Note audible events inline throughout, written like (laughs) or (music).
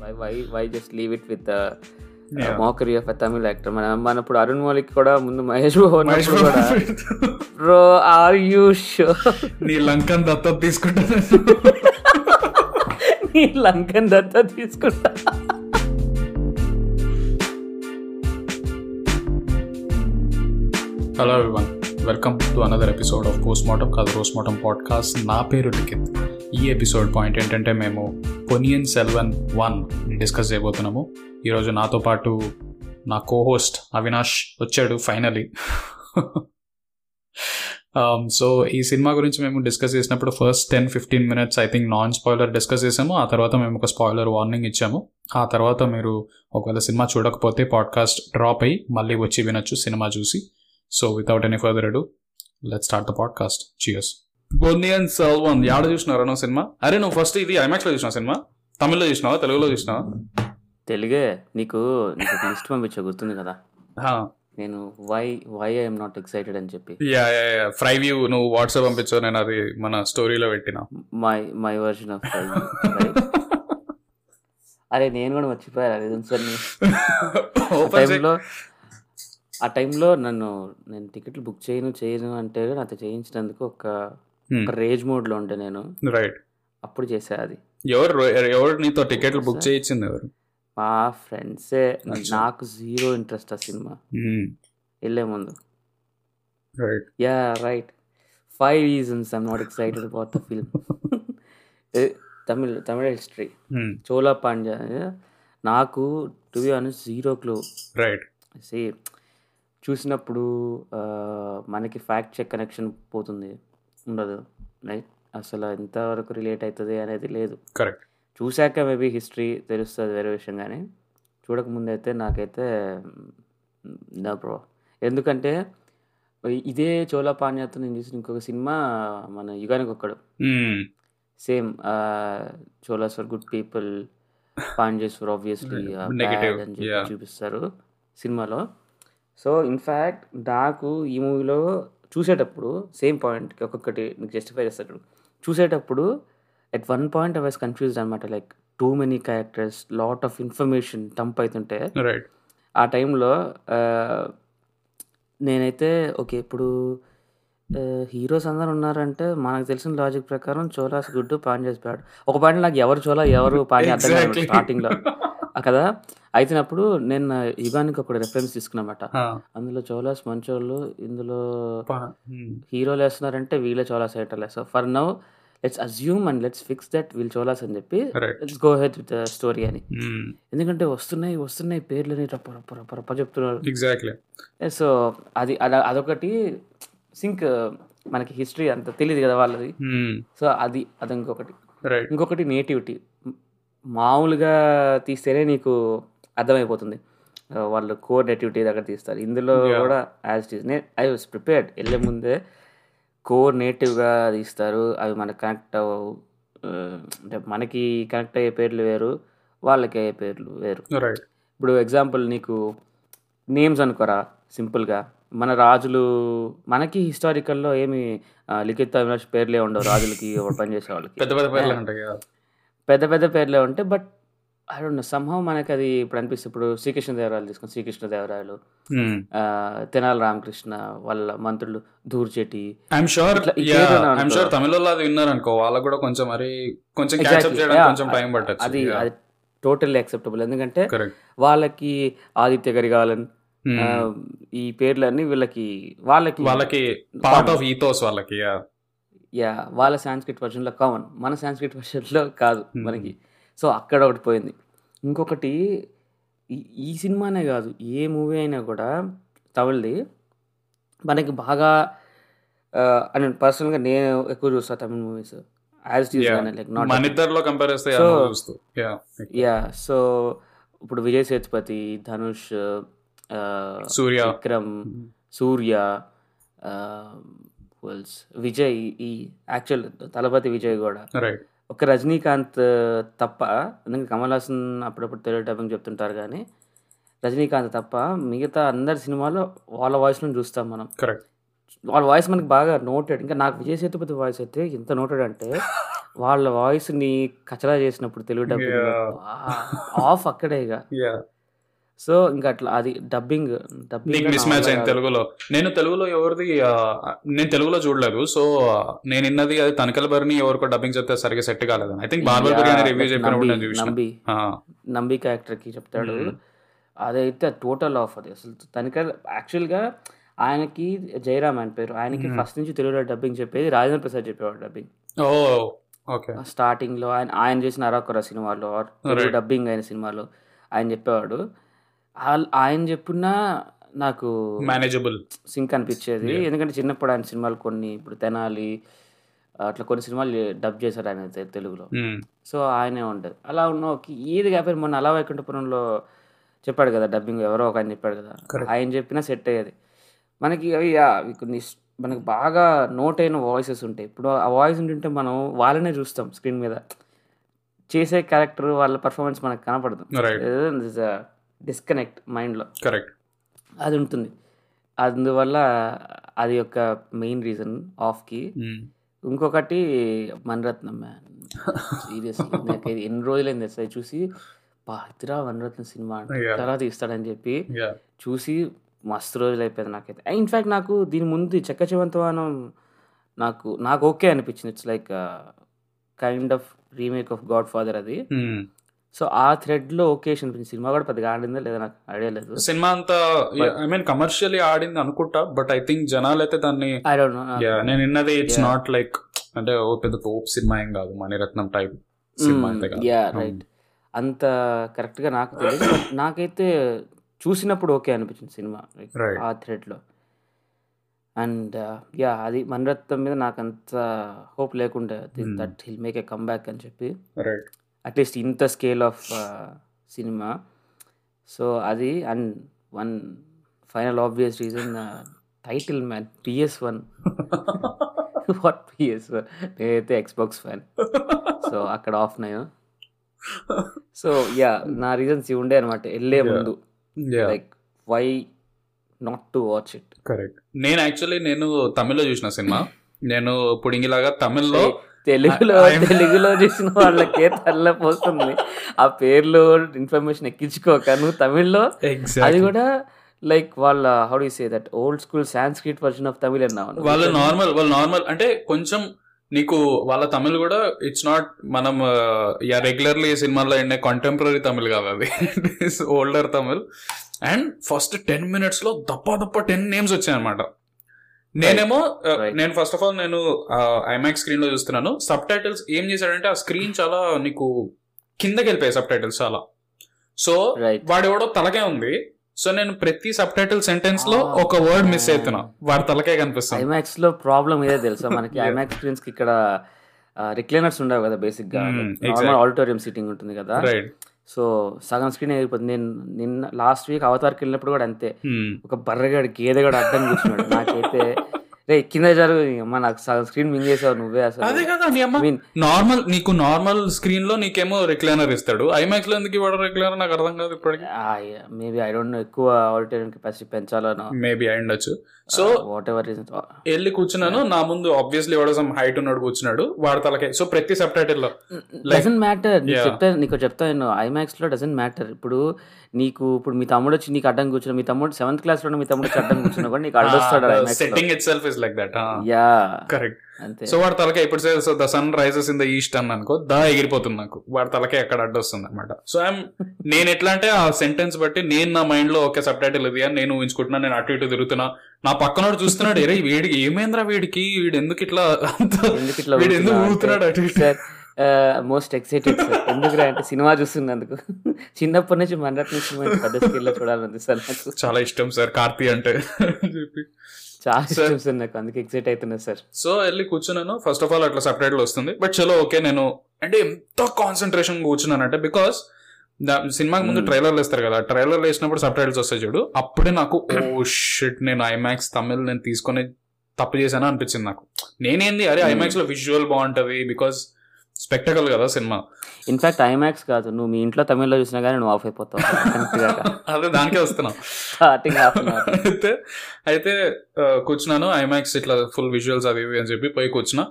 Why why why just leave it with. Mockery of Tamil actor మన మన ఇప్పుడు అరుణ్ మౌలిక్ కూడా ముందు మహేష్ బాబు కూడా బ్రో ఆర్ యూ షూర్ నీ లంకన్ దత్తత తీసుకుంటాను నీ లంకన్ దత్త తీసుకుంటా. Hello everyone welcome to another episode of post mortem కాదు రోస్ట్ మార్టం పాడ్కాస్ట్ నా పేరు లిఖిత్. ఈ ఎపిసోడ్ పాయింట్ ఏంటంటే మేము పొనియన్ సెల్వన్ వన్ డిస్కస్ చేయబోతున్నాము. ఈరోజు నాతో పాటు నా కోహోస్ట్ అవినాష్ వచ్చాడు ఫైనలీ సో (laughs) um, ఈ సినిమా గురించి మేము డిస్కస్ చేసినప్పుడు first ten fifteen minutes I think non spoiler discuss చేసాము. ఆ తర్వాత మేము ఒక స్పాయిలర్ వార్నింగ్ ఇచ్చాము. ఆ తర్వాత మీరు ఒకవేళ సినిమా చూడకపోతే పాడ్కాస్ట్ డ్రాప్ అయ్యి మళ్ళీ వచ్చి వినొచ్చు సినిమా చూసి. So without any further ado let start the podcast cheers Ponniyin Selvan యాడ చూసినారా నువ్వు సినిమా? అరే నువ్వు ఫస్ట్ ఇది ఐమాక్స్లో చూసినావు సినిమా? తమిళ్ళో చూసినావా? తెలుగులో చూసినావా? తెలుగే. నీకు లిస్ట్ పంపించా గుర్తుంది కదా? నేను why why I'm not excited అని చెప్పి. Yeah yeah yeah. Fry view నువ్వు వాట్సాప్ పంపించావు నేను అది మన స్టోరీలో పెట్టినా. మై మై వర్షన్ ఆఫ్ అరే నేను కూడా మర్చిపోయా రీజన్స్ అన్ని ఆ టైంలో ఆ టైంలో నన్ను నేను టికెట్లు బుక్ చేయను చేయను అంటే నాతో చేయించినందుకు ఒక రేజ్ మోడ్లో ఉండే నేను రైట్. అప్పుడు చేసా అది. ఎవరు ఎవరు నీతో టికెట్లు బుక్ చేయించింది ఎవరు? మా ఫ్రెండ్సే. నాకు జీరో ఇంట్రెస్ట్ ఆ సినిమా. వెళ్ళే ముందు. Yeah right. Five reasons I'm not excited about the film. Tamil Tamil history. Chola Pandya. నాకు to be honest zero clue. Right. సే చూసినప్పుడు మనకి ఫ్యాక్ట్ చెక్ కనెక్షన్ పోతుంది. ఉండదు. అసలు ఎంతవరకు రిలేట్ అవుతుంది అనేది లేదు. కరెక్ట్ చూశాక మేబీ హిస్టరీ తెలుస్తుంది వేరే విషయం కానీ చూడకముందు అయితే నాకైతే నా బ్రో ఎందుకంటే ఇదే చోళ పాండ్యాతో నేను చూసిన ఇంకొక సినిమా మన యుగానికి ఒక్కడు. Same Cholas for good people Pandyas for obviously. చూపిస్తారు సినిమాలో. సో ఇన్ఫ్యాక్ట్ నాకు ఈ మూవీలో చూసేటప్పుడు సేమ్ పాయింట్ ఒక్కొక్కటి నీకు జస్టిఫై చేస్తాడు. చూసేటప్పుడు at one point I was confused అనమాట like too many characters lot of information dump అవుతుంటే రైట్ ఆ టైంలో నేనైతే ఓకే ఇప్పుడు హీరోస్ అందరు ఉన్నారంటే మనకు తెలిసిన లాజిక్ ప్రకారం చోలాస్ గుడ్ పాండ్యాస్ బ్యాడ్ ఒక పాయింట్ నాకు ఎవరు చోలా ఎవరు పాండ్యా అర్థం కాదు. స్టార్టింగ్లో కదా అయితేనప్పుడు నేను యుగానికి ఒక రెఫరెన్స్ తీసుకున్నమాట అందులో చోలాస్ మంచోళ్ళు ఇందులో హీరోలు వేస్తున్నారంటే వీళ్ళే చోలాస్ వేయటం so for now let's assume and let's fix that వీళ్ళు చోలాస్ అని చెప్పి let's go head with story అని. ఎందుకంటే వస్తున్నాయి వస్తున్నాయి రప్ప రప్ప చెప్తున్నారు. ఎగ్జాక్ట్లీ సో అది అద- అదొకటి సింక్ మనకి హిస్టరీ అంత తెలియదు కదా వాళ్ళది. సో అది అది ఇంకొకటి. ఇంకొకటి నేటివిటీ మామూలుగా తీస్తేనే నీకు అర్థమైపోతుంది. వాళ్ళు కోర్ నేటివిటీ దగ్గర తీస్తారు. ఇందులో. కూడా యాజ్ ఇట్ ఈస్ నే ఐ వాస్ ప్రిపేర్డ్ వెళ్ళే ముందే కోర్ నేటివ్గా తీస్తారు. అవి మనకు కనెక్ట్ అవ్వవు. అంటే మనకి కనెక్ట్ అయ్యే పేర్లు వేరు వాళ్ళకి అయ్యే పేర్లు వేరు. ఇప్పుడు ఎగ్జాంపుల్ నీకు నేమ్స్ అనుకోరా సింపుల్గా. మన రాజులు మనకి హిస్టారికల్లో ఏమి లిఖిత అవినాష్ పేర్లే ఉండవు. రాజులకి ఒక పని చేసే వాళ్ళకి. పెద్ద పెద్ద పేర్లు ఉంటాయి పెద్ద పెద్ద పేర్లే ఉంటాయి but I don't know somehow మనకి అది ఇప్పుడు అనిపిస్తుంది. ఇప్పుడు శ్రీకృష్ణదేవరాయలు తీసుకుని శ్రీకృష్ణదేవరాయలు ఆ, తెనాలి రామకృష్ణ వాళ్ళ మంత్రులు ఐఎమ్ షూర్ ఐఎమ్. షూర్ తమిళలో అది విన్నారు అనుకో. వాళ్ళకు కూడా కొంచెం మరి కొంచెం. కొంచెం టైం పట్టచ్చు. అది అది టోటల్లీ యాక్సెప్టబుల్ ఎందుకంటే వాళ్ళకి ఆదిత్య గరిగాలన్ ఆ, ఈ పేర్లన్నీ వీళ్ళకి వాళ్ళకి వాళ్ళకి పార్ట్ ఆఫ్ ఈథోస్ వాళ్ళకి. యా వాళ్ళ సాంస్క్రిట్ వర్షన్లో కామన్. మన సాంస్క్రిట్ వర్షన్లో కాదు Hmm. మనకి. సో అక్కడ ఒకటి పోయింది. ఇంకొకటి ఈ- సినిమానే కాదు ఏ మూవీ అయినా కూడా తమిళ్ది. మనకి బాగా అని పర్సనల్గా నేను ఎక్కువ చూస్తా Tamil movies. As. Like not compare చేస్తే. యా సో ఇప్పుడు విజయ్ సేతుపతి ధనుష్ సూర్య. విక్రమ్ సూర్య else? విజయ్ ఈ యాక్చువల్ తలపతి విజయ్ కూడా. ఒక రజనీకాంత్ తప్ప ఎందుకంటే కమల్ హాసన్ అప్పుడప్పుడు తెలుగు డబ్బింగ్ చెప్తుంటారు కానీ రజనీకాంత్ తప్ప మిగతా అందరి సినిమాలో వాళ్ళ వాయిస్లో చూస్తాం మనం. వాళ్ళ వాయిస్ మనకి బాగా నోటెడ్ ఇంకా నాకు విజయ్ సేతుపతి వాయిస్ అయితే ఎంత నోటెడ్ అంటే వాళ్ళ వాయిస్ని కచరా చేసినప్పుడు తెలుగు డబ్బింగ్. ఆఫ్ అక్కడే ఇక. సో ఇంకా అట్లా అది డబ్బింగ్ నీకు మిస్ మ్యాచ్ అయింది డబ్బింగ్ తెలుగులో. నేను తెలుగులో ఎవరిది నేను తెలుగులో చూడలేదు. సో నేను విన్నది అది తనకల బరిని ఎవరికో డబ్బింగ్ చెప్తే సరిగ్గా సెట్ కాలేదు. I think barber biryani review చెప్పినప్పుడు నంబి ఆ, నంబి క్యారెక్టర్కి చెప్తాడు. అదైతే టోటల్ ఆఫ్ అది అసలు. తనక యాక్చువల్గా ఆయనకి జయరామ్ ఆయన పేరు. ఆయనకి. ఫస్ట్ నుంచి తెలుగులో డబ్బింగ్ చెప్పేది రాజేంద్ర ప్రసాద్ చెప్పేవాడు డబ్బింగ్ ఓ ఓకే. స్టార్టింగ్లో ఆయన ఆయన చేసిన అరాకొర సినిమాలో. డబ్బింగ్ అయిన సినిమాలో ఆయన చెప్పేవాడు. ఆల్- ఆయన చెప్పున్నా నాకు మేనేజబుల్ సింక్ అనిపించేది. ఎందుకంటే చిన్నప్పుడు ఆయన సినిమాలు కొన్ని ఇప్పుడు తెనాలి అట్లా కొన్ని సినిమాలు డబ్ చేశారు ఆయన తెలుగులో. సో ఆయనే ఉంటుంది అలా ఉన్న ఒక ఏది కాకపోయినా మొన్న అలా వైకుంఠపురంలో చెప్పాడు కదా డబ్బింగ్ ఎవరో ఒక ఆయన చెప్పాడు కదా. ఆయన చెప్పినా సెట్ అయ్యేది. మనకి అవి కొన్ని మనకి బాగా నోట్ అయిన వాయిసెస్ ఉంటాయి. ఇప్పుడు ఆ వాయిస్ ఉంటుంటే మనం వాళ్ళనే చూస్తాం స్క్రీన్ మీద. చేసే క్యారెక్టర్ వాళ్ళ పర్ఫార్మెన్స్ మనకు కనపడదు. డిస్కనెక్ట్ మైండ్లో కరెక్ట్ అది ఉంటుంది. అందువల్ల అది ఒక మెయిన్ రీజన్ ఆఫ్కి ఇంకొకటి మణరత్నం మ్యాన్ సీరియస్లీ నాకు ఎన్ని రోజులైంది ఇది చూసి ఇదిరా మణరత్నం సినిమా. తర్వాత తీస్తాడని చెప్పి చూసి మస్తు రోజులు అయిపోయింది నాకైతే. ఇన్ఫ్యాక్ట్ నాకు దీని ముందు చెక్క చివంతవానం నాకు నాకు ఓకే అనిపించింది. It's like kind of remake of god father అది. సో ఆ థ్రెడ్లో ఓకే అనిపించింది సినిమా కూడా పెద్దగా ఆడిందా లేదా నాకు ఐడియా లేదు. సినిమా అంతా ఐ మీన్ కమర్షియల్లీ ఆడింది అనుకుంటా బట్ ఐ థింక్ జనాలు అయితే దాన్ని నేను విన్నది ఇట్స్. నాట్ లైక్ అంటే ఓ పెద్ద తోపు సినిమా ఏం కాదు Maniratnam type cinema yeah right అంత కరెక్ట్గా నాకు తెలియదు నాకైతే చూసినప్పుడు ఓకే అనిపించింది సినిమా. ఆ థ్రెడ్లో. అండ్ యా అది మణరత్నం మీద నాకు అంత హోప్ లేకుండే Hmm. That hill make a comeback అని చెప్పి. రైట్ అట్లీస్ట్ ఇంత స్కేల్ ఆఫ్ సినిమా. సో అది and one final obvious reason title man PS one. (laughs) What PS one? నేనైతే ఎక్స్బాక్స్ ఫ్యాన్ సో అక్కడ ఆఫ్ నయం సో యా నా రీజన్స్ ఇవి ఉండే అనమాట వెళ్ళే. ముందు. Like why not to watch it correct నేను యాక్చువల్లీ నేను తమిళ్ళో చూసిన సినిమా. నేను పుడింగిలాగా తమిళ్ళో తెలుగులో తెలుగులో చూసిన వాళ్ళకే తల్లపోతుంది ఆ పేర్లు ఇన్ఫర్మేషన్ ఎక్కించుకోక. నువ్వు తమిళ్ళో? అది కూడా లైక్ వాళ్ళ how do say that old school Sanskrit version of Tamil అన్నావు వాళ్ళు నార్మల్ వాళ్ళు నార్మల్ అంటే కొంచెం నీకు వాళ్ళ తమిళ్ కూడా ఇట్స్ నాట్ మనం యా రెగ్యులర్లీ సినిమాల్లో ఎండే కంటెంపరీ తమిళ్ కాదు అది. Older Tamil. And first ten మినిట్స్లో దప్ప దప్ప టెన్ నేమ్స్ వచ్చాయన్నమాట. నేనేమో uh. నేను ఫస్ట్ ఆఫ్ ఆల్ నేను ఐమాక్స్ స్క్రీన్లో చూస్తున్నాను. సబ్ టైటిల్స్ ఏం చేశాడంటే ఆ స్క్రీన్ చాలా నీకు కిందకి వెళ్ళిపోయాయి సబ్ టైటిల్స్ చాలా. సో రైట్ వాడెవడో తలకే ఉంది. సో నేను ప్రతి సబ్ టైటిల్ సెంటెన్స్లో Ah. ఒక వర్డ్ మిస్ అవుతున్నా. వాడి తలకే కనిపిస్తుంది. ఐమాక్స్లో ప్రాబ్లం ఇదే తెలుసా? మనకి. (laughs) ఐమాక్స్ స్క్రీన్స్కి ఇక్కడ రిక్లైనర్స్ ఉండవు కదా బేసిక్గా నార్మల్ exactly. ఆడిటోరియం సీటింగ్ ఉంటుంది కదా. రైట్ సో సగం స్క్రీన్ అయిపోతుంది. నేను నిన్న లాస్ట్ వీక్ అవతార్కి వెళ్ళినప్పుడు కూడా అంతే. ఒక బర్రగాడు గేదెగాడు అడ్డం కూర్చున్నాడు. నాకైతే రే కింద జరుగు అమ్మ నాకు స్క్రీన్ మింగేసావు నువ్వే అదే అసలు కదా నీ అమ్మ నార్మల్ నీకు నార్మల్ స్క్రీన్లో నీకేమో రిక్లైనర్ ఇస్తాడు. ఐమాక్స్లో ఎందుకు ఇవ్వడం రిక్లైనర్ నాకు అర్థం కాదు ఇప్పటికి. మేబీ ఐ డోంట్ నో ఎక్కువ ఆడిటోరియం కెపాసిటీ పెంచాలనో. మేబీ అయి ఉండొచ్చు. సో వాట్ ఎవర్ రీజన్ వెళ్ళి కూర్చున్నాను. నా ముందు ఆబ్వియస్లీ వాడు సమ్ హైట్ ఉన్నాడు కూర్చున్నాడు. వాడు తలకే. సో ప్రతి సబ్ టైటిల్లో డజంట్ మ్యాటర్ నీకు. చెప్తా నీకు చెప్తా నేను ఐమాక్స్లో డజంట్ మ్యాటర్ ఇప్పుడు నీకు ఇప్పుడు మీ తమ్ముడు వచ్చి నీకు అడ్డం కూర్చున్నా మీ తమ్ముడు సెవెంత్ క్లాస్లో మీ తమ్ముడు అడ్డం కూర్చున్నా కూడా నీకు అడ్డొస్తాడు setting itself is like that yeah correct అంతే. సో వాడు తలకే ఇప్పుడు so the sun rises in the east అని అనుకో దా ఎగిరిపోతుంది నాకు. వాడి తలకే అక్కడ అడ్డొస్తుంది అనమాట సో ఐఎమ్ నేను ఎట్లా అంటే ఆ సెంటెన్స్ బట్టి నేను నా మైండ్లో ఒక సబ్ టైటిల్ ఇది అని నేను ఊహించుకుంటున్నా నేను అటు ఇటు తిరుగుతున్నా. నా పక్కనోడు చూస్తున్నాడు ఎరే వీడికి ఏమైందిరా వీడికి? వీడు ఎందుకు ఇట్లా వీడు ఎందుకు ఊగుతున్నాడు? అటు ఇటు? Most excited sir. ఎందుకురా అంటే సినిమా చూస్తున్నందుకు. చిన్నప్పటి నుంచి మనరత్న సినిమా పెద్ద స్కేల్లో చూడాలంది సార్ నాకు. చాలా ఇష్టం సార్ కార్తీ అంటే. చాలా ఇష్టం సార్ నాకు అందుకే ఎక్సైట్ అవుతున్నా సార్. సో వెళ్ళి కూర్చున్నాను. ఫస్ట్ ఆఫ్ ఆల్ అట్లా టైటిల్ వస్తుంది. బట్ చలో ఓకే నేను అంటే ఎంత కాన్సన్ట్రేషన్ కూర్చున్నానంటే బికాస్ సినిమాకి ముందు Hmm. ట్రైలర్లు వేస్తారు కదా ట్రైలర్లు వేసినప్పుడు సబ్ టైటిల్స్ వస్తాయి చూడు. అప్పుడే నాకు ఓ షిట్ నేను ఐమాక్స్ తమిళ్ నేను తీసుకొని తప్పు చేశాను అనిపించింది నాకు. నేనేంది అరే Hmm. ఐమాక్స్లో విజువల్ బాగుంటది బికాస్ స్పెక్టకల్ కదా సినిమా? ఇన్ఫాక్ట్ ఐమాక్స్ కాదు. నువ్వు మీ ఇంట్లో తమిళ్ళో చూసినా కానీ నువ్వు ఆఫ్ అయిపోతావు. (laughs) అదే దానికే వస్తున్నా. స్టార్టింగ్ హాఫ్ అన్ అవర్ అయితే అయితే కూర్చున్నాను. ఐమాక్స్ ఇట్లా ఫుల్ విజువల్స్ అది ఇవి అని చెప్పి పోయి కూర్చున్నా.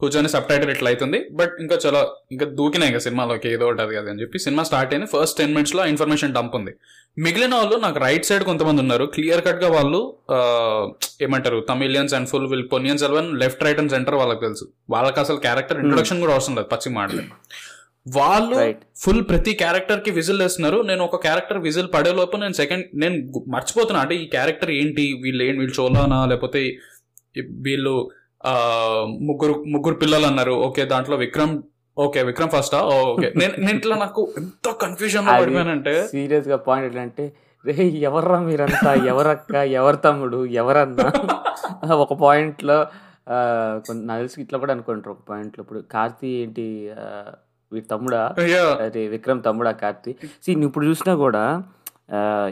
కూర్చొని సబ్ టైటిల్ ఇట్లా అవుతుంది బట్ ఇంకా చాలా ఇంకా దూకినాయి ఇంకా సినిమాలోకి ఏదో ఒకటి అది అని చెప్పి సినిమా స్టార్ట్ అయింది ఫస్ట్ టెన్ మినిట్స్లో ఇన్ఫర్మేషన్ డంప్ ఉంది. మిగిలిన వాళ్ళు నాకు రైట్ సైడ్ కొంతమంది ఉన్నారు. క్లియర్ కట్గా వాళ్ళు ఏమంటారు Tamilians and full will పొనియన్స్ eleven left right and center వాళ్ళకి తెలుసు. వాళ్ళకి అసలు క్యారెక్టర్ ఇంట్రొడక్షన్ కూడా అవసరం లేదు పచ్చి మాటలు. వాళ్ళు ఫుల్ ప్రతి క్యారెక్టర్కి విజిల్ వేస్తున్నారు. నేను ఒక క్యారెక్టర్ విజిల్ పడే లోపు నేను సెకండ్ నేను మర్చిపోతున్నా. అంటే ఈ క్యారెక్టర్ ఏంటి? వీళ్ళు ఏంటి వీళ్ళు చోలానా లేకపోతే వీళ్ళు ముగ్గురు ముగ్గురు పిల్లలు అన్నారు. ఓకే దాంట్లో విక్రమ్ ఓకే విక్రమ్ ఫస్టా ఓకే. (laughs) నేను నేను ఇట్లా నాకు ఎంత కన్ఫ్యూజన్లో అది పడిపోయానంటే సీరియస్గా పాయింట్ ఏంటంటే రే ఎవర్రా మీరంతా? ఎవరక్క? ఎవరు తమ్ముడు? ఎవరన్నా? (laughs) ఒక పాయింట్లో కొన్ని నాకు తెలిసి ఇట్లా కూడా అనుకుంటారు. ఒక పాయింట్లో ఇప్పుడు కార్తీ ఏంటి వీడి తమ్ముడా. అదే విక్రమ్ తమ్ముడా కార్తీ? సీ ఇప్పుడు చూసినా కూడా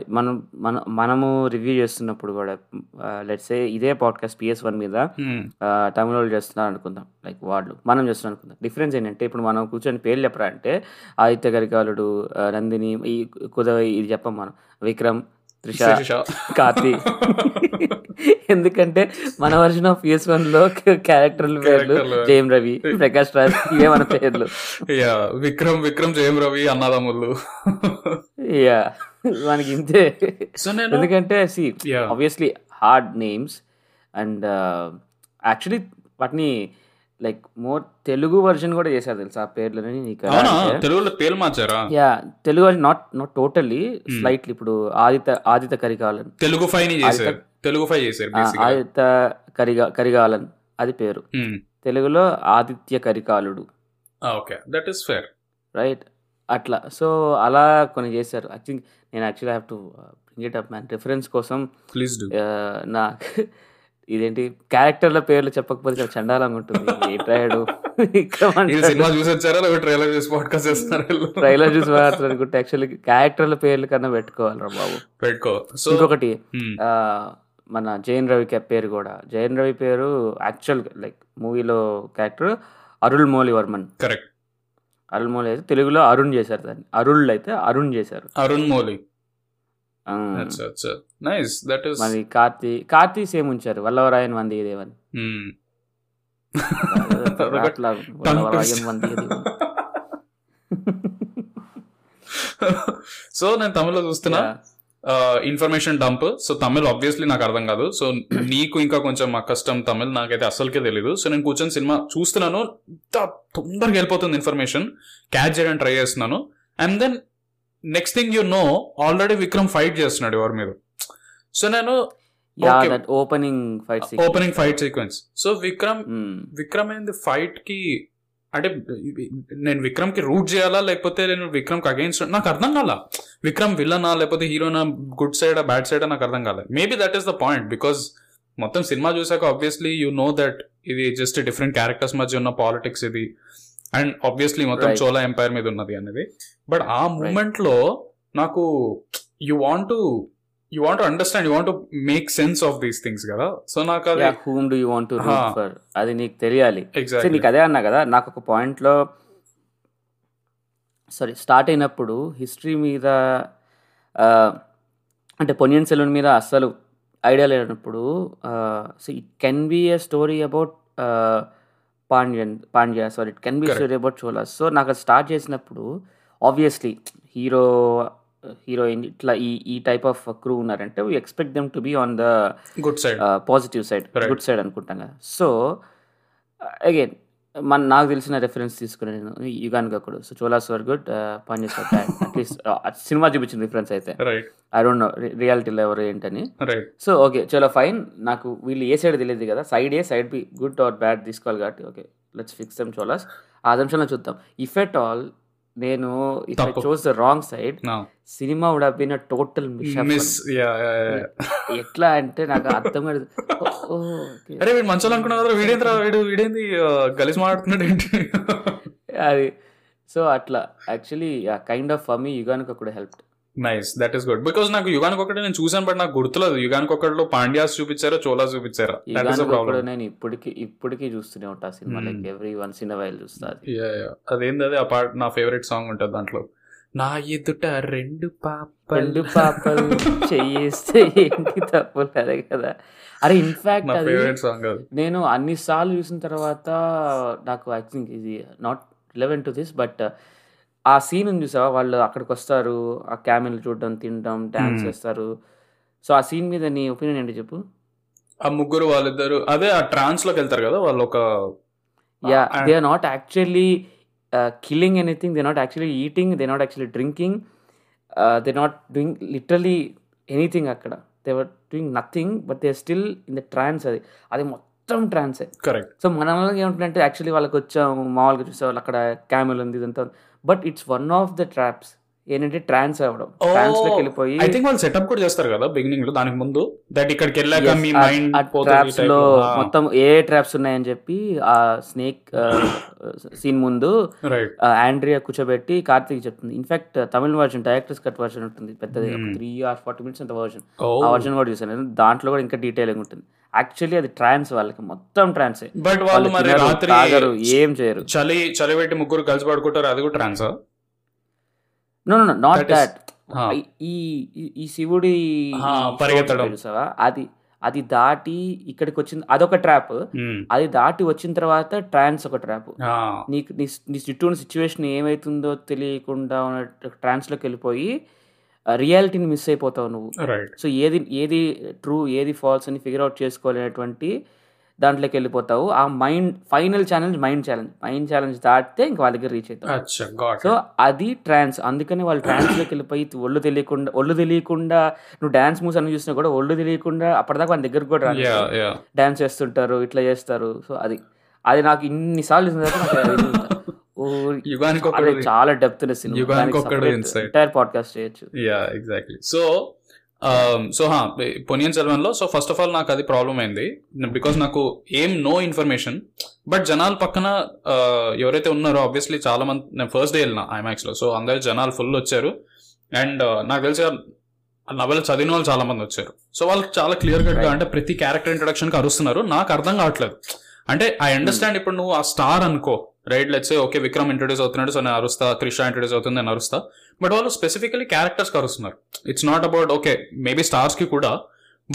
మనం మన మనము రివ్యూ చేస్తున్నప్పుడు కూడా లెట్స్ ఇదే పాడ్కాస్ట్ పిఎస్ వన్ మీద Hmm. తమిళ వాళ్ళు చేస్తున్నారు అనుకుందాం లైక్ వాళ్ళు మనం చేస్తున్నాం అనుకుందాం డిఫరెన్స్ ఏంటంటే ఇప్పుడు మనం కూర్చొని పేర్లు చెప్పరా అంటే ఆదిత్య గరికాలుడు నందిని ఈ కుదవ ఇది చెప్పం మనం విక్రమ్ త్రిష. కార్తీ (laughs) ఎందుకంటే మన వర్షన్ ఆఫ్ పిఎస్ వన్లో క్యారెక్టర్ల పేర్లు. జయం రవి ప్రకాష్ రాజ్ ఇవే మన పేర్లు. (laughs) విక్రమ్ విక్రమ్ జయం రవి అన్నదమ్ములు యా (laughs) మనకి ఇంతే. సో నేను ఎందుకంటే C. Obviously hard names and actually వాటిని లైక్ మోర్ తెలుగు వర్జన్ కూడా చేశారు తెలుసా? ఆ పేర్లని నీకు? తెలుగులో పేరు మార్చారా? Yeah Telugu version not not totally slightly ఇప్పుడు ఆదిత్య ఆదిత్య కరికాలన్. తెలుగు ఫైవ్ని చేశారు. తెలుగు ఫైవ్ చేశారు ఆ, బేసిక్ ఆదిత్య కరిగా కరిగాలన్ అది పేరు. తెలుగులో Aditya Karikaludu. Okay that is fair right అట్లా. సో అలా కొన్ని చేశారు. ఐ థింక్ నేను actually have to bring it up man reference కోసం ప్లీజ్ డూ ఆ, నా (laughs) ఇదేంటి? క్యారెక్టర్ల పేర్లు చెప్పకపోతే చాలా చండాలంగా ఉంటుంది. ఏటాడు ఈ (laughs) సినిమా (laughs) చూసి వచ్చారా లేకపోతే ట్రైలర్ చూసి పాడ్కాస్ట్ చేస్తున్నారా ట్రైలర్ చూసి మాత్రం అనుకుంటే యాక్చువల్లీ క్యారెక్టర్ల పేర్లు కన్నా పెట్టుకోవాలరా బాబు. పెట్టుకో. సో ఇంకొకటి మన జైన్ రవి కే- పేరు కూడా. జైన్ రవి పేరు యాక్చువల్ లైక్ మూవీలో క్యారెక్టర్ అరుళ్ మౌలి వర్మన్. కరెక్ట్ అరుళ్ మౌలి అయితే తెలుగులో అరుణ్ చేశారు దాన్ని. అరుళ్ అయితే అరుణ్ చేశారు. Arun Mouli nice that is మరి కార్తీ కార్తీ సేమ్ ఉంచారు వల్లవరాయన్ వంది దేవన్ అట్లా వల్లవరాయన్ వంది దేవన్ సో నేను తమిళ్ళో చూస్తున్నా. Information dump so Tamil obviously నాకు అర్థం కాదు. సో నీకు ఇంకా కొంచెం మా కష్టం తమిళ్ నాకైతే అసలుకే తెలీదు. సో నేను కూర్చొని సినిమా చూస్తున్నాను. ఇంత తొందరగా వెళ్ళిపోతుంది ఇన్ఫర్మేషన్ క్యాచ్ చేయడానికి ట్రై చేస్తున్నాను. And then next thing you know already Vikram fight చేస్తున్నాడు ఎవరి మీద. సో నేను opening fight opening fight sequence so Vikram Vikram ఏంది ఫైట్కి అంటే నేను విక్రమ్కి రూట్ చేయాలా? లేకపోతే నేను విక్రమ్కి అగైన్స్ నాకు అర్థం కాల. విక్రమ్ విల్లనా లేకపోతే హీరోనా గుడ్ సైడ్ బ్యాడ్ సైడ్ నాకు అర్థం కాలే. Maybe that is the point because మొత్తం సినిమా చూసాక ఆబ్వియస్లీ యూ నో దట్ ఇది జస్ట్ డిఫరెంట్ క్యారెక్టర్స్ మధ్య ఉన్న పాలిటిక్స్ ఇది. అండ్ ఆబ్వియస్లీ మొత్తం. చోలా ఎంపైర్ మీద ఉన్నది అనేది. బట్ ఆ మూమెంట్లో నాకు you want to you want understand you want make sense of these things కదా? సో నాకు అది whom do you want for అది నీకు తెలియాలి. సో ఎగ్జాక్ట్లీ నీకు అదే అన్నా కదా నాకు ఒక పాయింట్లో సారీ స్టార్ట్ అయినప్పుడు హిస్టరీ మీద ఆ, అంటే పొనియన్ సెలూన్ మీద అస్సలు ఐడియా లేనప్పుడు so it can be a story about Pandyan Pandya sorry it can be. Story about Cholas so నాకు అది స్టార్ట్ చేసినప్పుడు ఆబ్వియస్లీ హీరో హీరోయిన్ ఇట్లా ఈ ఈ టైప్ ఆఫ్ క్రూ ఉన్నారంటే we expect them to be on the good side positive side. Good side అనుకుంటాం కదా. So again మన నాకు తెలిసిన రెఫరెన్స్ తీసుకుని నేను యుగాన్ గక్కుడు సో చోలాస్ వర్ గుడ్ పనిచేస్తారు అట్లీస్ట్ సినిమా చూపించిన రిఫరెన్స్ అయితే. ఐ డోంట్ నో రియాలిటీలో ఎవరు ఏంటని. సో ఓకే చలో ఫైన్ నాకు వీళ్ళు ఏ సైడ్ తెలియదు కదా. Side A side be good or bad తీసుకోవాలి కాబట్టి okay let's fix them Cholas ఆ అంశంలో చూద్దాం. ఇఫ్ ఎట్ ఆల్ నేను ఇఫ్ ఐ తప్పు. Chose the wrong side cinema would been a total miss yeah ఎట్లా అంటే నాకు అర్థం. అరే వీడు మంచోళ్ళు అనుకున్నా వీడేంద్ర వీడు వీడేంది గలీజ్ మాట్లాడుతున్నాడు ఏంటి? అది. సో అట్లా. Actually kind of for me యుగానికి కూడా help nice that is good because నాకు యుగానికి ఒకటి నేను చూసాను బట్ నాకు గుర్తులేదు. యుగానికి ఒకటిలో పాండ్యాస్ చూపించారా చోలాస్ చూపించారా? దట్ కూడా ప్రాబ్లం నేను ఇప్పటికి ఇప్పటికీ చూస్తూనే ఉంటా cinema. Like every once in while చూస్తా అది. అదేంది అదే ఆ పార్ట్ నా ఫేవరెట్ సాంగ్ ఉంటుంది దాంట్లో. నా ఎదుట రెండు పాప రెండు పాపలు చెయ్యేస్తే ఏంటి తప్పు అదే కదా. అరే ఇన్ఫాక్ట్ సాంగ్ అది నేను అన్ని సార్లు చూసిన తర్వాత నాకు ఐ థింక్ ఇది not relevant to this but ఆ సీన్ ఉంది చూసావా? వాళ్ళు అక్కడికి వస్తారు ఆ క్యామెల్ చూడడం తినడం డాన్స్. చేస్తారు. సో ఆ సీన్ మీద నీ ఒపీనియన్ ఏంటి చెప్పు? ఆ ముగ్గురు వాళ్ళిద్దరు అదే ఆ ట్రాన్స్లోకి వెళ్తారు కదా వాళ్ళు ఒక yeah they are not actually killing anything they not actually eating they not actually drinking they not doing literally anything అక్కడ. They were doing nothing but they still in the trance అది. అది మొత్తం ట్రాన్సే కరెక్ట్ సో మన ఏమంటుందంటే actually వాళ్ళకి వచ్చాము మామూలుగా చూసే వాళ్ళు అక్కడ క్యామెల్ ఉంది ఇదంతా but it's one of the traps ఏంటంటే ట్రాన్స్ అవ్వడం. ట్రాన్స్లోకి వెళ్ళిపోయి ఐ థింక్ వాళ్ళు సెటప్ కూడా చేస్తారు కదా బిగినింగ్లో దానికి ముందు. దట్ ఇక్కడికి వెళ్ళాక మీ మైండ్ ట్రాప్స్లో మొత్తం ఏ ట్రాప్స్ ఉన్నాయని చెప్పి ఆ స్నేక్ సీన్ ముందు ఆండ్రియా కూర్చోబెట్టి కార్తీక్ చెప్తుంది. ఇన్ఫాక్ట్ తమిళ వర్షన్ డైరెక్టర్స్ కట్ వర్షన్ ఉంటుంది. పెద్దది. త్రీ ఆర్ ఫార్టీ మినిట్స్ అంత వర్షన్ ఆ వర్షన్ కూడా చూసాను. దాంట్లో కూడా ఇంకా డీటెయిలింగ్ ఉంటుంది. యాక్చువల్లీ అది ట్రాన్స్ వాళ్ళకి. మొత్తం ట్రాన్సే బట్ వాళ్ళు మరి రాత్రి ఏం చేయరు. చలి చలి పెట్టి ముగ్గురు కలిసి పడుకుంటారు. అది కూడా ట్రాన్సా నో నో నాట్ దాట్ ఈ ఈ- శివుడి పరిగెత్తడం. చూసావా? అది అది దాటి ఇక్కడికి వచ్చింది అదొక ట్రాప్. అది దాటి వచ్చిన తర్వాత ట్రాన్స్ ఒక ట్రాప్. నీకు నీ చుట్టూ ఉన్న సిచ్యువేషన్ ఏమైతుందో తెలియకుండా ఉన్న ట్రాన్స్లోకి వెళ్ళిపోయి రియాలిటీని మిస్ అయిపోతావు నువ్వు. సో ఏది ఏది ట్రూ ఏది ఫాల్స్ అని ఫిగర్ అవుట్ చేసుకోలేనటువంటి దాంట్లోకి వెళ్ళిపోతావు. ఆ mind final challenge mind challenge mind challenge దాటితే ఇంకా వాళ్ళ దగ్గర రీచ్ అవుతావు. సో అది ట్రాన్స్ అందుకని వాళ్ళు ట్రాన్స్లోకి వెళ్ళిపోయి ఒళ్ళు తెలియకుండా ఒళ్ళు తెలియకుండా నువ్వు డాన్స్ మూవ్స్ అన్ని చూసినా కూడా ఒళ్ళు తెలియకుండా అప్పటిదాకా వాళ్ళ దగ్గరకు కూడా డాన్స్ చేస్తుంటారు ఇట్లా చేస్తారు. సో అది అది నాకు ఇన్నిసార్లు చూసిన యుగానికి అరే ఒకటి చాలా డెప్త్. ఎంటైర్ పాడ్కాస్ట్ చేయొచ్చు. యా ఎగ్జాక్ట్లీ సో సో హా పొనియన్ సెల్వన్లో సో ఫస్ట్ ఆఫ్ ఆల్ నాకు అది ప్రాబ్లం అయింది. బికాస్ నాకు ఏం నో ఇన్ఫర్మేషన్ బట్ జనాలు పక్కన uh, ఎవరైతే ఉన్నారో ఆబ్వియస్లీ చాలా మంది నేను ఫస్ట్ డే వెళ్ళిన ఐమాక్స్లో సో అందరు జనాలు ఫుల్ వచ్చారు. అండ్ నాకు తెలిసి నవల చదివిన వాళ్ళు చాలా మంది వచ్చారు. సో వాళ్ళకి చాలా క్లియర్ కట్గా Right. అంటే ప్రతి క్యారెక్టర్ ఇంట్రొడక్షన్కి అరుస్తున్నారు. నాకు అర్థం కావట్లేదు. అంటే ఐ అండర్స్టాండ్ ఇప్పుడు నువ్వు ఆ స్టార్ అనుకో right let's okay Vikram introduce అవుతున్నాడు సో నేను అరుస్తా త్రిష ఇంట్రొడ్యూస్ అవుతుంది నేను అరుస్తా. బట్ వాళ్ళు specifically characters కరుస్తున్నారు. It's not about okay maybe స్టార్స్కి కూడా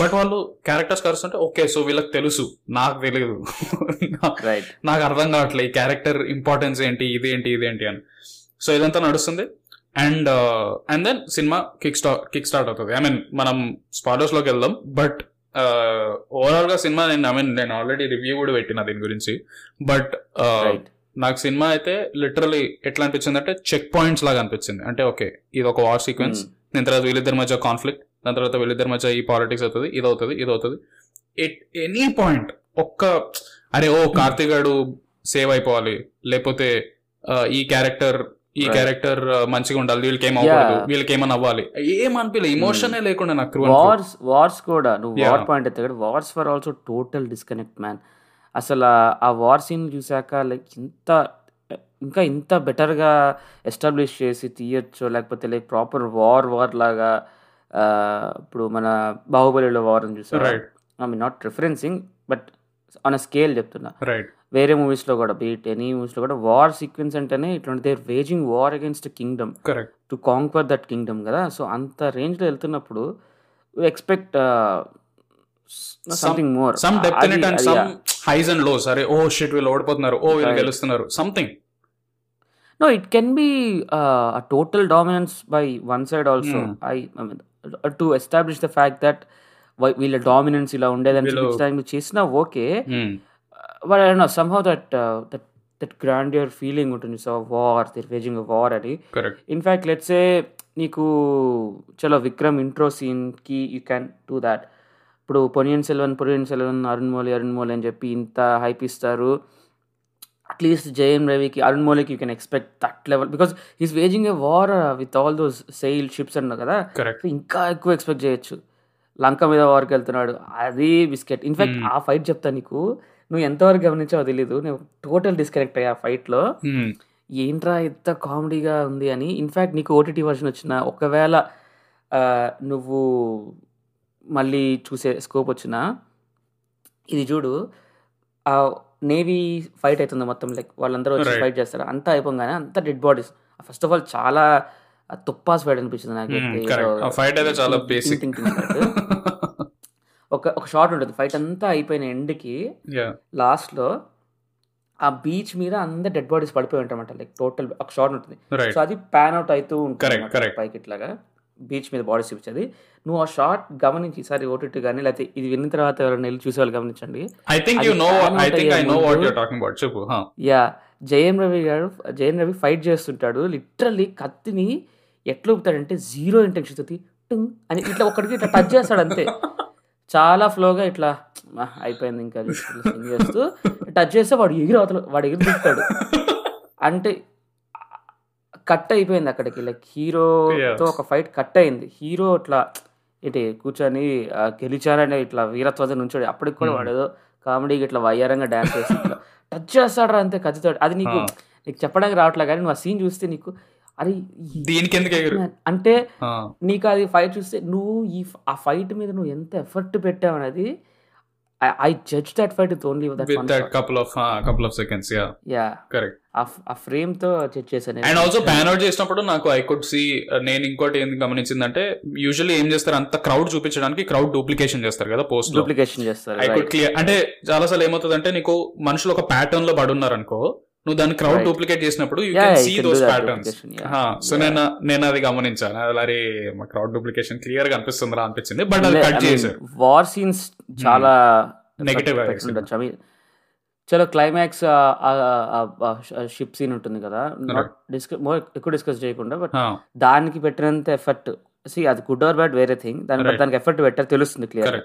బట్ వాళ్ళు క్యారెక్టర్స్ కరుస్తుంటే ఓకే సో వీళ్ళకి తెలుసు. నాకు తెలియదు రైట్ నాకు అర్థం కావట్లేదు ఈ క్యారెక్టర్ ఇంపార్టెన్స్ ఏంటి ఇది ఏంటి ఇది ఏంటి అని. సో ఇదంతా నడుస్తుంది. And and then cinema kick start kick start అవుతుంది. ఐ మీన్ మనం స్పాటర్స్లోకి వెళ్దాం. బట్ ఓవరాల్గా సినిమా నేను ఐ మీన్ నేను ఆల్రెడీ రివ్యూ కూడా పెట్టిన దీని గురించి. బట్ నాకు సినిమా అయితే లిటరలీ ఎట్లా అనిపించింది అంటే చెక్ పాయింట్స్ లాగా అనిపించింది. అంటే ఓకే ఇది ఒక వార్ సీక్వెన్స్ దాని తర్వాత వీళ్ళిద్దరి మధ్య కాన్ఫ్లిక్ట్ దాని తర్వాత వీళ్ళిద్దరి మధ్య ఈ పాలిటిక్స్ అవుతుంది ఇది అవుతుంది ఇది అవుతుంది. ఎట్ ఎనీ పాయింట్ ఒక్క అరే ఓ కార్తీక్ గాడు సేవ్ అయిపోవాలి. లేకపోతే ఈ క్యారెక్టర్ ఈ. క్యారెక్టర్ మంచిగా ఉండాలి. వీళ్ళకి ఏం అవ్వకూడదు. వీళ్ళకి ఏమన్నా అవ్వాలి. ఏం అనిపించలే ఇమోషనే లేకుండా నాకు. వార్స్ వార్స్ కూడా నువ్వు. వార్ పాయింట్ ఎత్తాడు wars for also total disconnect man అసలు ఆ- వార్ సీన్ చూసాక లైక్ ఇంత ఇంకా ఇంత బెటర్గా ఎస్టాబ్లిష్ చేసి తీయొచ్చు లేకపోతే లైక్ ప్రాపర్ వార్ వార్ లాగా ఇప్పుడు మన బాహుబలిలో వార్ అని చూసారు I mean not referencing but on a scale చెప్తున్నా. వేరే మూవీస్లో కూడా బీట్ ఎనీ మూవీస్లో కూడా వార్ సీక్వెన్స్ అంటేనే ఇట్లాంటి there waging war against kingdom. To conquer that kingdom కదా. సో అంత రేంజ్లో వెళ్తున్నప్పుడు expect something more some depth in it and some highs and lows అరే ఓ షిట్ వీళ్ళు ఓడిపోతున్నారు. ఓ వీళ్ళు. గెలుస్తున్నారు. Something no it can be a total dominance by one side also. I to establish the fact that వీళ్ళ dominance ఇలా ఉండేదని చూపించడానికి చేసినా okay. But I know somehow that that that grandeur feeling ఉంటుంది. So war they're waging war అని in fact let's say నీకు చలో Vikram intro సీన్కి యూ క్యాన్ డూ దాట్ ఇప్పుడు పొనియన్ సెల్వన్ పొనియన్ సెల్వన్ అరుణ్ మౌలి అరుణ్ మౌలి అని చెప్పి ఇంత హైప్ ఇస్తారు. అట్లీస్ట్ జయన్ రవికి Arun మౌలికి you can expect that level because is waging a war with all those sail ships అన్నావు కదా? ఇంకా ఎక్కువ ఎక్స్పెక్ట్ చేయొచ్చు. లంక మీద వార్కి వెళ్తున్నాడు. అది బిస్కెట్ ఇన్ఫాక్ట్ Hmm. ఆ ఫైట్ చెప్తా నీకు. నువ్వు ఎంతవరకు గమనించావో తెలీదు. నేను టోటల్ డిస్కనెక్ట్ అయ్యా ఆ ఫైట్లో ఏంట్రా ఎంత కామెడీగా ఉంది అని. ఇన్ఫ్యాక్ట్ నీకు ఓటీటీ వర్షన్ వచ్చిన ఒకవేళ ఆ, నువ్వు మళ్ళీ చూసే స్కోప్ వచ్చిన ఇది చూడు ఆ నేవీ ఫైట్ అవుతుంది మొత్తం లైక్ వాళ్ళందరూ వచ్చి. ఫైట్ చేస్తారు. అంతా అయిపోగానే అంతా dead bodies first of all చాలా తుప్పాస్ ఫైట్ అనిపించింది ఆ ఫైట్ అయితే చాలా. ఒక ఒక షాట్ ఉంటుంది. ఫైట్ అంతా అయిపోయిన ఎండ్కి లాస్ట్లో ఆ బీచ్ మీద అందరు డెడ్ బాడీస్ పడిపోయి ఉంటారన్నమాట. లైక్ టోటల్ ఒక షాట్ ఉంటుంది. సో అది ప్యాన్ అవుట్ అవుతూ ఉంటుంది. పైకి ఇట్లాగా. బీచ్ మీద బాడీస్ చూపించేది నువ్వు ఆ షాట్ గమనించి ఈసారి ఓటీటీ కానీ లేకపోతే ఇది విన్న తర్వాత ఎవరైనా వెళ్ళి చూసే వాళ్ళు గమనించండి. I think you know I think I know what ముందు- యూర్ టాకింగ్ అబౌట్ చెప్పు. యా జయం రవి గారు జయం రవి ఫైట్ చేస్తుంటాడు. లిటరల్లీ కత్తిని ఎట్లా ఊపుతాడంటే జీరో ఇంటెన్షన్ తోటి టుంగ్ అని ఇట్లా ఒక్కడికి ఇట్లా టచ్ చేస్తాడు అంతే. చాలా ఫ్లోగా ఇట్లా "ఆ, అయిపోయింది ఇంకా చేస్తూ టచ్ చేస్తే వాడు ఎగిరి అవతల వాడు ఎగిరి దిగుతాడు అంటే కట్ అయిపోయింది అక్కడికి లైక్ హీరోతో. ఒక ఫైట్ కట్ అయింది హీరో ఇట్లా ఏంటి కూర్చొని గెలిచారని ఇట్లా వీరత్వం నుంచోడు అప్పటికి కూడా Hmm. వాడు ఏదో కామెడీకి ఇట్లా వయ్యారంగా డాన్స్ చేసి ఇట్లా టచ్ చేస్తాడు అంతే కత్తితో అది నీకు Ah. నీకు చెప్పడానికి రావట్లే కానీ నువ్వు ఆ సీన్ చూస్తే నీకు అరే ఈ- దీనికి ఎందుకు అంటే Huh. నీకు అది ఫైట్ చూస్తే నువ్వు ఈ ఆ ఫైట్ మీద నువ్వు ఎంత ఎఫర్ట్ పెట్టావు అనేది I judge that fight with only with that couple of couple of seconds yeah yeah correct ఆ ఫ్రేమ్తో జడ్జ్ చేశాను. అండ్ ఆల్సో ప్యాన్ అవుట్ చేసినప్పుడు నాకు ఐ కుడ్ సి నేను ఇంకోటి ఏం గమనించిందంటే యూజువల్లీ ఏం చేస్తారు అంత క్రౌడ్ చూపించడానికి క్రౌడ్ డూప్లికేషన్ చేస్తారు కదా పోస్ట్ డూప్లికేషన్ చేస్తారు ఐ కుడ్. క్లియర్ అంటే చాలా సార్లు ఏమవుతుంది అంటే నీకు మనుషులు ఒక ప్యాటర్న్లో పడున్నారు అనుకో నువ్వు దాన్ని క్రౌడ్. డూప్లికేట్ చేసినప్పుడు you can see those patterns. So. నేను నేను అది గమనించాను అలాగే మా క్రౌడ్ డూప్లికేషన్ క్లియర్గా అనిపిస్తుందిరా అనిపించింది బట్ అది కట్ చేశారు వార్ సీన్స్ చాలా. I mean, చలో క్లైమాక్స్ షిప్ సీన్ ఉంటుంది కదా డిస్కస్ ఎక్కువ డిస్కస్ చేయకుండా బట్ దానికి పెట్టినంత ఎఫర్ట్ సి అది గుడ్ ఆర్ బ్యాడ్ వేరే థింగ్ దాని. దానికి ఎఫర్ట్ పెట్టారు తెలుస్తుంది క్లియర్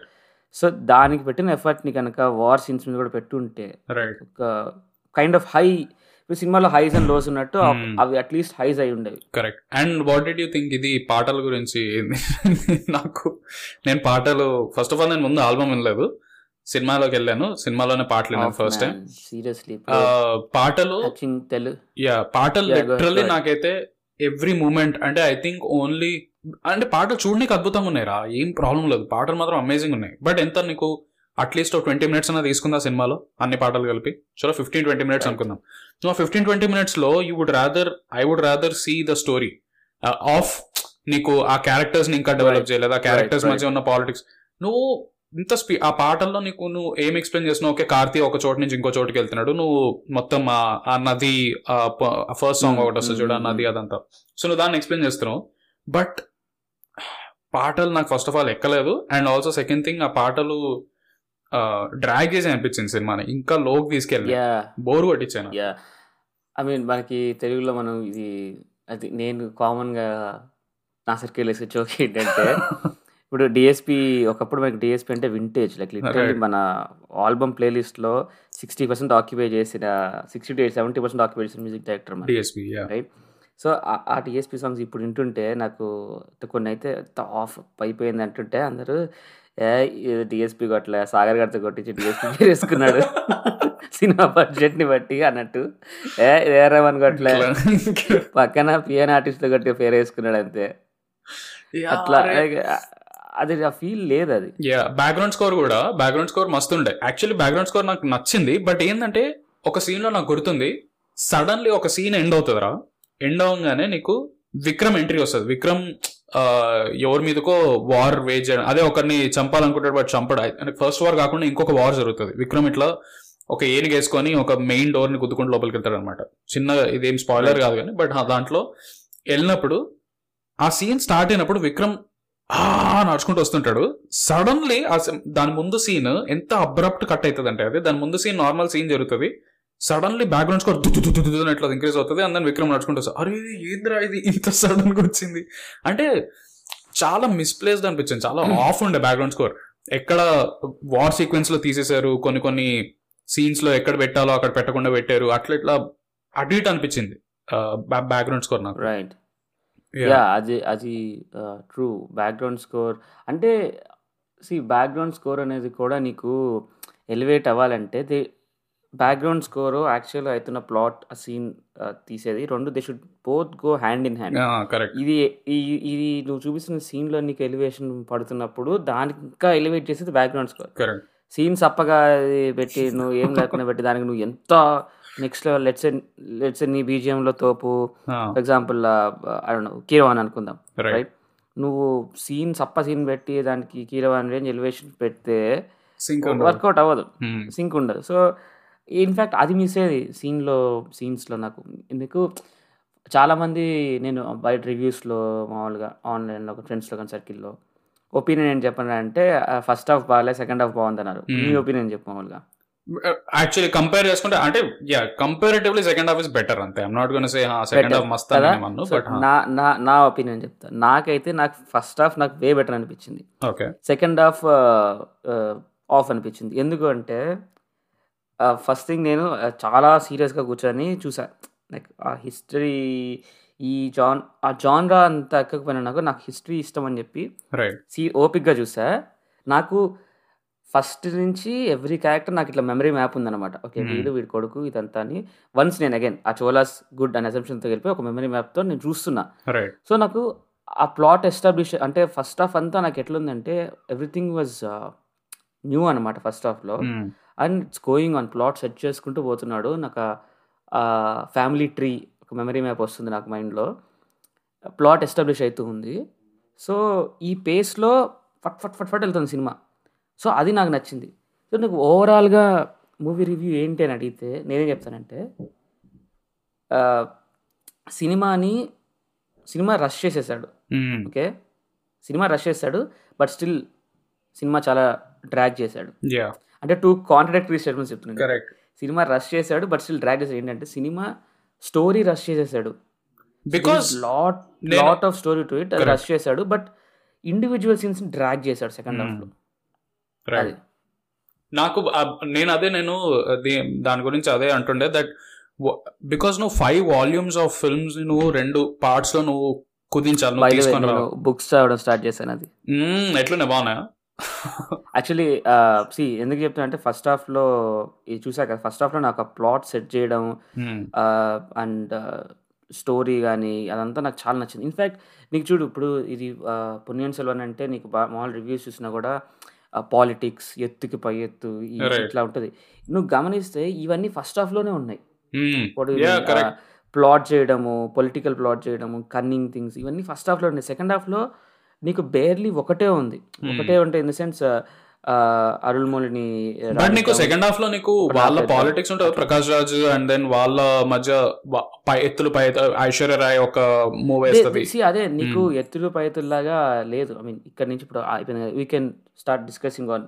సో దానికి పెట్టిన ఎఫర్ట్ని కనుక వార్ సీన్స్ మీద కూడా పెట్టుంటే ఒక కైండ్ ఆఫ్ హై ఇప్పుడు సినిమాలో హైస్ అండ్ లోస్ ఉన్నట్టు అవ్- Hmm. అవి అట్లీస్ట్ హైస్ అయి ఉండేవి. Correct and what did you think ఇది పాటల గురించి? (laughs) నాకు నేను పాటలు ఫస్ట్ ఆఫ్ ఆల్ నేను ముందు ఆల్బమ్ వినలేదు. సినిమాలోకి వెళ్ళాను. సినిమాలోనే పాటలు విన్నాను ఫస్ట్ టైం సీరియస్లీ పాటలు తెలుగు యా పాటలు లిటరల్లీ. నాకైతే ఎవ్రీ మూమెంట్ అంటే ఐ థింక్ ఓన్లీ అంటే పాటలు చూడడానికి అద్భుతంగా ఉన్నాయి రా. ఏం ప్రాబ్లం లేదు. పాటలు మాత్రం అమేజింగ్ ఉన్నాయి. బట్ ఎంత నీకు అట్లీస్ట్ ట్వంటీ మినిట్స్ అన్న తీసుకుందా సినిమాలో అన్ని పాటలు కలిపి. చలో ఫిఫ్టీన్ ట్వంటీ మినిట్స్. అనుకుందాం. సో ఫిఫ్టీన్ ట్వంటీ మినిట్స్లో you would rather I would rather see the story of నీకు ఆ క్యారెక్టర్స్ని ఇంకా డెవలప్. చేయలేదు? ఆ క్యారెక్టర్స్. మధ్య ఉన్న పాలిటిక్స్ నువ్వు ఇంత స్పీ ఆ పాటల్లో నీకు నువ్వు ఏం ఎక్స్ప్లెయిన్ చేస్తున్నావు? ఓకే కార్తీ ఒక చోటు నుంచి ఇంకో చోటుకి వెళ్తున్నాడు. నువ్వు మొత్తం ఆ- నది ఫస్ట్ సాంగ్ ఒకటి వస్తుంది చూడు ఆ నది అదంతా. సో నువ్వు దాన్ని ఎక్స్ప్లెయిన్ చేస్తున్నావు. బట్ (sighs) పాటలు నాకు ఫస్ట్ ఆఫ్ ఆల్ ఎక్కలేదు. అండ్ ఆల్సో సెకండ్ థింగ్ ఆ పాటలు డ్రాగ్ చేసి అనిపించింది సినిమాని ఇంకా లోకి తీసుకెళ్ళి బోర్ కొట్టించాను. యా ఐ మీన్ మనకి తెలుగులో మనం ఇది అది నేను కామన్గా నా సర్కిల్ వేసే జోక్ ఏంటంటే (laughs) ఇప్పుడు డిఎస్పి ఒకప్పుడు మనకి డిఎస్పి అంటే వింటేజ్ లైక్ లిటరల్లీ. మన ఆల్బమ్ ప్లేలిస్ట్లో సిక్స్టీ పర్సెంట్ ఆక్యుపై చేసిన sixty to seventy percent occupy చేసిన మ్యూజిక్ డైరెక్టర్ మన డిఎస్పీ రైట్ సో ఆ టీఎస్పీ సాంగ్స్ ఇప్పుడు వింటుంటే నాకు కొన్ని అయితే ఆఫ్ అయిపోయింది అంటుంటే అందరూ డిఎస్పీ కొట్టలే సాగర్ గారితో కొట్టించి డిఎస్పీ వేసుకున్నాడు సినిమా బడ్జెట్ని బట్టి అన్నట్టు. ఏ ఏరేమని కొట్టలే? పక్కన పిఎన్ ఆర్టిస్ట్ కొట్టి పేరు వేసుకున్నాడు అంతే అట్లా అది ఆ ఫీల్ లేదు అది. యా బ్యాక్గ్రౌండ్ స్కోర్ కూడా బ్యాక్గ్రౌండ్ స్కోర్ మస్తు ఉండే. యాక్చువల్లీ బ్యాక్గ్రౌండ్ స్కోర్ నాకు నచ్చింది బట్ ఏంటంటే ఒక సీన్లో నాకు గుర్తుంది సడన్లీ ఒక సీన్ ఎండ్ అవుతుందిరా. ఎండ్ అవగానే నీకు విక్రమ్ ఎంట్రీ వస్తుంది. విక్రమ్ ఎవరి మీదకో వార్ వేజ్ చేయడం. అదే ఒకరిని చంపాలనుకుంటాడు బట్ చంపడు. ఫస్ట్ వార్ కాకుండా ఇంకొక వార్ జరుగుతుంది. విక్రమ్ ఇట్లా ఒక ఏనుగు వేసుకొని ఒక మెయిన్ డోర్ని గుద్దుకుంటూ లోపలికి వెళ్తాడు అనమాట చిన్న ఇదేం స్పాయిలర్ కాదు కానీ బట్ దాంట్లో వెళ్ళినప్పుడు ఆ సీన్ స్టార్ట్ అయినప్పుడు విక్రమ్ ఆ నడుచుకుంటూ వస్తుంటాడు. సడన్లీ ఆ దాని ముందు సీన్ ఎంత అబ్రప్ట్ కట్ అవుతుంది అంటే అది. దాని ముందు సీన్ నార్మల్ సీన్ జరుగుతుంది. సడన్లీ బ్యాక్గ్రౌండ్ స్కోర్ ఇట్లా ఇంక్రీజ్ అవుతుంది. అండ్ విక్రమ్ నడుచుకుంటూ వస్తాడు అరే ఏంద్రా ఇది? ఇంత సడన్గా వచ్చింది. అంటే చాలా మిస్ప్లేస్డ్ అనిపించింది. చాలా ఆఫ్ ఉండే బ్యాక్గ్రౌండ్ స్కోర్. ఎక్కడ వార్ సీక్వెన్స్లో తీసేశారు? కొన్ని కొన్ని సీన్స్లో ఎక్కడ పెట్టాలో అక్కడ పెట్టకుండా పెట్టారు. అట్లా ఇట్లా అటు ఇటు అనిపించింది. బ్యాక్గ్రౌండ్ స్కోర్ నాకు. రైట్. యా అది అది ట్రూ బ్యాక్గ్రౌండ్ స్కోర్. అంటే సి బ్యాక్గ్రౌండ్ స్కోర్ అనేది కూడా నీకు ఎలివేట్ అవ్వాలంటే దే బ్యాక్గ్రౌండ్ స్కోర్ యాక్చువల్గా అవుతున్న ప్లాట్ ఆ సీన్ తీసేది. రెండు they should both go hand in hand ఇది ఇది నువ్వు చూపిస్తున్న సీన్లో నీకు ఎలివేషన్ పడుతున్నప్పుడు దానికి ఇంకా ఎలివేట్ చేసేది బ్యాక్గ్రౌండ్ స్కోర్ సీన్ సప్పగా పెట్టి నువ్వు ఏం లేకుండా పెట్టి దానికి నువ్వు ఎంత నెక్స్ట్ లెవెల్ లెట్స్ లెట్స్ నీ BGM లో తోపు for example I don't know Keeravani అనుకుందాం రైట్ నువ్వు సీన్ సప్ప సీన్ పెట్టి దానికి కీరవాన్ రేంజ్ ఎలివేషన్ పెడితే వర్కౌట్ అవ్వదు. సింక్ ఉండదు. సో ఇన్ఫ్యాక్ట్ అది మిస్ అయ్యేది సీన్లో సీన్స్లో నాకు. ఎందుకు? చాలామంది నేను బయట రివ్యూస్లో మామూలుగా ఆన్లైన్లో ఫ్రెండ్స్లో కానీ సర్కిల్లో ఒపీనియన్ ఏం చెప్పండి అంటే ఫస్ట్ హాఫ్ బాగాలే సెకండ్ హాఫ్ బాగుంది అన్నారు. Hmm. మీ ఒపీనియన్ చెప్పు మామూలుగా? యాక్చువల్లీ కంపేర్ చేసుకుంటే అంటే yeah comparatively second half is better అంతే. I'm not gonna say second. Half మస్త్ కదా? అని అన్ను So, బట్ నా నా నా ఒపీనియన్ చెప్తా? నాకైతే నాకు ఫస్ట్ హాఫ్ నాకు వే బెటర్ అనిపించింది. ఓకే సెకండ్ హాఫ్ ఆఫ్ అనిపించింది. ఎందుకు అంటే ఫస్ట్ థింగ్ నేను చాలా సీరియస్గా కూర్చొని చూసా. లైక్ ఆ హిస్టరీ ఈ జాన్ ఆ జాన్రా అంత ఎక్కకపోయినా నాకు నాకు హిస్టరీ ఇష్టం అని చెప్పి రైట్ సీ ఓపిక్గా చూసా. నాకు ఫస్ట్ నుంచి ఎవ్రీ క్యారెక్టర్ నాకు ఇట్లా మెమరీ మ్యాప్ ఉందన్నమాట. Okay Hmm. వీడు వీడి కొడుకు ఇదంతా అని. వన్స్ నేను అగైన్ ఆ చోలాస్ గుడ్ అనే అసంప్షన్తో కలిపి ఒక మెమరీ మ్యాప్తో నేను చూస్తున్నా. రైట్ సో నాకు ఆ ప్లాట్ ఎస్టాబ్లిష్ అంటే ఫస్ట్ హాఫ్ అంతా నాకు ఎట్లుందంటే ఎవ్రీథింగ్ వాజ్ న్యూ అనమాట ఫస్ట్ హాఫ్లో and it's going on plot set చేసుకుంటూ పోతున్నాడు. నాకు ఫ్యామిలీ ట్రీ ఒక మెమరీ మ్యాప్ వస్తుంది నాకు మైండ్లో ప్లాట్ ఎస్టాబ్లిష్ అవుతూ ఉంది. సో ఈ పేస్లో ఫట్ ఫట్ ఫట్ ఫట్ వెళ్తుంది సినిమా. సో అది నాకు నచ్చింది. సో నాకు ఓవరాల్గా మూవీ రివ్యూ ఏంటి అని అడిగితే నేనేం చెప్తానంటే సినిమాని సినిమా రష్ చేసేసాడు. ఓకే సినిమా రష్ చేశాడు బట్ స్టిల్ సినిమా చాలా డ్రాగ్ చేశాడు. యా అంటే టూ కాంట్రడక్టరీ స్టేట్మెంట్స్ చెప్తున్నాను కరెక్ట్ సినిమా రష్ చేశాడు బట్ స్టిల్ డ్రాగ్ చేశాడు. ఏంటంటే సినిమా స్టోరీ రష్ చేసేసాడు. Because lot lot of story to it. Rush చేశాడు బట్ ఇండివిజువల్ సీన్స్ డ్రాగ్ చేశాడు సెకండ్ హాఫ్లో. రైట్ అది. నాకు నేను అదే నేను దాని గురించి అదే అంటుండే దట్ బికాస్ నువ్వు ఫైవ్ వాల్యూమ్స్ ఆఫ్ ఫిల్మ్స్ నువ్వు రెండు పార్ట్స్లో నువ్వు కుదించాలి బుక్స్ చదవడం స్టార్ట్ చేశాను అది. మ్మ్, ఎట్లునే బాగున్నాయా? యాక్చువల్లీ సి ఎందుకు చెప్తున్నా అంటే ఫస్ట్ హాఫ్లో ఇది చూసాక ఫస్ట్ హాఫ్లో నాకు ప్లాట్ సెట్ చేయడం అండ్ స్టోరీ కానీ అదంతా నాకు చాలా నచ్చింది ఇన్ఫ్యాక్ట్ నీకు చూడు ఇప్పుడు ఇది పుణ్యం సెల్వన్ అంటే నీకు మామూలు రివ్యూస్ చూసినా కూడా పాలిటిక్స్ ఎత్తుకి పై ఎత్తు. ఇట్లా ఉంటుంది నువ్వు గమనిస్తే ఇవన్నీ ఫస్ట్ ఉన్నాయి మ్మ్. Yeah, correct. ప్లాట్ చేయడము పొలిటికల్ ప్లాట్ చేయడము కన్నింగ్ థింగ్స్ ఇవన్నీ ఫస్ట్ హాఫ్లో ఉన్నాయి సెకండ్ హాఫ్లో నీకు బేర్లీ ఒకటే ఉంది. ఒకటే ఉంటే ఇన్ ద సెన్స్ అరుల్మొళిని బట్ నీకు సెకండ్ హాఫ్లో నీకు వాళ్ళ. పాలిటిక్స్ ఉంటుంది ప్రకాష్ రాజ్ అండ్ దెన్ వాళ్ళ మధ్య పై ఎత్తులు పై ఎత్తు- ఐశ్వర్య రాయ్ ఒక మూవ్ వేస్తుంది. అదే నీకు ఎత్తులు పైతుల్లాగా లేదు. ఐ మీన్ ఇక్కడ నుంచి ఇప్పుడు అయిపోయింది we can start discussing on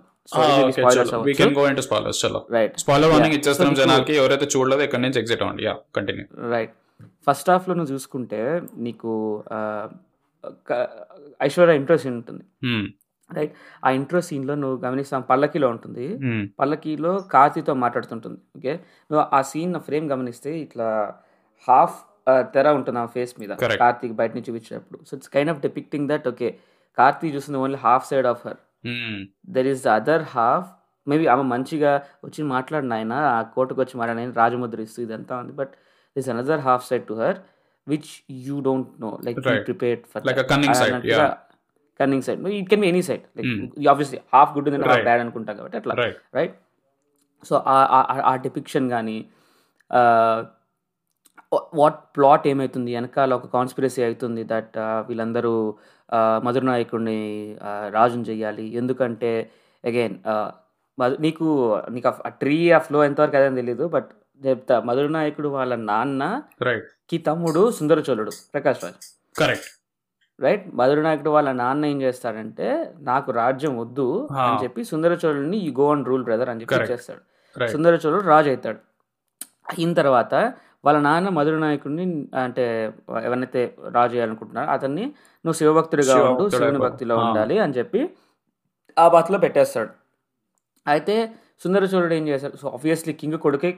we can go into spoilers చలో. Right spoiler warning Yeah. ఇచ్చేస్తున్నాం So, నీకు- జనాలకి. ఎవరైతే చూడలేదు ఇక్కడ నుంచి ఎగ్జిట్ అవ్వండి. యా కంటిన్యూ రైట్ ఫస్ట్ హాఫ్లో నువ్వు చూసుకుంటే నీకు క- ఐశ్వర్య ఇంట్రో సీన్ ఉంటుంది. రైట్? ఆ ఇంట్రో సీన్లో నువ్వు గమనిస్తాం పల్లకిలో ఉంటుంది. పల్లకీలో కార్తీతో మాట్లాడుతుంటుంది. ఓకే? నువ్వు ఆ సీన్ ఫ్రేమ్ గమనిస్తే ఇట్లా హాఫ్ తెర ఉంటుంది ఆ ఫేస్ మీద. కార్తీక్ బయట నుంచి చూపించేటప్పుడు so it's kind of depicting that okay Karthik చూస్తుంది only half side of her. There is the other half maybe ఆమె మంచిగా వచ్చి మాట్లాడిన ఆయన ఆ కోర్టుకు వచ్చి మాట్లాడిన రాజముద్ర ఇస్తూ ఇదంతా ఉంది. But this another half side to her. Which you don't know like Right. For Like a cunning side, yeah. Cunning side it can be any side like. Obviously half good ఉందంటే హాఫ్. బ్యాడ్ అనుకుంటాం కాబట్టి అట్లా right so ఆ depiction కానీ what plot ఏమవుతుంది వెనకాల ఒక conspiracy అవుతుంది దట్ వీళ్ళందరూ మధుర నాయకుడిని రాజుని చెయ్యాలి ఎందుకంటే అగైన్ నీకు నీకు ఆ ట్రీ ఆ ఫ్లో ఎంతవరకు అదే తెలియదు బట్ చెప్తా. మధుర నాయకుడు వాళ్ళ నాన్నకి రైట్ తమ్ముడు సుందరచోళుడు ప్రకాష్ రాజ్. కరెక్ట్ రైట్ మధుర నాయకుడు వాళ్ళ నాన్న ఏం చేస్తాడంటే నాకు రాజ్యం వద్దు Ah. అని చెప్పి సుందరచోళుని ఈ గో అండ్ రూల్ బ్రదర్ అని చెప్పి. చేస్తాడు సుందరచోళుడు రాజు అవుతాడు. అయిన తర్వాత వాళ్ళ నాన్న మధుర నాయకుడిని అంటే ఎవరినైతే రాజు చేయాలనుకుంటున్నారో అతన్ని నువ్వు శివభక్తుడిగా ఉండు శివుని. భక్తిలో ఆ. ఉండాలి అని చెప్పి ఆ బాత్లో పెట్టేస్తాడు. అయితే సుందరచోళుడు ఏం చేస్తాడు సో ఆబ్వియస్లీ కింగ్ కొడుకే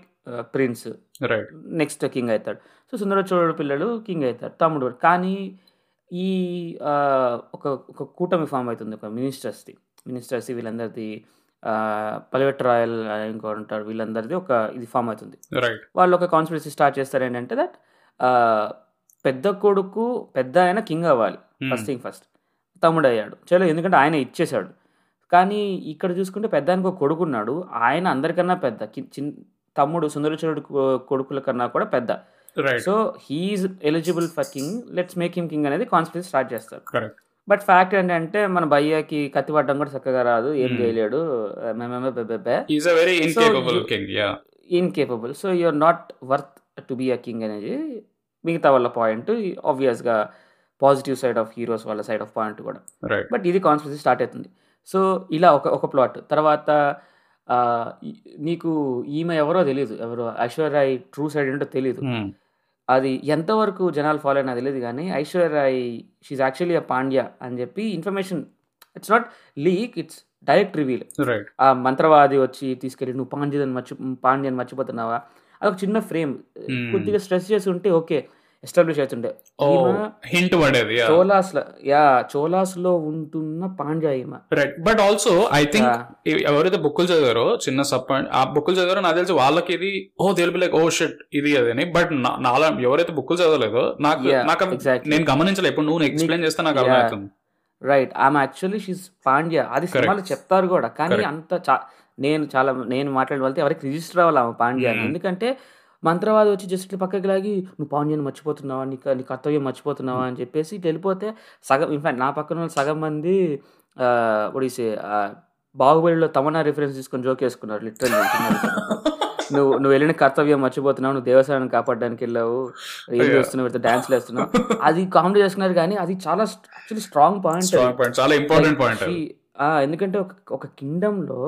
ప్రిన్స్ రైట్ నెక్స్ట్ కింగ్ అవుతాడు. సో సుందరచోళుడు పిల్లలు కింగ్ అవుతాడు తమ్ముడు. కానీ ఈ ఆ, ఒక ఒక కూటమి ఫామ్ అవుతుంది ఒక మినిస్టర్స్ది మినిస్టర్స్ వీళ్ళందరిది పలివెట్ రాయల్ ఇంకో ఉంటాడు వీళ్ళందరిది ఒక ఇది ఫామ్ అవుతుంది. రైట్ వాళ్ళు ఒక కాన్స్పిరసీ స్టార్ట్ చేస్తారు ఏంటంటే దట్ పెద్ద కొడుకు పెద్ద ఆయన కింగ్ అవ్వాలి. ఫస్ట్ థింగ్ ఫస్ట్ తమ్ముడు అయ్యాడు చలో ఎందుకంటే ఆయన ఇచ్చేశాడు. కానీ ఇక్కడ చూసుకుంటే పెద్ద ఆయనకు ఒక కొడుకున్నాడు. ఆయన అందరికన్నా పెద్ద. కి- చిన్ తమ్ముడు సుందరచరుడు కొడుకుల కన్నా కూడా పెద్ద. So he's eligible for king let's make him king అనేది కాన్స్పిరసీ స్టార్ట్ చేస్తారు. బట్ ఫ్యాక్ట్ ఏంటంటే మన భయ్యాకి కత్తి పట్టడం కూడా చక్కగా రాదు. ఏం Hmm. చేయలేడు. మేమేమే very incapable so you're not worth to be a king అనేది మిగతా వాళ్ళ పాయింట్ ఆబ్వియస్గా పాజిటివ్ సైడ్ ఆఫ్ హీరోస్ వాళ్ళ సైడ్ ఆఫ్ పాయింట్ కూడా. బట్ ఇది కాన్స్పిరసీ స్టార్ట్ అవుతుంది. సో ఇలా ఒక ఒక ప్లాట్. తర్వాత నీకు ఈమె ఎవరో తెలియదు ఎవరో ఐశ్వర్య ట్రూ సైడ్ ఏంటో తెలియదు అది ఎంతవరకు జనాలు ఫాలో అయినా తెలియదు కానీ Aishwarya she's actually a Pandya అని చెప్పి information it's not leak it's direct reveal ఆ మంత్రవాది వచ్చి తీసుకెళ్ళి నువ్వు పాండ్యని మర్చి పాండ్యని మర్చిపోతున్నావా? అదొక చిన్న ఫ్రేమ్. కొద్దిగా స్ట్రెస్ చేసి ఉంటే ఓకే. ఎస్టాబ్లిష్ అవుతుండే హింట్ పడేది యా చోలాస్ యా చోలాస్లో ఉంటున్న పాండ్య ఈమె right but also I think. ఎవరైతే బుక్కులు చదివారో చిన్న పాయింట్ ఆ బుక్కులు చదివారో నాకు తెలిసి వాళ్ళకి ఇది ఓ తెలుపు లైక్ ఓ షిట్ ఇది అది అని బట్ నాలా ఎవరైతే బుక్కులు చదవలేదో నాకు నాకు. నేను గమనించలే ఇప్పుడు నువ్వు ఎక్స్ప్లెయిన్ చేస్తే నాకు. అర్థమవుతుంది రైట్ ఆమె యాక్చువల్లీ షీస్ పాండ్య అది. సినిమాలో చెప్తారు కూడా కానీ. అంత చా నేను చాలా నేను మాట్లాడే వాళ్ళతో ఎవరికి రిజిస్టర్ అవ్వాలి ఆమె పాండ్య Hmm. ఎందుకంటే మంత్రవాది వచ్చి జస్ట్ ఇట్లా పక్కకి లాగి నువ్వు పాండ్యని మర్చిపోతున్నావా? నీ నీ కర్తవ్యం మర్చిపోతున్నావా? అని చెప్పేసి ఇట్లా వెళ్ళిపోతే సగం ఇన్ఫాక్ట్ నా పక్కన సగం మంది ఒడిసే బాహుబలిలో తమన్నా రిఫరెన్స్ తీసుకొని జోక్ వేసుకున్నారు లిటరల్ (laughs) నువ్వు నువ్వు వెళ్ళిన కర్తవ్యం మర్చిపోతున్నావు నువ్వు దేవస్థానం కాపాడడానికి వెళ్ళావు ఏం. చేస్తున్నావు డాన్స్లు వేస్తున్నావు. అది కామెడీ చేస్తున్నారు కానీ అది చాలా యాక్చువల్లీ స్ట్రాంగ్ పాయింట్ చాలా ఇంపార్టెంట్ పాయింట్ ఎందుకంటే ఒక ఒక కింగ్డమ్లో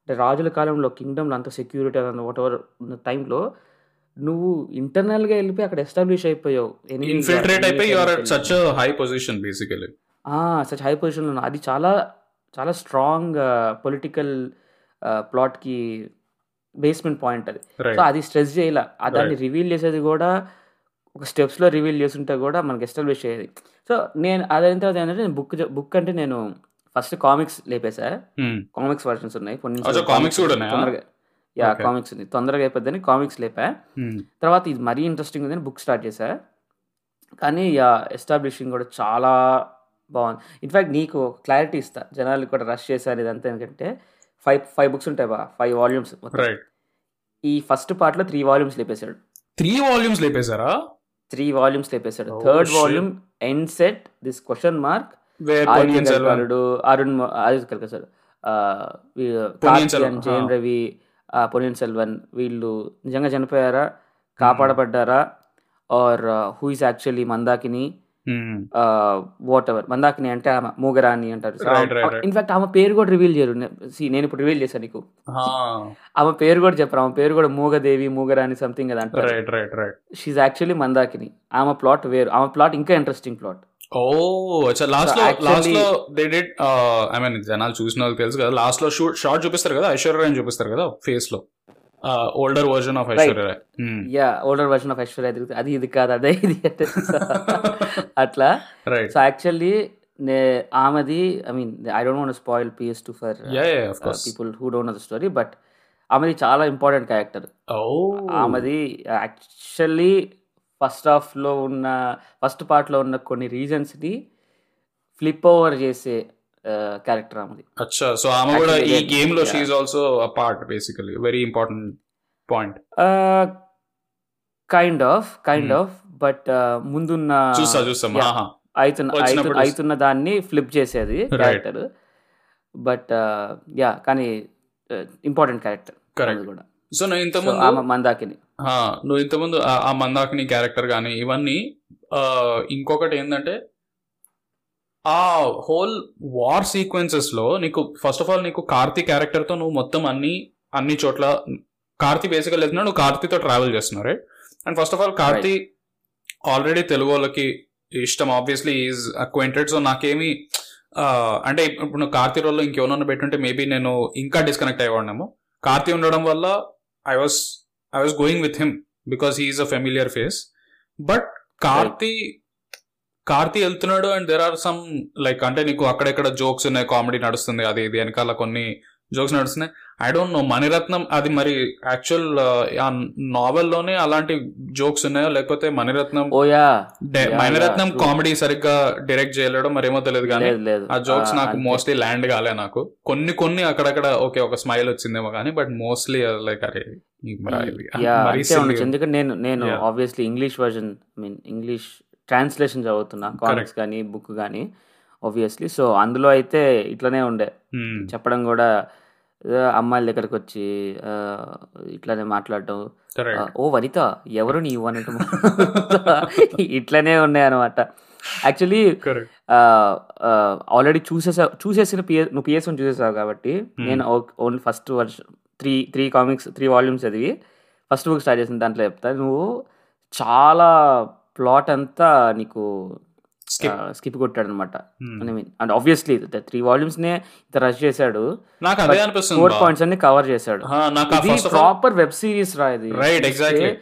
అంటే రాజుల కాలంలో కింగ్డమ్లో అంత సెక్యూరిటీ వాట్ ఎవర్ ఉన్న టైంలో నువ్వు ఇంటర్నల్గా వెళ్ళిపోయి అక్కడ ఎస్టాబ్లిష్ అయిపోయావు. ఇన్ఫిల్ట్రేట్ అయిపోయి such high position basically such high పొజిషన్లో ఉన్నావు. అది చాలా చాలా స్ట్రాంగ్ పొలిటికల్ ప్లాట్కి బేస్మెంట్ పాయింట్ అది. సో అది స్ట్రెస్ చేయాల. ఆ దాన్ని రివీల్ చేసేది కూడా ఒక స్టెప్స్లో రివీల్ చేస్తుంటే కూడా మనకి ఎస్టాబ్లిష్ అయ్యేది. సో నేను అదైన తర్వాత ఏంటంటే నేను బుక్ బుక్ అంటే నేను ఫస్ట్ కామిక్స్ లేపేసా. కామిక్స్ వర్షన్స్ ఉన్నాయి. సెల్వన్ comics కూడా యా. కామిక్స్ ఉంది. తొందరగా అయిపోద్దని కామిక్స్ లేపా. తర్వాత ఇది మరీ ఇంట్రెస్టింగ్ ఉందని బుక్ స్టార్ట్ చేశా. కానీ యా ఎస్టాబ్లిషింగ్ కూడా చాలా బాగుంది. ఇన్ఫాక్ట్ నీకు క్లారిటీ ఇస్తా. జనాలు కూడా రష్ చేశారు ఇదంతా ఎందుకంటే ఫైవ్ ఫైవ్ బుక్స్ ఉంటాయి బా. ఫైవ్ వాల్యూమ్స్ ఈ ఫస్ట్ పార్ట్లో త్రీ వాల్యూమ్స్ లేపేశాడు. త్రీ వాల్యూమ్స్ లేపేశారా? Three volumes లేపేశాడు. Third. Volume end set this question mark Arun కల్కా sir ఆ. రవి ఆ, పొన్నియిన్ సెల్వన్ వీళ్ళు నిజంగా చనిపోయారా? కాపాడబడ్డారా? Or who is actually Mandakini? Whatever Mandakini అంటే ఆమె మూగరాని అంటారు. ఇన్ఫాక్ట్ ఆమె పేరు కూడా రివీల్ చేయరు. నేను ఇప్పుడు రివీల్ చేశాను నీకు. ఆమె పేరు కూడా చెప్పరు. ఆమె పేరు కూడా మూగదేవి మూగరాని సంథింగ్ అది అంటారు. Right right right she's actually Mandakini. ఆమె ప్లాట్ వేరు. ఆమె ప్లాట్ ఇంకా ఇంట్రెస్టింగ్ ప్లాట్ ఓ అచ్చా లాస్ట్ So లో actually- లాస్ట్లో దే డిడ్ ఐ మీన్ జనాలు చూసిన వాళ్ళకి తెలుసు కదా లాస్ట్లో షూట్ షార్ట్ చూపిస్తారు కదా ఐశ్వర్య రాయ్ చూపిస్తారు కదా ఫేస్లో. Older version of Aishwarya Rai. Yeah older version of Aishwarya అది ఇది కాదు అదే ఇది అంటే అట్లా. రైట్ సో యాక్చువల్లీ ఆమెది I mean I don't want spoil PS two for people who don't know the story but ఆమెది చాలా ఇంపార్టెంట్ క్యారెక్టర్ ఓ ఆమెది యాక్చువల్లీ ఫస్ట్ హాఫ్లో ఉన్న ఫస్ట్ పార్ట్లో ఉన్న కొన్ని రీజన్స్ని ఫ్లిప్ ఓవర్ చేసే క్యారెక్టర్ ఆమెది. అచ్చా. సో ఆమె కూడా ఈ గేమ్లో yeah. She's also a part basically very important point kind of kind. Of but ముందున్న yeah. ఆహా. అవుతున్న అవుతున్న దాన్ని ఫ్లిప్ చేసేది క్యారెక్టర్. బట్ యా కానీ ఇంపార్టెంట్ క్యారెక్టర్ Correct. కూడా. సో నేను ఇంతకుముందు ఆమె మందాకిని. నువ్వు ఇంతకుముందు ఆ- మందాకిని క్యారెక్టర్ కానీ ఇవన్నీ ఇంకొకటి ఏంటంటే ఆ హోల్ వార్ సీక్వెన్సెస్లో నీకు ఫస్ట్ ఆఫ్ ఆల్ నీకు కార్తీ క్యారెక్టర్తో నువ్వు మొత్తం అన్ని అన్ని చోట్ల కార్తీ బేసికల్ వెళ్తున్నావు నువ్వు కార్తీతో ట్రావెల్ చేస్తున్నావు right and first of all Karthi already Telugu వాళ్ళకి ఇష్టం ఆబ్వియస్లీ ఈజ్ అక్వైంటెడ్ సో నాకేమి అంటే ఇప్పుడు నువ్వు కార్తీ రోల్లో ఇంకెవరన్నా పెట్టుంటే మేబీ నేను ఇంకా డిస్కనెక్ట్ అయ్యేవాడినేమో. కార్తీ ఉండడం వల్ల I was I was going with him because he's a familiar face but Karthi Karthi వెళ్తున్నాడు and there are some like అంటే నీకు అక్కడెక్కడ జోక్స్ ఉన్నాయి కామెడీ నడుస్తుంది అది ఇది వెనకాల కొన్ని జోక్స్ నడుస్తున్నాయి. ఐ డోంట్ నో మణిరత్నం అది మరి యాక్చువల్ ఆ నావెల్లోనే అలాంటి జోక్స్ ఉన్నాయో లేకపోతే మణిరత్నం ఓ యా డే- Yeah, మణిరత్నం. కామెడీ సరిగ్గా డైరెక్ట్ చేయలేడం మరేమో తెలియదు కానీ ఆ జోక్స్ ఆ, నాకు. మోస్ట్లీ ల్యాండ్ కాలే నాకు కొన్ని కొన్ని అక్కడక్కడ ఓకే ఒక స్మైల్ వచ్చిందేమో కానీ బట్ మోస్ట్లీ లైక్ అరే. ఎందుకంటే నేను నేను. Obviously English version I mean English translation చదువుతున్నా కామిక్స్ కానీ బుక్ కానీ ఆబ్వియస్లీ సో అందులో అయితే ఇట్లనే ఉండే Hmm. చెప్పడం కూడా ఆ, అమ్మాయిల దగ్గరకు వచ్చి ఇట్లానే మాట్లాడటం. ఓ వనిత ఎవరు నీవు అనటం ఇట్లనే ఉన్నాయి అనమాట యాక్చువల్లీ. ఆల్రెడీ చూసేసా చూసేసిన పిఎస్ నువ్వు పిఎస్ వన్ చూసేసావు కాబట్టి Hmm. నేను only first version three three comics three volumes చదివి ఫస్ట్ బుక్ స్టార్ట్ చేసిన దాంట్లో చెప్తా నువ్వు చాలా ప్లాట్ అంతా నీకు. స్కిప్ కొట్టాడు అనమాట. I mean and obviously three volumes నే ఇంత రష్ చేశాడు. నాకు అదే అనిపిస్తుంది ఫోర్. పాయింట్స్ అన్ని కవర్ చేశాడు. ఇది ప్రాపర్ వెబ్ సిరీస్ రా ఇది. Right, exactly.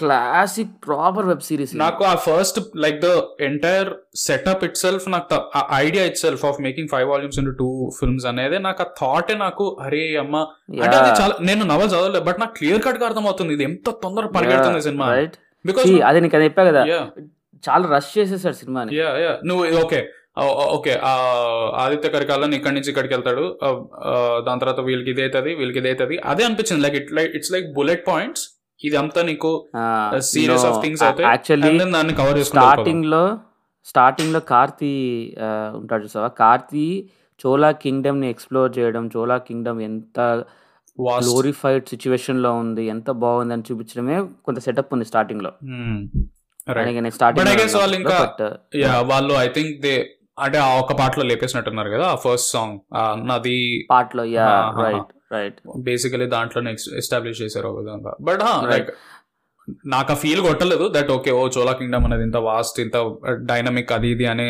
Classic proper web series నాకు ఆ first like the entire setup itself నాకు ఆ idea itself of making five volumes into two films అనేది నాకు ఆ థాట్ నాకు అరే అమ్మ. అంటే అది చాలా నేను నవల్ చదవలేదు బట్ నాకు క్లియర్ కట్గా అర్థమవుతుంది. ఇది ఎంత తొందర పరిగెడుతుంది సినిమా. రైట్ బికాస్ అది నీకు అది చెప్పా కదా. చాలా రష్ చేసేసాడు సినిమాని. యా నువ్వు ఓకే ఓకే ఆదిత్య కరికాలని ఇక్కడి నుంచి ఇక్కడికి వెళ్తాడు. దాని తర్వాత వీళ్ళకి ఇది అవుతుంది వీళ్ళకి ఇది అవుతుంది. అదే అనిపించింది. Like it like it's like bullet points ఇదంతా నీకు సీరియస్ ఆఫ్ థింగ్స్ అయితే యాక్చువల్లీ దాన్ని కవర్ స్టార్టింగ్లో స్టార్టింగ్లో కార్తీ ఉంటాడు చూసావా? కార్తీ చోలా కింగ్డమ్ని ఎక్స్ప్లోర్ చేయడం చోలా కింగ్డమ్ ఎంత గ్లోరిఫైడ్ సిచ్యువేషన్లో ఉంది ఎంత బాగుంది అని చూపించడమే కొంత సెటప్ ఉంది స్టార్టింగ్లో Guess వాళ్ళు ఇంకా- యా వాళ్ళు ఐ థింక్ దే అంటే ఆ ఒక పాటలో లేపేసినట్టున్నారు కదా ఆ ఫస్ట్ సాంగ్ నాది. పార్ట్లో yeah ah, right right basically దాంట్లోనే ఎస్టాబ్లిష్ చేశారు ఒక విధంగా. బట్. లైక్ నాకు ఆ ఫీల్ కొట్టలేదు that okay oh Chola kingdom అనేది ఇంత వాస్ట్ ఇంత డైనమిక్ అది ఇది అనే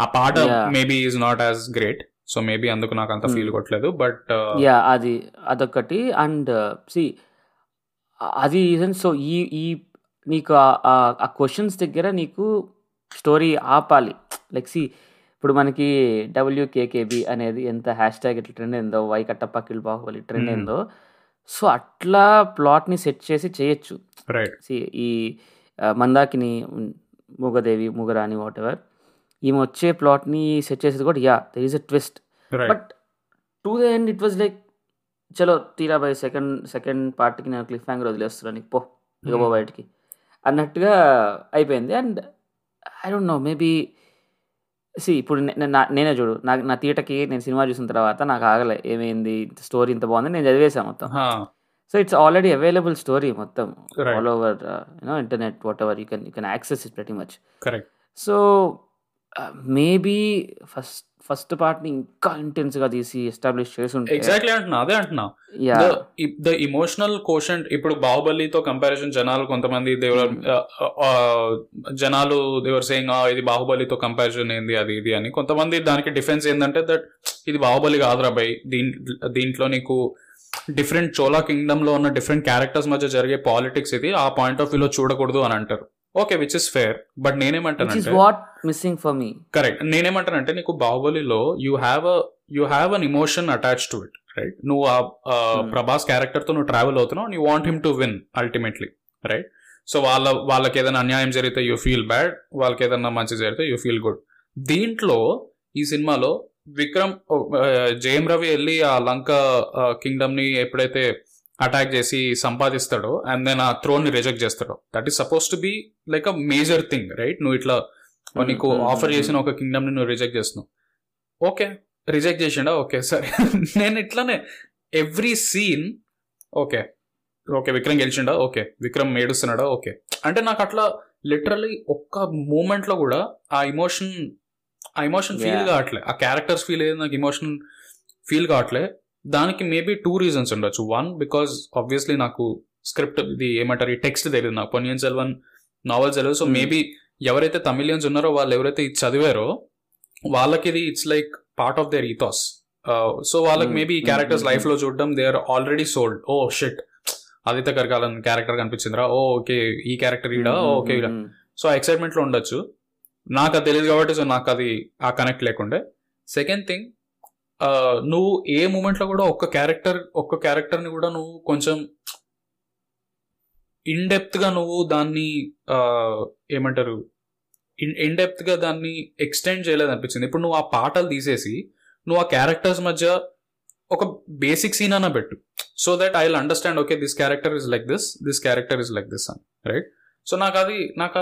ఆ పాట. Maybe is not as great so maybe అందుకు నాకు అంత Hmm. ఫీల్ కొట్టలేదు బట్ యా అది అదొకటి అండ్ సి అది సో ఈ ఈ నీకు ఆ- క్వశ్చన్స్ దగ్గర నీకు స్టోరీ ఆపాలి. లైక్ సి ఇప్పుడు మనకి డబ్ల్యూకేకేబి అనేది ఎంత హ్యాష్ ట్యాగ్ ఇట్లా ట్రెండ్ అయిందో వై కట్టప్పకిల్ బాహుబలి ట్రెండ్. అయిందో. సో అట్లా ప్లాట్ని సెట్ చేసి చేయొచ్చు. ఈ మందాకిని మూగదేవి మూగరాని వాట్ ఎవర్ ఈమె వచ్చే ప్లాట్ని సెట్ చేసేది కూడా yeah there is a twist but to the end it was like చలో తీరా బై సెకండ్ సెకండ్ పార్ట్కి నేను క్లిఫ్ హ్యాంగర్ వదిలేస్తున్నాను నీకు పో ఇక Hmm. బయటికి. అన్నట్టుగా అయిపోయింది. And I don't know maybe see ఇప్పుడు నేనే చూడు నా నా తీటకి నేను సినిమా చూసిన తర్వాత నాకు ఆగలే ఏమైంది స్టోరీ ఇంత బాగుంది నేను చదివేశాను మొత్తం. So it's already available story మొత్తం. All over you know internet whatever you can you can access it ప్రతి much. So maybe first first పార్ట్ని ఇంకా ఇంటెన్స్గా తీసి ఎస్టాబ్లిష్ చేసి ఉంటే ఎగ్జాక్ట్లీ అంటున్నా అదే అంటున్నా. ద ఇమోషనల్ కోషంట్ ఇప్పుడు బాహుబలితో కంపారిజన్ జనాలు కొంతమంది దేవర్ జనాలు దేవర్ సేయింగ్ ఇది బాహుబలితో కంపారిజన్ ఏంది అది ఇది అని. కొంతమంది దానికి డిఫెన్స్ ఏంటంటే దట్ ఇది బాహుబలి కాదురా బై దీని దీంట్లో నీకు డిఫరెంట్ చోలా కింగ్డమ్లో ఉన్న డిఫరెంట్ క్యారెక్టర్స్ మధ్య జరిగే పాలిటిక్స్ ఇది ఆ పాయింట్ ఆఫ్ వ్యూలో చూడకూడదు అని అంటారు. Okay which is fair but నేనేమంటానంటే what missing for me correct నేనేమంటానంటే నీకు బాహుబలిలో you have a you have an emotion attach to it right నువ్వు ఆ Hmm. ప్రభాస్ క్యారెక్టర్తో నువ్వు ట్రావెల్ అవుతున్నావు you want him to win ultimately right so వాళ్ళ వాళ్ళకి ఏదైనా అన్యాయం జరిగితే యూ ఫీల్ బ్యాడ్ వాళ్ళకి ఏదైనా మంచి జరిగితే యూ ఫీల్ గుడ్ దీంట్లో ఈ సినిమాలో విక్రమ్ జయం రవి వెళ్ళి ఆ లంక కింగ్డమ్ని ఎప్పుడైతే అటాక్ చేసి సంపాదిస్తాడో అండ్ దెన్ ఆ థ్రోన్ని రిజెక్ట్ చేస్తాడో. That is suppose to be like a major thing right నువ్వు ఇట్లా Hmm, నీకు hmm, ఆఫర్ hmm, చేసిన ఒక కింగ్డమ్ని నువ్వు రిజెక్ట్ చేస్తున్నావు. ఓకే రిజెక్ట్ చేసిండా? ఓకే సరే. (laughs) నేను ఇట్లానే every scene okay okay Vikram గెలిచిండా? Okay Vikram ఏడుస్తున్నాడా? ఓకే అంటే నాకు అట్లా లిటరలీ ఒక్క మూమెంట్లో కూడా ఆ ఇమోషన్ ఆ ఇమోషన్ ఫీల్. కావట్లే. ఆ క్యారెక్టర్స్ ఫీల్ అయ్యేది నాకు ఇమోషన్ ఫీల్ కావట్లే. దానికి మేబీ టూ రీజన్స్ ఉండొచ్చు. వన్ బికాస్ ఆబ్వియస్లీ నాకు స్క్రిప్ట్ ఇది ఏమంటారు ఈ టెక్స్ట్ తెలియదు నాకు. పొన్నియన్ సెల్వన్ నావెల్ తెలియదు సో Hmm. మేబీ ఎవరైతే తమిళియన్స్ ఉన్నారో వాళ్ళు ఎవరైతే ఇది చదివారో వాళ్ళకి ఇది it's like part of their ethos so వాళ్ళకి Hmm. మేబీ ఈ Hmm, క్యారెక్టర్స్ hmm, లైఫ్లో చూడడం they are already sold oh shit Aditya Karikalan character కనిపించిందిరా. Oh okay ఈ క్యారెక్టర్ ఈడా? ఓకే సో ఎక్సైట్మెంట్లో ఉండొచ్చు. నాకు అది తెలియదు కాబట్టి సో నాకు అది ఆ కనెక్ట్ లేకుండే. సెకండ్ థింగ్ నువ్వు ఏ మూమెంట్లో కూడా ఒక్క క్యారెక్టర్ ఒక్క క్యారెక్టర్ని కూడా నువ్వు కొంచెం ఇన్గా నువ్వు దాన్ని ఏమంటారు ఇన్గా దాన్ని ఎక్స్టెండ్ చేయలేదు అనిపించింది ఇప్పుడు నువ్వు ఆ పాటలు తీసేసి నువ్వు ఆ క్యారెక్టర్స్ మధ్య ఒక బేసిక్ సీన్ అన్న పెట్టు. So that I will understand okay this character is like this this character is like this అని రైట్ సో నాకు అది నాకు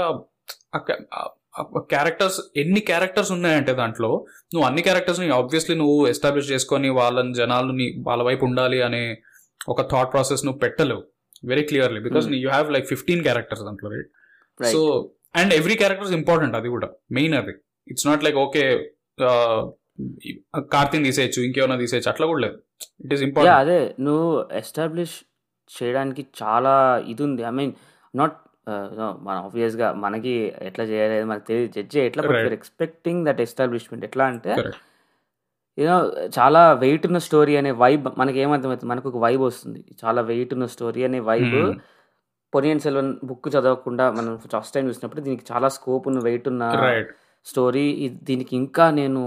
క్యారెక్టర్స్ ఎన్ని క్యారెక్టర్స్ ఉన్నాయంటే దాంట్లో నువ్వు అన్ని క్యారెక్టర్స్ని ఆబ్వియస్లీ నువ్వు ఎస్టాబ్లిష్ చేసుకొని వాళ్ళని జనాలని వాళ్ళ వైపు ఉండాలి అనే ఒక థాట్ ప్రాసెస్ నువ్వు పెట్టలేవు. Very clearly because. You have like fifteen characters దాంట్లో right. So and every character is important అది కూడా. మెయిన్ అది. ఇట్స్ నాట్ లైక్ ఓకే కార్తీని తీసేయచ్చు ఇంకేమైనా తీసేయచ్చు అట్లా కూడా లేదు. ఇట్ ఈస్ ఇంపార్టెంట్ అదే నువ్వు ఎస్టాబ్లిష్ చేయడానికి చాలా ఇది ఉంది. ఐ మీన్ నాట్ మన ఆబ్వియస్గా మనకి ఎట్లా చేయలేదు మనకి తెలియదు జడ్జి ఎట్లా but. You're expecting that establishment ఎట్లా అంటే. యూనో చాలా వెయిట్ ఉన్న స్టోరీ అనే వైబ్ మనకి ఏమర్థమవుతుంది మనకు ఒక వైబ్ వస్తుంది చాలా వెయిట్ ఉన్న స్టోరీ అనే వైబ్. పొనియన్ సెల్వన్ బుక్ చదవకుండా మనం ఫస్ట్ టైం చూసినప్పుడు దీనికి చాలా స్కోప్ ఉన్న వెయిట్ ఉన్న రైట్ స్టోరీ దీనికి ఇంకా నేను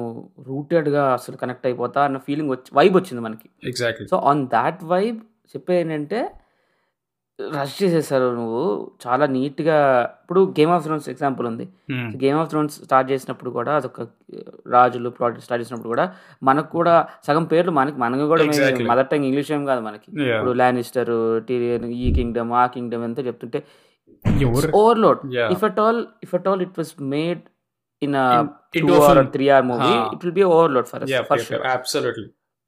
రూటెడ్గా అసలు కనెక్ట్ అయిపోతా అన్న ఫీలింగ్ వచ్చి వైబ్ వచ్చింది మనకి exactly so on that vibe చెప్పేది ఏంటంటే రష్ చేసేసారు నువ్వు చాలా నీట్గా ఇప్పుడు గేమ్ ఆఫ్ థ్రోన్స్ ఎగ్జాంపుల్ ఉంది గేమ్ ఆఫ్ థ్రోన్స్ స్టార్ట్ చేసినప్పుడు కూడా అదొక రాజులు ప్రాజెక్ట్ స్టార్ట్ చేసినప్పుడు కూడా మనకు కూడా సగం పేర్లు మనకి మనకు కూడా. మదర్ టంగ్ ఇంగ్లీష్ ఏం కాదు మనకి ఇప్పుడు ల్యానిస్టర్ టీరియన్ ఈ కింగ్డమ్ ఆ కింగ్డమ్ ఎంత చెప్తుంటే overload. If at all if at all it was made in two or. Three or movie. It will be overload for for.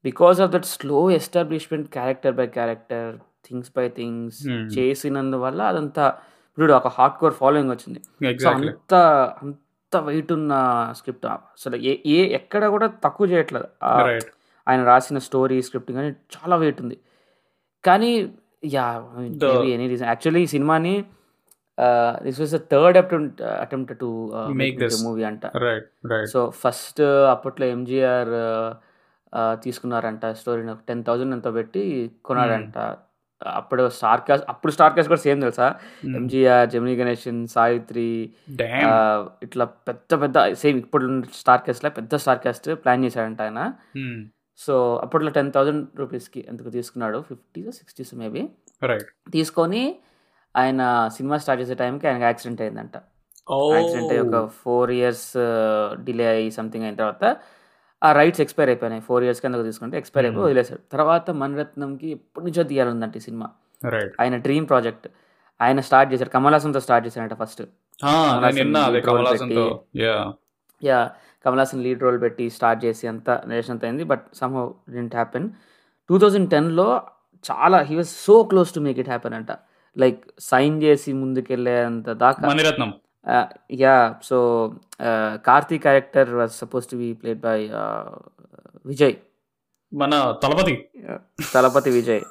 Because of that slow establishment character by character things by things Hmm. చేసినందువల్ల అదంతా ఇప్పుడు ఒక hard core following వచ్చింది so. అంత అంత wait ఉన్న script అసలు ఏ ఏ ఎక్కడ కూడా తక్కువ చేయట్లేదు. ఆయన రాసిన స్టోరీ స్క్రిప్ట్ కానీ చాలా వెయిట్ ఉంది కానీ యా ఎనీ రీజన్ యాక్చువల్లీ ఈ సినిమాని this was the third attempt attempt to make this. Movie అంట. సో ఫస్ట్ అప్పట్లో ఎంజిఆర్ తీసుకున్నారంట స్టోరీని టెన్ థౌజండ్ ఎంతో పెట్టి కొన్నాడంట అప్పుడు స్టార్ కాస్ట్ అప్పుడు స్టార్ కాస్ట్ కూడా సేమ్ తెలుసా. ఎంజిఆర్ జమినీ గణేషన్ సావిత్రి ఇట్లా పెద్ద పెద్ద సేమ్ ఇప్పుడు స్టార్ కాస్ట్ లా పెద్ద స్టార్ కాస్ట్ ప్లాన్ చేశాడంట ఆయన Hmm. సో అప్పట్లో టెన్ థౌజండ్ రూపీస్కి ఎందుకు తీసుకున్నాడు ఫిఫ్టీస్ సిక్స్టీస్ మేబీ. తీసుకొని ఆయన సినిమా స్టార్ట్ చేసే టైంకి ఆయనకి యాక్సిడెంట్ అయిందంట Oh. యాక్సిడెంట్ అయ్యి ఒక ఫోర్ ఇయర్స్ డిలే అయ్యి సంథింగ్ అయిన తర్వాత ఆ రైట్స్ ఎక్స్పైర్ అయిపోయినాయి. ఫోర్ ఇయర్స్ కింద తీసుకుంటే ఎక్స్పైర్ అయిపోయి Hmm. వదిలేశాడు తర్వాత మణిరత్నంకి ఎప్పటి నుంచో తీయాలందంట ఈ సినిమా. ఆయన డ్రీమ్ ప్రాజెక్ట్ ఆయన స్టార్ట్ చేశాడు కమల్ హాసన్తో స్టార్ట్ చేశాడంట first yeah Kamal Haasan lead role పెట్టి. స్టార్ట్ చేసి అంతా నేషన్ అంత అయింది. But somehow didn't happen two thousand టెన్లో చాలా he was so close to make it happen అంట. లైక్ సైన్ చేసి ముందుకెళ్ళేంత దాకా Maniratnam. Yeah so Karthi character was suppose to be played by Vijay మన Thalapathy. Thalapathy Vijay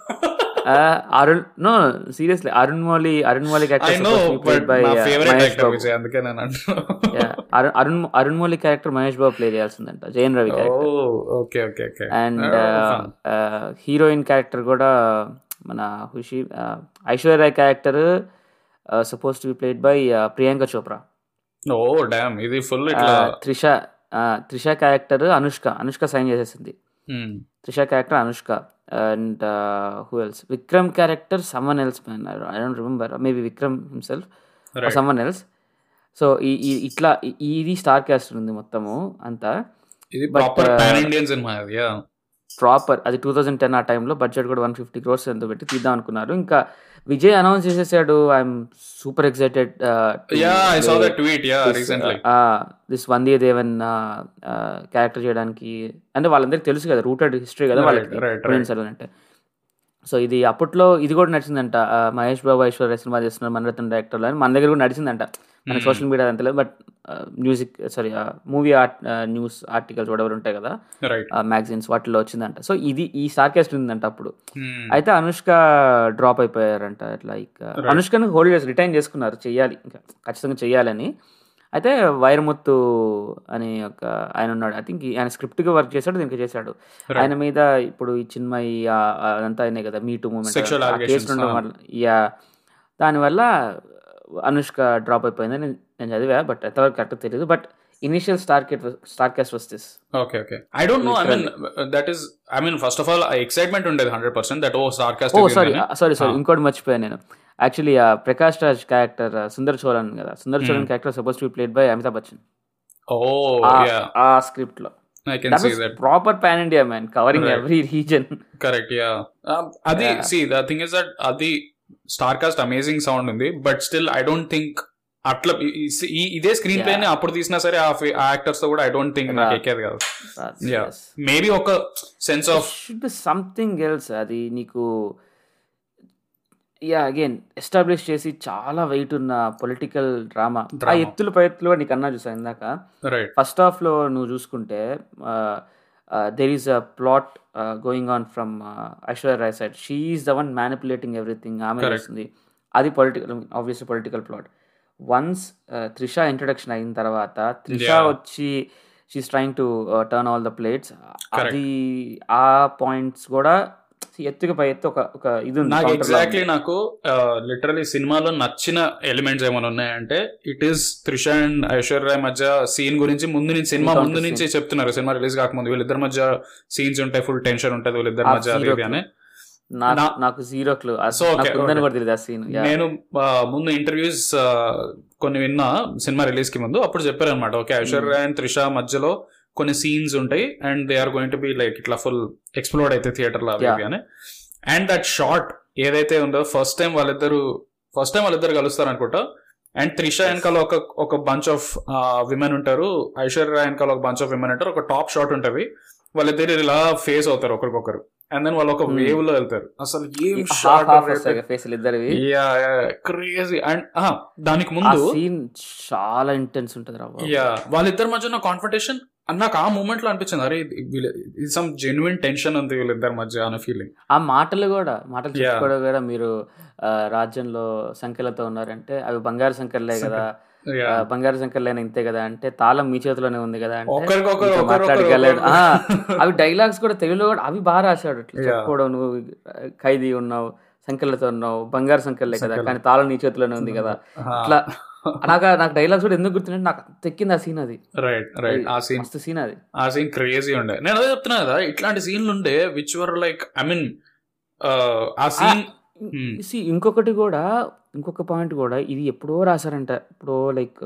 Arun no seriously Arun Mouli Arun Mouli supposed to uh, Arun Arun Mouli character Mahesh Babu play చేయాల్సిందంట Jayam Ravi character and heroine character కూడా మన Khushi Aishwarya Rai character suppose to be played by Priyanka Chopra oh damn ఇది full ఇట్లా Trisha Trisha character Anushka Anushka sign చేసేసింది. Trisha character Anushka and who else Vikram character someone else man I don't remember maybe Vikram himself. Someone else so ఈ ఇట్లా ఇది star cast ఉంది మొత్తము అంతా. Proper uh, proper అది టూ థౌజండ్ టెన్ ఆ టైంలో బడ్జెట్ కూడా వన్ ఫిఫ్టీ క్రోర్స్ ఎంతో పెట్టి తీద్దాం అనుకున్నారు. ఇంకా విజయ్ అనౌన్స్ చేసేసాడు. I'm super excited this Vandiyathevan character చేయడానికి అంటే వాళ్ళందరికీ తెలుసు కదా రూటెడ్ హిస్టరీ కదా వాళ్ళకి అంటే. సో ఇది అప్పట్లో ఇది కూడా నడిచిందంట ఆ, మహేష్ బాబు ఐశ్వర్య సినిమా చేస్తున్నారు మనరత్న డైరెక్టర్లు అని. మన దగ్గర కూడా నడిచిందంట. మన Hmm. సోషల్ మీడియా అంత లేదు but music sorry movie art news articles ఎవరు ఉంటాయి కదా మ్యాగజైన్స్ వాటిలో వచ్చిందంట. సో ఇది ఈ సార్కాస్ట్ ఉందంట అప్పుడు. అయితే అనుష్క డ్రాప్ అయిపోయారంట లైక్. అనుష్కని హోల్డ్ చేసి రిటైన్ చేసుకున్నారు చెయ్యాలి ఇంకా ఖచ్చితంగా చెయ్యాలని. అయితే వైరముత్తు అని ఒక ఆయన ఉన్నాడు ఐ థింక్ ఆయన స్క్రిప్ట్గా వర్క్ చేశాడు దీనికి చేశాడు. ఆయన మీద ఇప్పుడు ఈ చిన్మయి అదంతా అయినాయి కదా మీ టూ Sexual allegations, ఉండడం ఆ. వల్ల యా దానివల్ల అనుష్క డ్రాప్ అయిపోయిందని నేను చదివా బట్ ఎంతవరకు కరెక్ట్ తెలియదు but initial star కెట్ star cast was this okay okay I don't know I mean that is I mean first of all excitement ఉండేది hundred percent that oh oh sarcastic sorry sorry sorry Ah. ఇంకోటి మర్చిపోయాను నేను. Actually Prakash Raj character Sundar Cholan కదా. Sundar Cholan. Character suppose to played by Amitabh Bachchan oh ఆ- yeah ఆ స్క్రిప్ట్లో. Proper pan India man covering. Every reason correct yeah అది. See the thing is that అది star cast amazing sound ఉంది but still I don't think అట్లా ఇదే screen play ని అప్పుడు తీసినా సరే ఆ యాక్టర్స్తో కూడా ఐ డోంట్ థింక్ నాకు. ఎక్కేది కదా. మేబీ ఒక సెన్స్ ఆఫ్ సంథింగ్ ఎల్స్ అది నీకు యా అగైన్ ఎస్టాబ్లిష్ చేసి చాలా వెయిట్ ఉన్న పొలిటికల్ డ్రామా ఆ. ఎత్తులు పై ఎత్తులు కూడా నీకు అన్నా చూసాను ఇందాక ఫస్ట్ హాఫ్లో నువ్వు చూసుకుంటే there is a plot going on from Aishwarya Rai side she is the one manipulating everything ఆమె Correct. చేస్తుంది అది political obviously political plot once Trisha introduction అయిన తర్వాత త్రిష Yeah. వచ్చి she's trying to turn all the plates Correct. అది ఆ points కూడా ఎత్తుకు పై ఎత్తు ఒక ఒక ఇది నాకు ఎగ్జాక్ట్లీ. నాకు లిటరలీ సినిమాలో నచ్చిన ఎలిమెంట్స్ ఏమైనా ఉన్నాయంటే it is Trisha and Aishwarya మధ్య సీన్ గురించి ముందు నుంచి సినిమా ముందు నుంచి చెప్తున్నారు. సినిమా రిలీజ్ కాకముందు వీళ్ళిద్దరి మధ్య సీన్స్ ఉంటాయి ఫుల్ టెన్షన్ ఉంటుంది వీళ్ళిద్దరి మధ్య అని. నాకు జీరో క్లూ సీన్ నేను ముందు ఇంటర్వ్యూస్ కొన్ని విన్నా సినిమా రిలీజ్కి ముందు అప్పుడు చెప్పారు అనమాట ఓకే ఐశ్వర్య అండ్ త్రిష మధ్యలో కొన్ని సీన్స్ ఉంటాయి and they are going to be like ఇట్లా ఫుల్ ఎక్స్ప్లోర్డ్ అయితే థియేటర్లో అవి అని. అండ్ దట్ షార్ట్ ఏదైతే ఉందో ఫస్ట్ టైం వాళ్ళిద్దరు ఫస్ట్ టైం వాళ్ళిద్దరు కలుస్తారు అనుకుంటా. అండ్ త్రిష. వెనకాల ఒక ఒక బంచ్ ఆఫ్ విమెన్ ఉంటారు. ఐశ్వర్య వెనకాల ఒక బంచ్ ఆఫ్ విమెన్ ఉంటారు. ఒక టాప్ షాట్ ఉంటది. వాళ్ళిద్దరు ఇలా ఫేస్ అవుతారు ఒకరికొకరు. అండ్ దెన్ వాళ్ళు ఒక Hmm. వేవ్లో వెళ్తారు. అసలు ఏం షార్ట్ ఇద్దరివి. క్రేజీ అండ్ దానికి ముందు సీన్ చాలా ఇంటెన్స్ ఉంటుంది. యా వాళ్ళిద్దరి మధ్య ఉన్న కాన్ఫర్టేషన్ నాకు ఆ మూమెంట్లో అనిపించింది అరే ఇది సమ్ జెన్యున్ టెన్షన్ ఉంది వీళ్ళిద్దరి మధ్య అనే ఫీలింగ్ ఆ మాటలు కూడా మాటలు. చెప్పుకోవడం కూడా మీరు రాజ్యంలో సంఖ్యలతో ఉన్నారంటే అవి బంగారు సంఖ్యలే కదా బంగారు సంఖ్యలైన ఇంతే కదా అంటే తాళం మీ చేతిలోనే ఉంది కదా అంటే మాట్లాడగలడు. అవి డైలాగ్స్ కూడా తెలుగులో కూడా అవి బాగా రాశాడు. చెప్పుకోవడం నువ్వు ఖైదీ ఉన్నావు సంఖ్యలతో ఉన్నావు బంగారు సంఖ్యలే కదా. కానీ తాళం నీ చేతిలోనే ఉంది కదా ఇట్లా నాకు నాకు డైలాగ్స్ కూడా ఎందుకు గుర్తుంటే నాకు తెక్కింది ఆ సీన్ అది. రైట్ రైట్ ఆ సీన్ సీన్ అది. ఆ సీన్ క్రేజీ ఉండే. నేను అదే చెప్తున్నా కదా ఇట్లాంటి సీన్లు ఉండే which were like I mean ఆ సీన్ Hmm. ఇంకొకటి కూడా ఇంకొక పాయింట్ కూడా ఇది ఎప్పుడో రాశారంట. ఎప్పుడో లైక్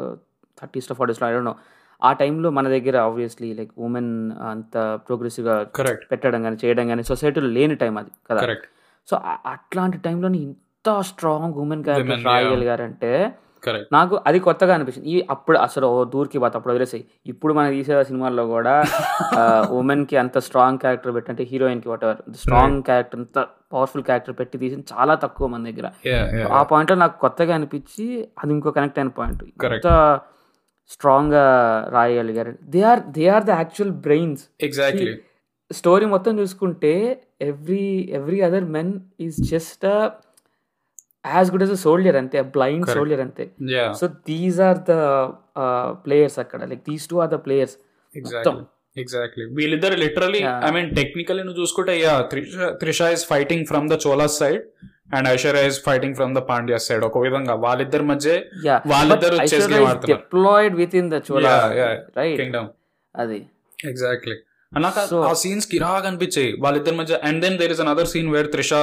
థర్టీస్లో ఫార్టీస్లో ఐ నో ఆ టైంలో మన దగ్గర ఆబ్వియస్లీ లైక్ ఉమెన్ అంత ప్రోగ్రెసివ్గా కరెక్ట్ పెట్టడం కానీ చేయడం కానీ సొసైటీలో లేని టైం అది కదా. సో అట్లాంటి టైంలో ఇంత స్ట్రాంగ్ ఉమెన్ క్యారెక్టర్ yeah. రాయగలిగారంటే కరెక్ట్ నాకు అది కొత్తగా అనిపించింది. ఈ అప్పుడు అసలు ఓ దూరికి బాత్ అప్పుడు వదిలేసాయి. ఇప్పుడు మనం తీసే సినిమాల్లో కూడా (laughs) ఉమెన్కి అంత స్ట్రాంగ్ క్యారెక్టర్ పెట్టి అంటే హీరోయిన్కి వాట్ ఎవర్ స్ట్రాంగ్ క్యారెక్టర్ అంత పవర్ఫుల్ క్యారెక్టర్ పెట్టి తీసి చాలా తక్కువ మన దగ్గర. ఆ పాయింట్లో నాకు కొత్తగా అనిపించి అది ఇంకో కనెక్ట్ అయిన పాయింట్. ఎంత స్ట్రాంగ్గా రాయగలిగారు. They are they are the actual brains exactly story మొత్తం చూసుకుంటే every every other men is just as good as a soldier అంతే బ్లైండ్. సోల్జర్ అంతే. So these are the players అక్కడ. Like these two are the players exactly వీళ్ళిద్దరు literally. I mean technically నువ్వు చూసుకుంటే yeah Trisha is fighting from the Cholas side and Aishwarya is fighting from the Pandya side ఒక విధంగా వాళ్ళిద్దరి మధ్య వాళ్ళిద్దరు. Deployed within the Chola. Right kingdom అది. Exactly నాకు ఆ సీన్స్ కిరాగా అనిపించాయి. వాళ్ళిద్దరి మధ్య and then there is another scene where Trisha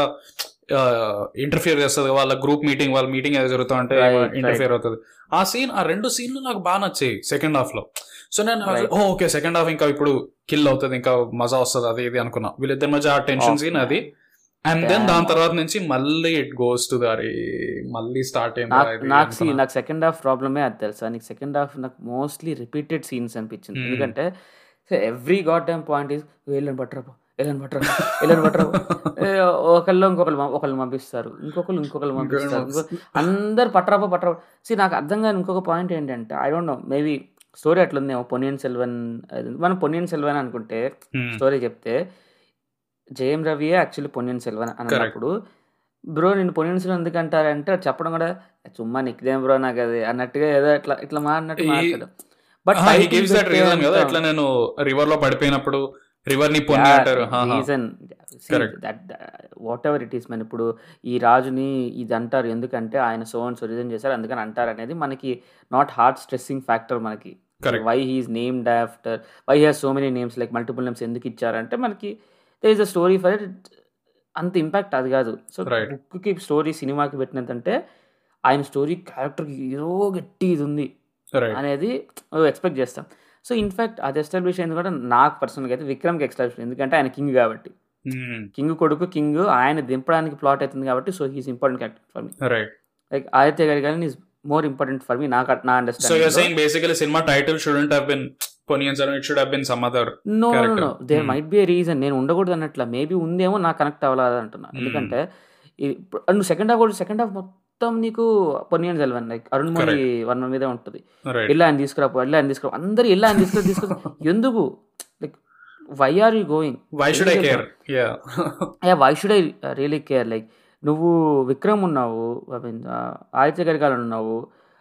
interfere చేస్తుంది వాళ్ళ గ్రూప్ మీటింగ్ వాళ్ళ మీటింగ్ ఏదో జరుగుతా ఉంటే ఇంటర్ఫియర్ అవుతుంది. ఆ సీన్ ఆ రెండు సీన్లు నాకు బాగా నచ్చాయి సెకండ్ హాఫ్లో. సో నేను. ఓకే సెకండ్ హాఫ్ ఇంకా ఇప్పుడు కిల్ అవుతుంది ఇంకా మజా వస్తుంది అది ఇది అనుకున్నా. వీళ్ళిద్దరి మధ్య ఆ టెన్షన్ సీన్ అది. అండ్ దెన్ దాని తర్వాత నుంచి మళ్ళీ ఇట్ గోస్ టు దారి మళ్ళీ స్టార్ట్ నాకు నాకు అయింది నాకు సెకండ్ హాఫ్ ప్రాబ్లమే అది తెలుసా? నీకు సెకండ్ హాఫ్ నాకు మోస్ట్లీ రిపీటెడ్ సీన్స్ అనిపించింది. Hmm. ఎందుకంటే every god time point is వెళ్ళని పట్టరాపో వెళ్ళని పట్టరాపో వెళ్ళని పట్టరాపో ఒకళ్ళు ఇంకొకళ్ళు పం- ఒకళ్ళు పంపిస్తారు. ఇంకొకళ్ళు ఇంకొకళ్ళు పంపిస్తారు. అందరు పట్టరాపో పట్టరాపో సి నాకు అర్థం కాని ఇంకొక పాయింట్ ఏంటంటే I don't know maybe story అట్లుందేమో Ponniyin Selvan మనం పొనియన్ సెల్వన్ అనుకుంటే స్టోరీ చెప్తే జయం రవియే యాక్చువల్లీ పొన్నియన్ సెల్వన్. అన్నప్పుడు బ్రో నేను పొన్నియన్ సెల్వన్ ఎందుకు అంటారంటే అది చెప్పడం కూడా చుమ్మా నిక్దేం బ్రో నాకు అది అన్నట్టుగా ఏదో ఇట్లా ఇట్లా మాట్లాడినట్టు ఈ- మాట్లాడు. But he gives that reason కదా ఇట్లా నేను రివర్లో పడిపోయినప్పుడు రివర్ని పొన్ని అంటారు. Reason whatever it is మన ఇప్పుడు ఈ రాజుని ఇది అంటారు. ఎందుకంటే ఆయన సో అండ్ సో రీజన్ చేశారు. అందుకని అంటారు అనేది మనకి నాట్ హార్ట్ స్ట్రెస్సింగ్ ఫ్యాక్టర్ మనకి. Why he's named after why has so many names like multiple names ఎందుకు ఇచ్చారంటే మనకి they is a story for it అంత ఇంపాక్ట్ అది కాదు. సో. బుక్కి స్టోరీ సినిమాకి పెట్టినదంటే ఆయన స్టోరీ క్యారెక్టర్కి ఏదో గట్టి ఇది ఉంది అనేది ఎక్స్పెక్ట్ చేస్తాం. సో ఇన్ఫాక్ట్ అది ఎస్టాబ్లిష్ అయింది కూడా నాకు పర్సనల్గా అయితే విక్రమ్కి ఎస్టాబ్లిష్ ఎందుకంటే ఆయన కింగ్ కాబట్టి. Hmm. కింగ్ కొడుకు కింగ్ ఆయన దింపడానికి ప్లాట్ అవుతుంది కాబట్టి so he's important character for me right like Aditya గారి కానీ is more important for me నాకు నా so your understanding saying basically cinema title shouldn't have been it should have been some other no. No there Hmm. Might be reason నేను ఉండకూడదు అన్నట్ల. Maybe ఉందేమో నాకు connect అవ్వలేదు అంటున్నా Hmm. ఎందుకంటే నువ్వు సెకండ్ హాఫ్ కూడా సెకండ్ హాఫ్ మొత్తం నీకు పొన్నియన్ సెల్వన్ లైక్ అరుణ్ మౌళి వర్మ మీదే ఉంటుంది. వెళ్ళి ఆయన తీసుకురాపో వెళ్ళి ఆయన తీసుకురా అందరు వెళ్ళి ఆయన తీసుకురా తీసుకురా. (laughs) ఎందుకు? Like why are you going why should I care yeah why should I really care like నువ్వు విక్రమ్ ఉన్నావు ఐ మీన్ ఆదిత్య గరికాలు ఉన్నావు.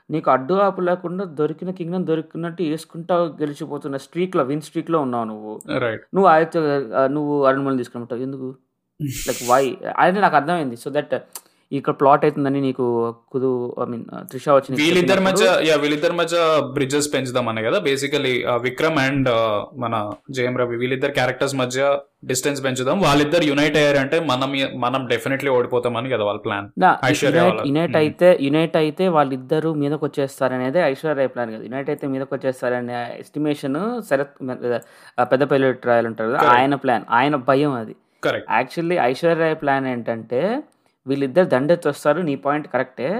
నీకు అడ్డు ఆపు లేకుండా దొరికిన కింగ్డమ్ దొరికినట్టు వేసుకుంటా గెలిచిపోతున్న స్ట్రీక్లో విన్ స్ట్రీక్లో ఉన్నావు నువ్వు. నువ్వు ఆదిత్య నువ్వు అరుణ్మల్ తీసుకుంటావు ఎందుకు? (laughs) లైక్ వై అంటే నాకు అర్థమైంది. సో దట్ ఇక్కడ ప్లాట్ అవుతుందని నీకు కుదు ఐ మీన్ త్రిష వచ్చి నీకు వీళ్ళిద్దరి మధ్య యా వీళ్ళిద్దరి మధ్య బ్రిడ్జెస్ పెంచుదామనే కదా. బేసికలీ విక్రమ్ అండ్ మన జయం రవి వీళ్ళిద్దరు క్యారెక్టర్స్ మధ్య డిస్టెన్స్ పెంచుదాం. వాళ్ళిద్దరు యునైట్ అయ్యారంటే మనం మనం డెఫినెట్లీ ఓడిపోతామని కదా వాళ్ళ ప్లాన్ యునైట్ Hmm. అయితే యునైట్ అయితే వాళ్ళిద్దరూ మీదకి వచ్చేస్తారనేది ఐశ్వర్య ప్లాన్ కదా. యునైట్ అయితే మీదకి వచ్చేస్తారనే ఎస్టిమేషన్ శరత్ ఆ, పెద్దపల్లి ట్రయల్ ఉంటారు. ఆయన ప్లాన్ ఆయన భయం అది. కరెక్ట్ యాక్చువల్లీ ఐశ్వర్య ప్లాన్ ఏంటంటే వీళ్ళిద్దరు దండెత్తి వస్తారు నీ పాయింట్ కరెక్టే.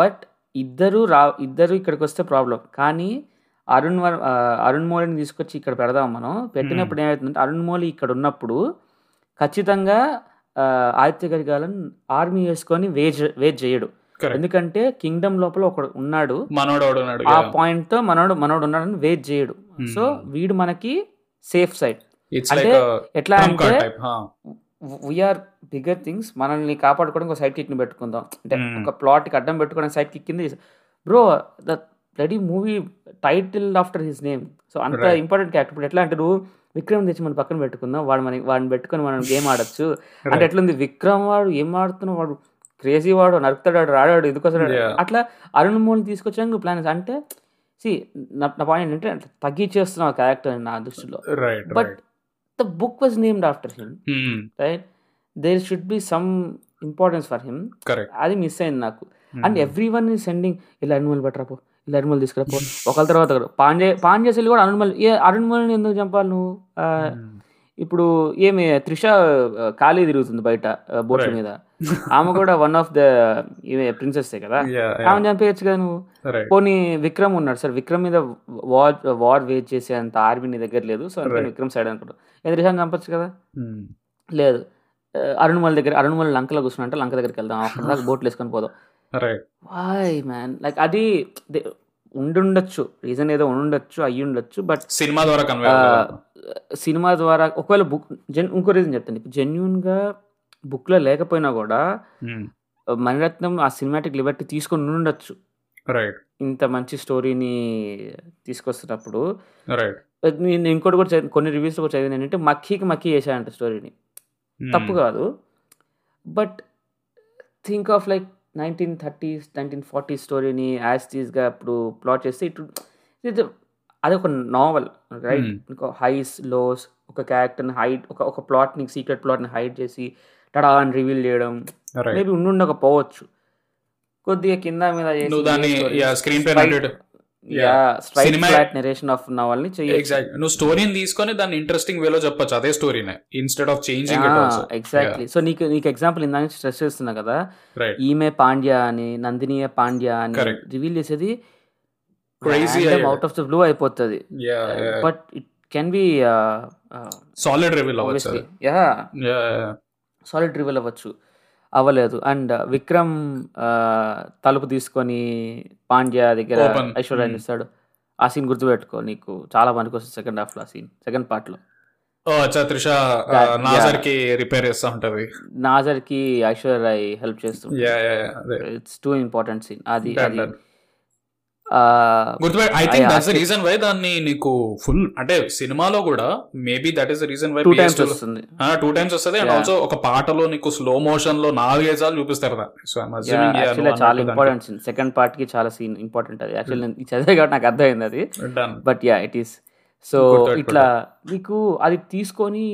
బట్ ఇద్దరు రా ఇద్దరు ఇక్కడికి వస్తే ప్రాబ్లం. కానీ అరుణ్ వర్ అరుణ్ మౌళిని తీసుకొచ్చి ఇక్కడ పెడదాం మనం. పెట్టినప్పుడు ఏమవుతుందంటే అరుణ్ మౌళి ఇక్కడ ఉన్నప్పుడు ఖచ్చితంగా ఆదిత్య గరిగాలను ఆర్మీ వేసుకొని వేజ్ వేజ్ చేయడు. ఎందుకంటే కింగ్డమ్ లోపల ఒకడు ఉన్నాడు. మనోడు ఆ పాయింట్తో మనోడు మనోడు ఉన్నాడని వేజ్ చేయడు. సో వీడు మనకి సేఫ్ సైడ్. అంటే ఎట్లా అంటే వీఆర్ బిగ్గర్ థింగ్స్ మనల్ని కాపాడుకోవడానికి ఒక సైడ్ కిక్ని పెట్టుకుందాం. అంటే Hmm. ఒక ప్లాట్కి అడ్డం పెట్టుకోవడానికి సైడ్ కిక్ కింద bro the ready movie title after his name so అంత. ఇంపార్టెంట్ క్యారెక్టర్ ఇప్పుడు ఎట్లా అంటే నువ్వు విక్రమ్ తెచ్చి మన పక్కన పెట్టుకుందాం. వాడు మన వాడిని పెట్టుకొని మనం (laughs) గేమ్ ఆడొచ్చు. అంటే ఎట్లుంది? విక్రమ్ వాడు ఏం ఆడుతున్నావు వాడు క్రేజీ వాడు నరుకుతాడు రాడాడు ఎందుకు వస్తాడు Yeah. అట్లా అరుణ్ మోహన్ తీసుకొచ్చాక ప్లాన్ అంటే సి నా పాయింట్ ఏంటంటే తగ్గించేస్తున్నావు క్యారెక్టర్ నా దృష్టిలో. But the book was named after him right there should be some importance for him correct అది మిస్ అయింది నాకు. అండ్ ఎవ్రీ వన్ ఈ సెండింగ్ ఇలా అరుణ్మల్ పట్టరాపో ఇలా అరుణ్మల్ తీసుకురాపో ఒకళ్ళ తర్వాత పాండే పాండే సెల్లి కూడా అరుణ్మల్ ఏ అరుణ్మల్ని ఎందుకు చంపాలి నువ్వు? ఆ, ఇప్పుడు ఏమి త్రిష ఖాళీ తిరుగుతుంది బయట బోట్ల Right. మీద. (laughs) ఆమె కూడా వన్ ఆఫ్ ద ప్రిన్సెస్ కదా? ఆమె చంపేయచ్చు కదా నువ్వు? పోనీ విక్రమ్ ఉన్నాడు సార్. విక్రమ్ మీద వార్ వార్ వేట్ చేసే అంత ఆర్మీ నీ దగ్గర లేదు. So Right. విక్రమ్ సైడ్ అనుకుంటాడు ఎదురుశాన్ని చంపచ్చు కదా? లేదు. అరుణ్మల్ దగ్గర అరుణ్మల్ లంకలో కూర్చున్నట్టే లంక దగ్గరికి వెళ్దాం అక్కడ దాకా బోట్లు వేసుకొని పోదాం. వాయ్ మ్యాన్ లైక్ అది ఉండుండొచ్చు. రీజన్ ఏదో ఉండుండొచ్చు అయ్యి ఉండొచ్చు బట్ సినిమా ద్వారా సినిమా ద్వారా ఒకవేళ బుక్ జెన్ ఇంకో రీజన్ చెప్తాను ఇప్పుడు జెన్యున్గా బుక్లో లేకపోయినా కూడా మణిరత్నం ఆ సినిమాటిక్ లిబర్టీ తీసుకొని ఉండొచ్చు రైట్ ఇంత మంచి స్టోరీని తీసుకొస్తున్నప్పుడు రైట్ నేను ఇంకోటి కూడా చదివి- కొన్ని రివ్యూస్లో కూడా చదివింది ఏంటంటే మక్కీకి మక్కీ చేశాడంట స్టోరీని. తప్పు కాదు. But think of like nineteen thirties nineteen forty స్టోరీని యాజ్ టీస్గా ఇప్పుడు ప్లాట్ చేస్తే ఇటు ఇది అది ఒక నావల్ రైట్? Hmm. ఇంకా హైస్ లోస్ ఒక క్యారెక్టర్ని హైడ్ ఒక ఒక ప్లాట్ని సీక్రెట్ ప్లాట్ని హైడ్ చేసి టడా అని రివీల్ చేయడం. మేబీ ఉండుండకపోవచ్చు. కొద్దిగా కింద మీద నువ్వు స్టోరీని తీసుకొని దాన్ని ఇంట్రెస్టింగ్ వేలో చెప్పొచ్చు. అదే స్టోరీనే instead of changing exactly so నీకు నీకు ఎగ్జాంపుల్ ఇందా స్ట్రెస్ చేస్తున్నా కదా? ఈమె పాండ్య అని నందినియ పాండ్య అని. రివీల్ చేసేది అవుట్ ఆఫ్ ద బ్లూ అయిపోతుంది. But it can be solid reveal అవ్వచ్చు సాలిడ్ రివీల్ అవ్వచ్చు. అవ్వలేదు. అండ్ విక్రమ్ తలుపు తీసుకొని పాండ్య దగ్గర Open. ఐశ్వర్యాన్ని Hmm. ఇస్తాడు ఆ సీన్ గుర్తుపెట్టుకో నీకు చాలా పనికి వస్తుంది సెకండ్ హాఫ్లో ఆ సీన్ సెకండ్ పార్ట్లో. త్రిష నాజర్కి రిపేర్ చేస్తా ఉంటది. నాజర్కి ఐశ్వర్య రాయ్ హెల్ప్ చేస్తుంది ఇట్స్ టూ ఇంపార్టెంట్ సీన్ అది done. ఆ, గుర్తుపెట్ I think that's reason why దాన్ని నీకు ఫుల్ అంటే సినిమాలో కూడా maybe that is the reason why two times వస్తుంది. టూ టైమ్స్ వస్తుంది అండ్. ఆల్సో ఒక పాటలో నీకు స్లో మోషన్లో నాలుగైదు సార్లు చూపిస్తారు సో చాలా ఇంపార్టెంట్ సీన్ సెకండ్ పార్ట్కి చాలా సీన్ ఇంపార్టెంట్ అది. యాక్చువల్లీ నేను చదివే కాబట్టి నాకు అర్థమైంది అది. But yeah it is so. ఇట్లా నీకు అది తీసుకొని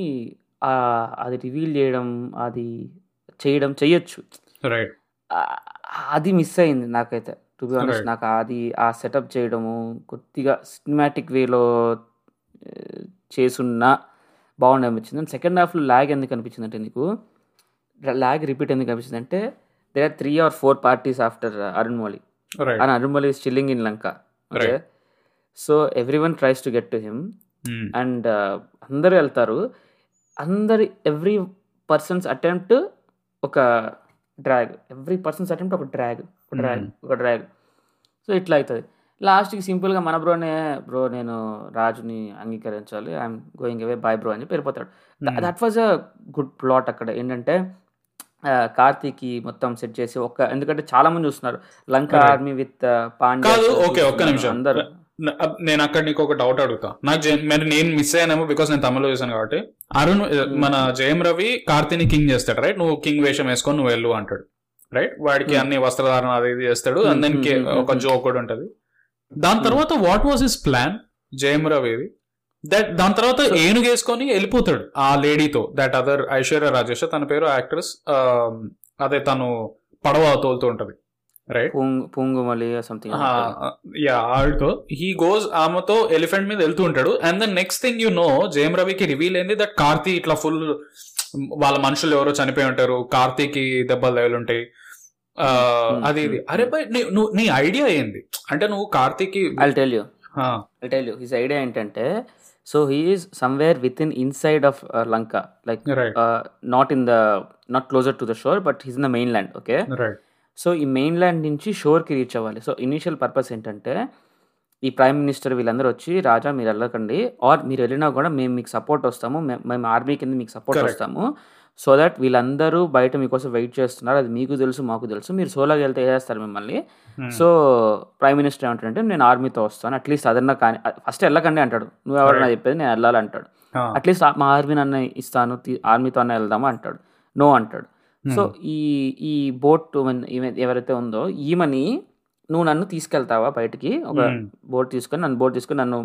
అది రివీల్ చేయడం అది చేయడం ఆ, అది మిస్ అయింది నాకైతే. To be honest. నాకు అది ఆ సెటప్ చేయడము కొద్దిగా సినిమాటిక్ వేలో చేసున్నా బాగుండే అనిపించింది. సెకండ్ హాఫ్లో ల్యాగ్ ఎందుకు అనిపించింది అంటే నీకు ల్యాగ్ రిపీట్ ఎందుకు అనిపించింది అంటే they are three or four parties after Arun Mouli and Arun Mouli is chilling in Lanka okay. So every one tries to get to him and అందరూ వెళ్తారు. అందరి ఎవ్రీ పర్సన్స్ అటెంప్ట్ ఒక drag. Every persons attempt ఒక drag. ఒక drag. ఒక drag. So ఇట్లా అవుతుంది. లాస్ట్కి సింపుల్గా మన బ్రోనే బ్రో నేను రాజుని అంగీకరించాలి. I'm going away. Bye bro అని చెప్పి వెళ్ళిపోతాడు that was a good plot అక్కడ. ఏంటంటే కార్తీకి మొత్తం సెట్ చేసి ఒక్క ఎందుకంటే చాలా మంది చూస్తున్నారు. Lanka. Army with Pandya okay ఒక్క నిమిషం. అందరు. నేను అక్కడ నీకు ఒక డౌట్ అడుగుతా. నాకు మరి నేను మిస్ అయ్యానేమో బికాస్ నేను తమిళలో చూసాను కాబట్టి. అరుణ్ మన జయం రవి కార్తీని కింగ్ చేస్తాడు రైట్ నువ్వు కింగ్ వేషం వేసుకొని నువ్వు వెళ్ళు అంటాడు రైట్ వాడికి Hmm. అన్ని వస్త్రధారణ అది ఇది చేస్తాడు Hmm, and then hmm, hmm, ఒక hmm. జోక్ కూడా ఉంటది. దాని Hmm. తర్వాత వాట్ వాజ్ హిస్ ప్లాన్ జయం రవిది దట్ దాని తర్వాత ఏనుగు వేసుకొని వెళ్ళిపోతాడు ఆ లేడీతో దట్ అదర్ ఐశ్వర్య రాజేష్ తన పేరు యాక్ట్రెస్ అదే తను పడవ తోలుతూ ఉంటది. రైట్ పూంగుమలి సంథింగ్ యా ఆవిడతో హీ గోస్ ఆమెతో ఎలిఫెంట్ మీద వెళ్తూ ఉంటాడు. And then next thing you know Jayam రవికి రివీల్ అయింది దట్ కార్తీ ఇట్లా ఫుల్ వాళ్ళ మనుషులు ఎవరో చనిపోయి ఉంటారు. కార్తీకి దెబ్బలు తగులుంటాయి ఆ, Hmm, అది ఇది. hmm, అరే బై నీ- నువ్వు నీ ఐడియా ఏంది? అంటే నువ్వు కార్తీకి ఐ టెల్ యూ ఆ, I tell you his idea ఏంటంటే so he's somewhere with in inside of Lanka like not in the not closer to the shore but his in the mainland okay right so ఈ mainland నుంచి షోర్కి reach అవ్వాలి. So initial purpose ఏంటంటే ఈ prime minister వీళ్ళందరూ వచ్చి రాజా మీరు వెళ్ళకండి. ఆర్ మీరు వెళ్ళినా కూడా మేము మీకు సపోర్ట్ వస్తాము. మేము ఆర్మీ కింద మీకు సపోర్ట్. వస్తాము. సో దట్ వీళ్ళందరూ బయట మీకోసం వెయిట్ చేస్తున్నారు. అది మీకు తెలుసు మాకు తెలుసు. మీరు సోలోకి వెళ్తే వేస్తారు మిమ్మల్ని? సో ప్రైమ్ మినిస్టర్ ఏమంటాడంటే నేను ఆర్మీతో వస్తాను. అట్లీస్ట్ అదన్నా కానీ ఫస్ట్ వెళ్ళకండి అంటాడు. నువ్వు ఎవరన్నా. చెప్పేది నేను వెళ్ళాలి అంటాడు అట్లీస్ట్ మా ఆర్మీ అన్న ఇస్తాను. ఆర్మీతో అన్న వెళ్దామా అంటాడు. నో అంటాడు. సో ఈ ఈ బోట్ ఈమె ఎవరైతే ఉందో ఈమెని నువ్వు నన్ను తీసుకెళ్తావా బయటికి? ఒక బోట్ తీసుకొని నన్ను బోట్ తీసుకొని నన్ను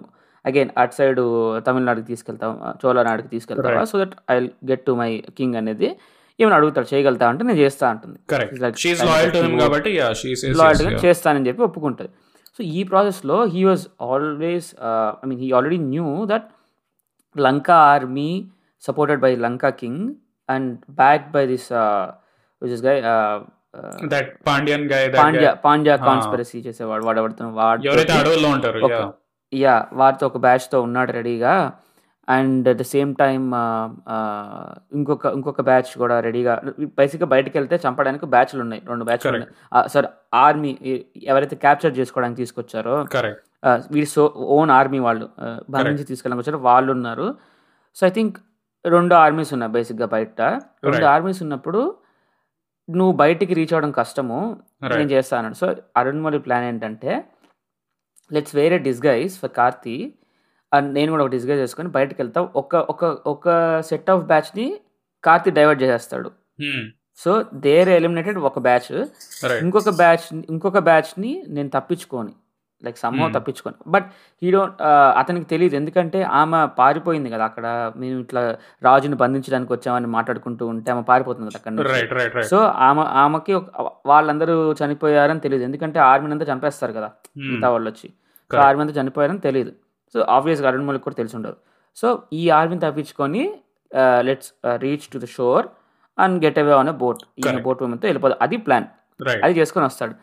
అగైన్ అటు సైడ్ తమిళనాడుకి తీసుకెళ్తావా చోళనాడుకి తీసుకెళ్తావా. So that I get to my king అనేది ఏమైనా అడుగుతాడు చేయగలుగుతా అంటే నేను చేస్తా అంటుంది. చేస్తానని చెప్పి ఒప్పుకుంటుంది. సో ఈ ప్రాసెస్లో he was always I mean he already knew that Lanka army supported by Lanka king and back by this which is guy that Pandyan guy Pandya Pandya. Conspiracy చేసేవాడు వాడు ఎవడుతున్న వాడు ఎవరైతే అడవుల్లో ఉంటారు. యా. వారితో ఒక బ్యాచ్తో ఉన్నాడు రెడీగా. And at the same time ఇంకొక ఇంకొక బ్యాచ్ కూడా రెడీగా. బేసిక్గా బయటకు వెళ్తే చంపడానికి బ్యాచ్లు ఉన్నాయి రెండు బ్యాచ్లు. ఉన్నాయి. సార్ ఆర్మీ ఎవరైతే క్యాప్చర్ చేసుకోవడానికి తీసుకొచ్చారో వీడి సో ఓన్ ఆర్మీ వాళ్ళు బంధించి తీసుకెళ్ళడానికి వచ్చారు వాళ్ళు ఉన్నారు సో ఐ థింక్ రెండు ఆర్మీస్ ఉన్నాయి బేసిక్గా బయట. రెండు. ఆర్మీస్ ఉన్నప్పుడు నువ్వు బయటికి రీచ్ అవ్వడం కష్టము. నేను చేస్తాను సో అరుణ్మలి ప్లాన్ ఏంటంటే లెట్స్ వేరే డిస్గైజ్ ఫర్ కార్తీ అండ్ నేను కూడా ఒక డిస్గైజ్ చేసుకొని బయటకు వెళ్తా. ఒక ఒక ఒక సెట్ ఆఫ్ బ్యాచ్ని కార్తీ డైవర్ట్ చేసేస్తాడు. సో దేర్ ఎలిమినేటెడ్ ఒక బ్యాచ్ ఇంకొక బ్యాచ్ ఇంకొక బ్యాచ్ని నేను తప్పించుకొని. Like somehow Hmm. తప్పించుకొని. బట్ హీ డోంట్ అతనికి తెలియదు ఎందుకంటే ఆమె పారిపోయింది కదా అక్కడ. మేము ఇట్లా రాజుని బంధించడానికి వచ్చామని మాట్లాడుకుంటూ ఉంటే ఆమె పారిపోతుంది కదా అక్కడ సో ఆమె ఆమెకి వాళ్ళందరూ చనిపోయారని తెలియదు ఎందుకంటే ఆర్మీని అంతా చంపేస్తారు కదా మిగతా వాళ్ళు వచ్చి. సో. ఆర్మీ అంతా చనిపోయారని తెలియదు సో ఆబ్వియస్గా అరుణ్ మౌలిక్ కూడా తెలిసి ఉండదు. సో ఈ ఆర్మీని తప్పించుకొని let's reach to the shore and get away on boat ఈ. బోట్తో వెళ్ళిపోదు. అది ప్లాన్ అది చేసుకొని వస్తాడు.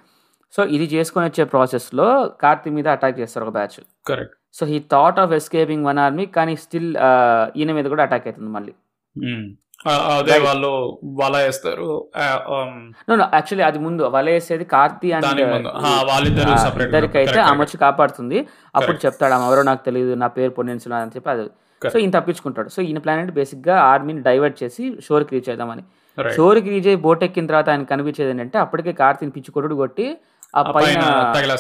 సో ఇది చేసుకొని వచ్చే ప్రాసెస్లో కార్తీ మీద అటాక్ చేస్తారు ఒక batch correct so he thought of escaping one army కానీ స్టిల్ ఈయన మీద కూడా అటాక్ అవుతుంది మళ్ళీ. అదే Right. వాళ్ళు వల వేస్తారు ఆ, um, యాక్చువల్లీ అది ముందు వల వేసేది కార్తీ separate ఇద్దరికి అయితే ఆమె వచ్చి కాపాడుతుంది. అప్పుడు. చెప్తాడు ఆమె ఎవరో నాకు తెలియదు నా పేరు పొన్నిన్సులా అని చెప్పి అది. సో ఈయన తప్పించుకుంటాడు. సో ఈయన ప్లాన్ అంటే బేసిక్గా ఆర్మీని డైవర్ట్ చేసి షోర్కి రీచ్ అవుదామని. షోర్కి రీచ్ అయ్యి బోట్ ఎక్కిన తర్వాత ఆయన కనిపించేది ఏంటంటే అప్పటికే కార్తీని పిచ్చి కొట్టుడు కొట్టి ఆ పైన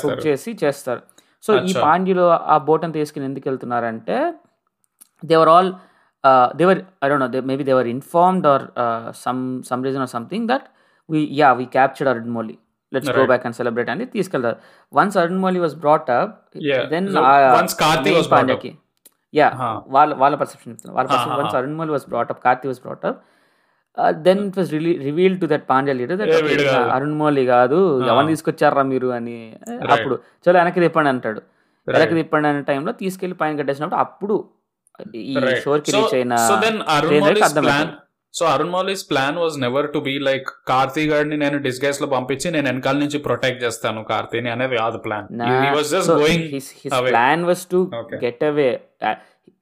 hook చేసి చేస్తారు సో ఈ. పాండ్యులు ఆ బోట్ అంతా తీసుకుని ఎందుకు వెళ్తున్నారంటే they were all they were I don't know maybe they were informed or some some reason or something that we yeah we captured Arun Mouli let's go. Back and celebrate అని తీసుకెళ్తారు once Arun Mouli was brought up. Then So, once Karthi was brought up. Yeah. వాళ్ళ వాళ్ళ perception చెప్తున్నారు వాళ్ళ perception once. Arun Mouli was brought up Karthi was brought up then it was reveal to that Pandya leader that. Arun Mouli కాదు ఆ. ఎవరిని తీసుకొచ్చారా మీరు అని Right. అప్పుడు చలో వెనక్కి తిప్పండి అంటాడు వెనక్కి. తిప్పండి అనే టైంలో తీసుకెళ్ళి పైన కట్టేసినప్పుడు అప్పుడు ఈ Right. షోర్కి So- రీచ్ అయిన so Arun Mouli's. Plan was never to be like Karthi గాడిని నేను డిస్గైస్లో పంపించి నేను వెనకాల నుంచి ప్రొటెక్ట్ చేస్తాను కార్తీని అనేది కాదు plan was. Plan was to. Get away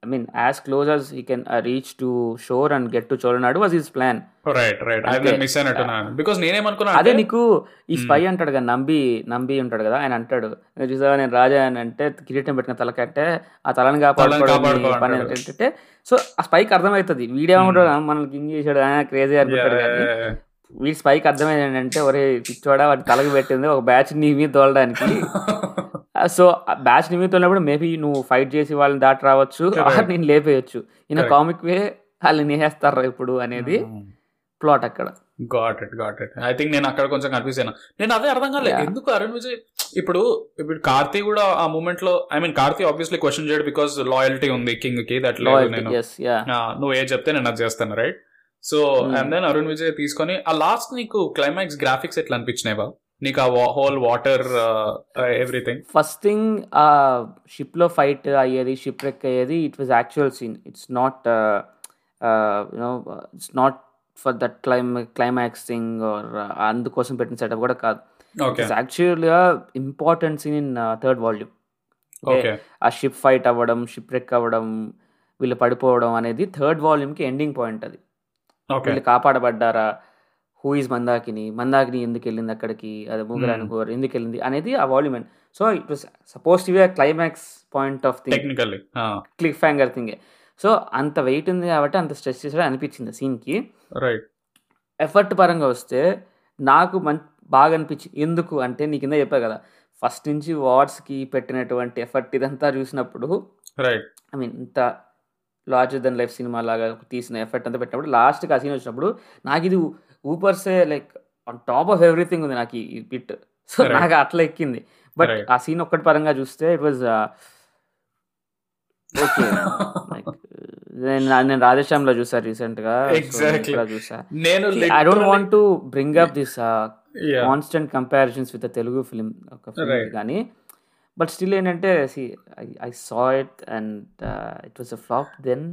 I mean as close as he can reach to shore and get to Cholanadu was his plan right right. అది మిస్ అయినట్టున్నాను బికాస్ నేనేమనుకున్నా అదే నీకు ఈ స్పై అంటాడు కదా నంబి నంబి ఉంటాడు కదా ఆయన అంటాడు "నేను చూసావా నేను రాజా అని అంటే కిరీటం పెట్టిన తలకంటే ఆ తలని కాపాడుకోవడం పని. ఏంటంటే సో ఆ స్పైకి అర్థమవుతుంది. వీడేమో మనల్ని కింగ్ చేశాడు క్రేజీ అనుకుంటాడు కానీ yeah. వీడి స్పైకి అర్థమైంది ఏంటంటే ఒరే పిచ్చోడా వాడి తలకి పెట్టింది ఒక బ్యాచ్ నీ మీద తోలడానికి. (laughs) సో బ్యాచ్ నీ మీద తోలినప్పుడు మేబీ నువ్వు ఫైట్ చేసి వాళ్ళని దాటి రావచ్చు నేను లేపేయచ్చు. ఇన్. కామిక్ వే వాళ్ళని నేసేస్తారా ఇప్పుడు అనేది ప్లాట్ అక్కడ. Got it got it I think నేను అక్కడ కొంచెం కన్ఫ్యూజ్ అయినా. నేను అదే అర్థం కాలేదు. ఎందుకు అరుణ్ విజయ్? ఇప్పుడు ఇప్పుడు కార్తీ కూడా ఆ మూమెంట్లో I mean Karthi obviously question చేయడు బికాస్ లాయల్టీ ఉంది కింగ్కి దట్ లేదు నేను. నువ్వు ఏ చెప్తే నేను అది చేస్తాను right so. And then Arun Vijay తీసుకొని ఆ లాస్ట్ నీకు క్లైమాక్స్ గ్రాఫిక్స్ ఎట్లా అనిపించినాయి బా నీకు ఆ whole water everything first thing ఆ షిప్లో ఫైట్ అయ్యేది షిప్ రెక్ అయ్యేది it was actual scene it's not you know it's not for that claim climax thing or అందుకోసం పెట్టిన సెటప్ కూడా కాదు. ఇట్స్ యాక్చువల్గా important scene in third volume ఆ షిప్ ఫైట్ అవ్వడం షిప్ రెక్ అవ్వడం వీళ్ళు పడిపోవడం అనేది థర్డ్ వాల్యూమ్కి ఎండింగ్ పాయింట్ అది. వీళ్ళు కాపాడబడ్డారా? హూ ఈజ్ మందాకిని మందాకిని ఎందుకు వెళ్ళింది అక్కడికి? అది ముగ్గురు కోర్ ఎందుకు వెళ్ళింది? అనేది ఆ volume so it was suppose to be climax point of thing cliffhanger థింగే so అంత వెయిట్ ఉంది కాబట్టి అంత స్ట్రెస్ చేసాడు అనిపించింది సీన్కి రైట్ ఎఫర్ట్ పరంగా వస్తే నాకు మం బాగా అనిపించింది ఎందుకు అంటే నీ కింద చెప్పా కదా. ఫస్ట్ నుంచి వార్స్కి పెట్టినటువంటి ఎఫర్ట్ ఇదంతా చూసినప్పుడు రైట్ ఐ మీన్ ఇంత లార్జర్ దెన్ లైఫ్ సినిమా లాగా తీసిన ఎఫర్ట్ అంతా పెట్టినప్పుడు లాస్ట్కి ఆ సీన్ వచ్చినప్పుడు నాకు ఇది ఊపర్సే like on top of everything ఉంది నాకు ఈ పిట్ సో. నాకు అట్లా ఎక్కింది బట్. ఆ సీన్ ఒక్కటి పరంగా చూస్తే ఇట్ వాజ్ ఓకే నేను నేను రాధేశ్యామ్లో చూసా రీసెంట్గా చూసా నేను I don't want to bring up this. Constant comparisons with Telugu film ఒక Right. కానీ బట్ స్టిల్ ఏంటంటే I saw it and it was a flop then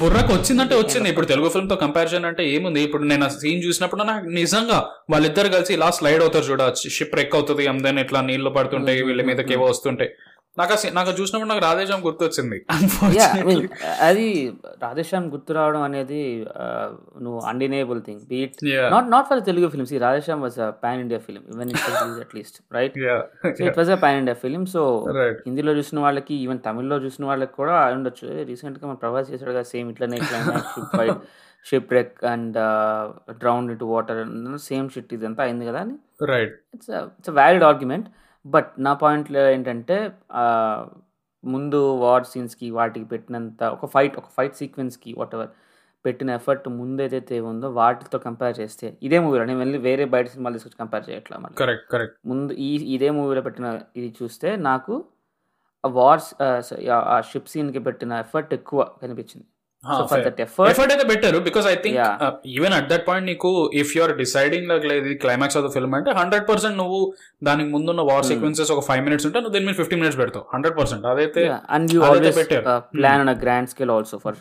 బుర్రకు వచ్చిందంటే వచ్చింది. ఇప్పుడు తెలుగు ఫిల్మ్తో కంపారిజన్ అంటే ఏముంది? ఇప్పుడు నేను సీన్ చూసినప్పుడు నాకు నిజంగా వాళ్ళిద్దరు కలిసి ఇలా స్లైడ్ అవుతారు చూడ. షిప్ రెక్ అవుతుంది అందరం ఇట్లా నీళ్ళు పడుతుంటాయి Mhm, వీళ్ళ మీదకి mhm. ఏవో వస్తుంటాయి. నాకు నాకు చూసినప్పుడు నాకు రాధేశం గుర్తొచ్చింది. అది రాధేశ్యామ్ గుర్తు రావడం అనేది నువ్వు undeniable thing beat. Not not for Telugu films ఈ Radhe Shyam was a pan India film even it at least right it was a pan India film so. హిందీలో చూసిన వాళ్ళకి ఈవెన్ తమిళ్ళో చూసిన వాళ్ళకి కూడా అయి ఉండొచ్చు. రీసెంట్గా మన ప్రభాస్ చేశాడు కదా సేమ్ ఇట్లనే ship fight ship wreck and drowned ఇటు వాటర్ సేమ్ షిట్ ఇదంతా అయింది కదా అని. Right it's it's valid argument but నా పాయింట్లో ఏంటంటే ముందు వార్ సీన్స్కి వాటికి పెట్టినంత ఒక ఫైట్ ఒక ఫైట్ సీక్వెన్స్కి వాట్ ఎవర్ పెట్టిన ఎఫర్ట్ ముందు ఏదైతే ఉందో వాటితో కంపేర్ చేస్తే ఇదే మూవీలో నేను వెళ్ళి వేరే బయట సినిమాలు తీసుకొచ్చి కంపేర్ చేయట్లా మళ్ళీ. Correct correct. ముందు ఈ ఇదే మూవీలో పెట్టిన ఇది చూస్తే నాకు వార్స్ ఆ షిప్ సీన్కి పెట్టిన ఎఫర్ట్ ఎక్కువ కనిపించింది. ఎఫర్ట్ ఎఫర్ట్ అయితే because I think Yeah. Even at that point నీకు if deciding like climax of the film అంటే హండ్రెడ్ పర్సెంట్ నువ్వు దానికి ముందున్న వార్ Hmm. సీక్వెన్సెస్ ఒక ఫైవ్ మినిట్స్ ఉంటే నువ్వు దీని మీద ఫిఫ్టీన్ మినిట్స్ పెడతావు. హండ్రెడ్ పర్సెంట్ అదైతే. Plan on grand scale also for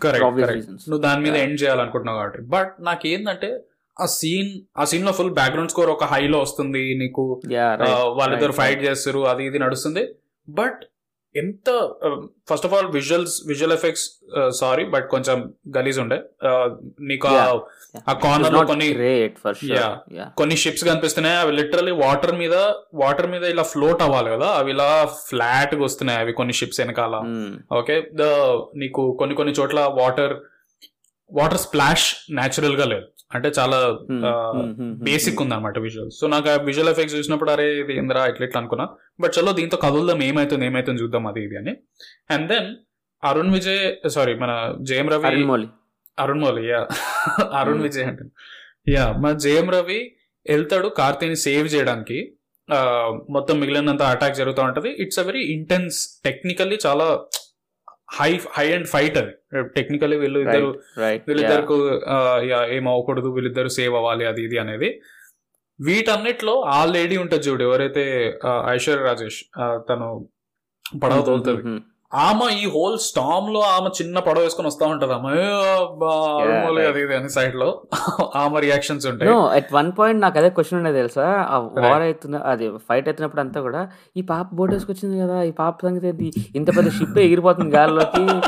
నువ్వు దాని మీద. ఎండ్ చేయాలనుకుంటున్నావు కాబట్టి. బట్ నాకు ఏంటంటే ఆ సీన్ ఆ సీన్లో ఫుల్ బ్యాక్గ్రౌండ్ స్కోర్ ఒక హైలో వస్తుంది నీకు ఆ, వాళ్ళిద్దరు ఫైట్ చేస్తారు అది ఇది నడుస్తుంది. బట్ ఎంత first of all visuals visual effects sorry but కొంచెం గలీజ్ ఉండే. ఆ, నీకు ఆ- కార్నర్లో కొన్ని కొన్ని షిప్స్ కనిపిస్తున్నాయి అవి లిటరలీ వాటర్ మీద వాటర్ మీద ఇలా ఫ్లోట్ అవ్వాలి కదా అవి ఇలా ఫ్లాట్గా వస్తున్నాయి అవి కొన్ని షిప్స్ వెనకాల. ఓకే ద నీకు కొన్ని కొన్ని చోట్ల వాటర్ వాటర్ స్ప్లాష్ న్యాచురల్గా లేదు. అంటే చాలా బేసిక్ ఉంది అనమాట విజువల్ సో నాకు ఆ విజువల్ ఎఫెక్ట్స్ చూసినప్పుడు అరే ఇది ఏందిరా ఇట్లా ఇట్లా అనుకున్నా. బట్ చలో దీంతో కదులుదాం ఏమైతుంది ఏమైతుంది చూద్దాం అది ఇది అని. And then Arun Vijay sorry మన జయం రవి అరుణ్ మౌలి యా అరుణ్. (laughs) విజయ్ అంటే యా మన జయం రవి వెళ్తాడు కార్తీని సేవ్ చేయడానికి. మొత్తం మిగిలినంత అటాక్ జరుగుతూ ఉంటది. It's a very intense technically చాలా హై హై అండ్ ఫైట్ అది. టెక్నికల్లీ వీళ్ళు ఇద్దరు ఏం అవ్వకూడదు వీళ్ళిద్దరు సేవ్ అవ్వాలి అది ఇది అనేది. వీటన్నిటిలో ఆ లేడీ ఉంటుంది చూడు ఎవరైతే ఐశ్వర్య రాజేష్ తను పడవ తోలుతుంది. ఆమె ఈ హోల్ స్టామ్లో ఆమె చిన్న పడవ వేసుకొని వస్తా ఉంటది. అది అని సైడ్లో ఆమె రియాక్షన్స్ ఉంటాయి. నో అట్ వన్ పాయింట్ నాకు అదే క్వశ్చన్ ఉండేది తెలుసా? ఆ. వార్ అవుతున్న అది ఫైట్ అవుతున్నప్పుడు అంతా కూడా ఈ పాప బోట్ వేసుకొచ్చింది కదా ఈ పాప సంగతి ఇంత పెద్ద షిప్ ఎగిరిపోతుంది గాల్లోకి?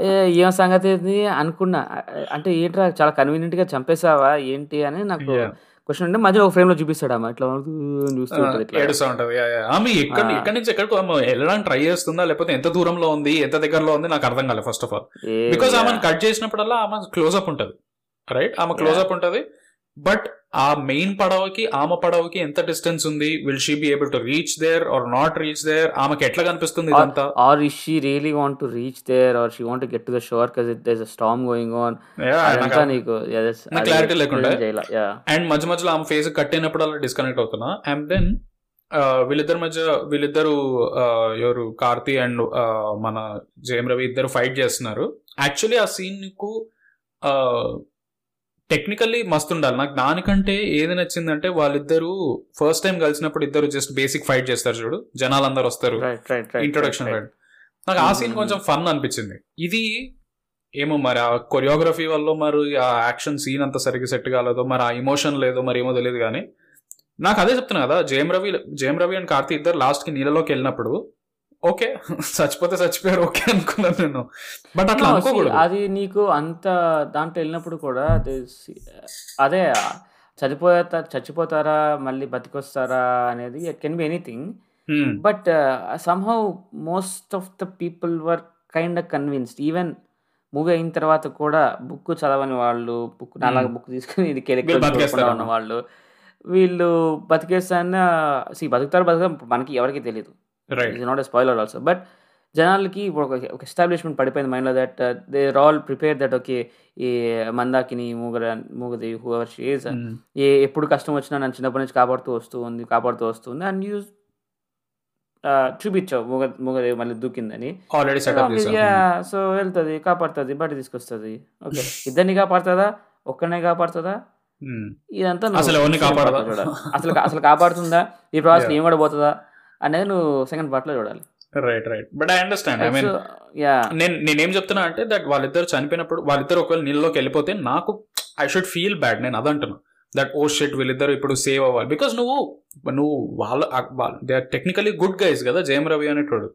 ఏ, సంగతి ఏంది? అనుకున్నా. అంటే ఏంట్రా చాలా కన్వీనియంట్గా చంపేసావా ఏంటి అని నాకు. క్వశ్చన్ ఉంటే మధ్యలో ఒక ఫ్రేమ్లో చూపిస్తాడు ఆమె ఇట్లా. చూస్తూ ఉంటుంది. ఆమె ఎక్కడ. ఎక్కడి నుంచి ఎక్కడికి ఆమె వెళ్ళడానికి ట్రై చేస్తుందా? లేకపోతే ఎంత దూరంలో ఉంది? ఎంత దగ్గరలో ఉంది? నాకు అర్థం కాలేదు ఫస్ట్ ఆఫ్ ఆల్ బికాస్. ఆమెను కట్ చేసినప్పుడల్లా ఆమె క్లోజ్అప్ ఉంటది. రైట్ ఆమె క్లోజ్అప్ ఉంటది. బట్ ఆ మెయిన్ పడవకి ఆమె పడవకి ఎంత డిస్టెన్స్ ఉంది? Will she be able to reach there or not reach there ఆమెకి ఎట్లా కనిపిస్తుంది ఇదంతా? or is she really want to reach there or she want to get to the shore because there's a storm going on? Yeah, అదంతా నాకు- నీకు clarity లేకుండా. And మధ్య మధ్యలో ఆమె ఫేస్ కట్టినప్పుడు అలా డిస్కనెక్ట్ అవుతున్నా. అండ్ దెన్ వీళ్ళిద్దరి మధ్య వీళ్ళిద్దరు ఆ, ఎవరు కార్తీ అండ్ మన జయం రవి ఇద్దరు ఫైట్ చేస్తున్నారు. యాక్చువల్లీ ఆ సీన్ నీకు టెక్నికల్లీ మస్తు ఉండాలి. నాకు దానికంటే ఏది నచ్చిందంటే వాళ్ళిద్దరు ఫస్ట్ టైం కలిసినప్పుడు ఇద్దరు జస్ట్ బేసిక్ ఫైట్ చేస్తారు చూడు. జనాలందరూ వస్తారు. ఇంట్రొడక్షన్ ఫైట్ నాకు ఆ సీన్ Mhm. కొంచెం ఫన్ అనిపించింది. ఇది ఏమో మరి ఆ కొరియోగ్రఫీ వల్ల మరి ఆ యాక్షన్ సీన్ అంత సరిగ్గా సెట్ కాలేదో మరి ఆ ఇమోషన్ లేదో మరి ఏమో తెలియదు కానీ నాకు అదే చెప్తున్నా కదా జయం రవి జయం రవి అండ్ కార్తీ ఇద్దరు లాస్ట్కి నీళ్ళలోకి వెళ్ళినప్పుడు ఓకే. చచ్చిపోతే చచ్చిపోయారు ఓకే అనుకున్నాను నేను. బట్ అట్లా అనుకోకూడదు. అది నీకు అంత దాంట్లో వెళ్ళినప్పుడు కూడా అదే చనిపోతా చచ్చిపోతారా మళ్ళీ బతికొస్తారా అనేది it can be anything. But somehow most of the people were kind of convinced even movie అయిన తర్వాత కూడా బుక్ చదవని వాళ్ళు బుక్ నాలాగా బుక్ తీసుకుని ఇది? ఉన్న వాళ్ళు వీళ్ళు బతికేస్తాన సి బతుకుతారు బతుకుతారు మనకి ఎవరికి తెలియదు right not a spoiler also but జనాలకి ఇప్పుడు ఒక ఒక ఎస్టాబ్లిష్మెంట్ పడిపోయింది మైండ్లో that they all prepare that okay ఈ మందాకిని మూగర మూగది హూవర్ షీస్ ఏ ఎప్పుడు కష్టం వచ్చినా నన్ను చిన్నప్పటి నుంచి కాపాడుతూ వస్తూ ఉంది కాపాడుతూ వస్తుంది అండ్ యూస్ చూపించావు మూగ మూగదేవి మళ్ళీ దూకిందని. సో వెళ్తుంది కాపాడుతుంది బయట తీసుకొస్తుంది. ఓకే ఇద్దరిని కాపాడుతుందా? ఒక్కనే కాపాడుతుందా? Hmm. ఇదంతా అసలు అసలు అసలు కాపాడుతుందా? ఈ ప్రాసెస్. ఏం పడబోతుందా అనేది నువ్వు సెకండ్ పార్ట్లో చూడాలి. Right right but I understand I mean నేను నేనేం చెప్తున్నా అంటే దట్ వాళ్ళిద్దరు చనిపోయినప్పుడు వాళ్ళిద్దరు ఒకవేళ నీళ్ళలోకి వెళ్ళిపోతే నాకు ఐ షుడ్ ఫీల్ బ్యాడ్ నేను అదంటున్నా దట్ ఓ షెట్ వీళ్ళిద్దరు ఇప్పుడు సేవ్ అవ్వాలి. బికాస్ నువ్వు నువ్వు వాళ్ళ they are technically good guys కదా జయం రవి అనేటోడు.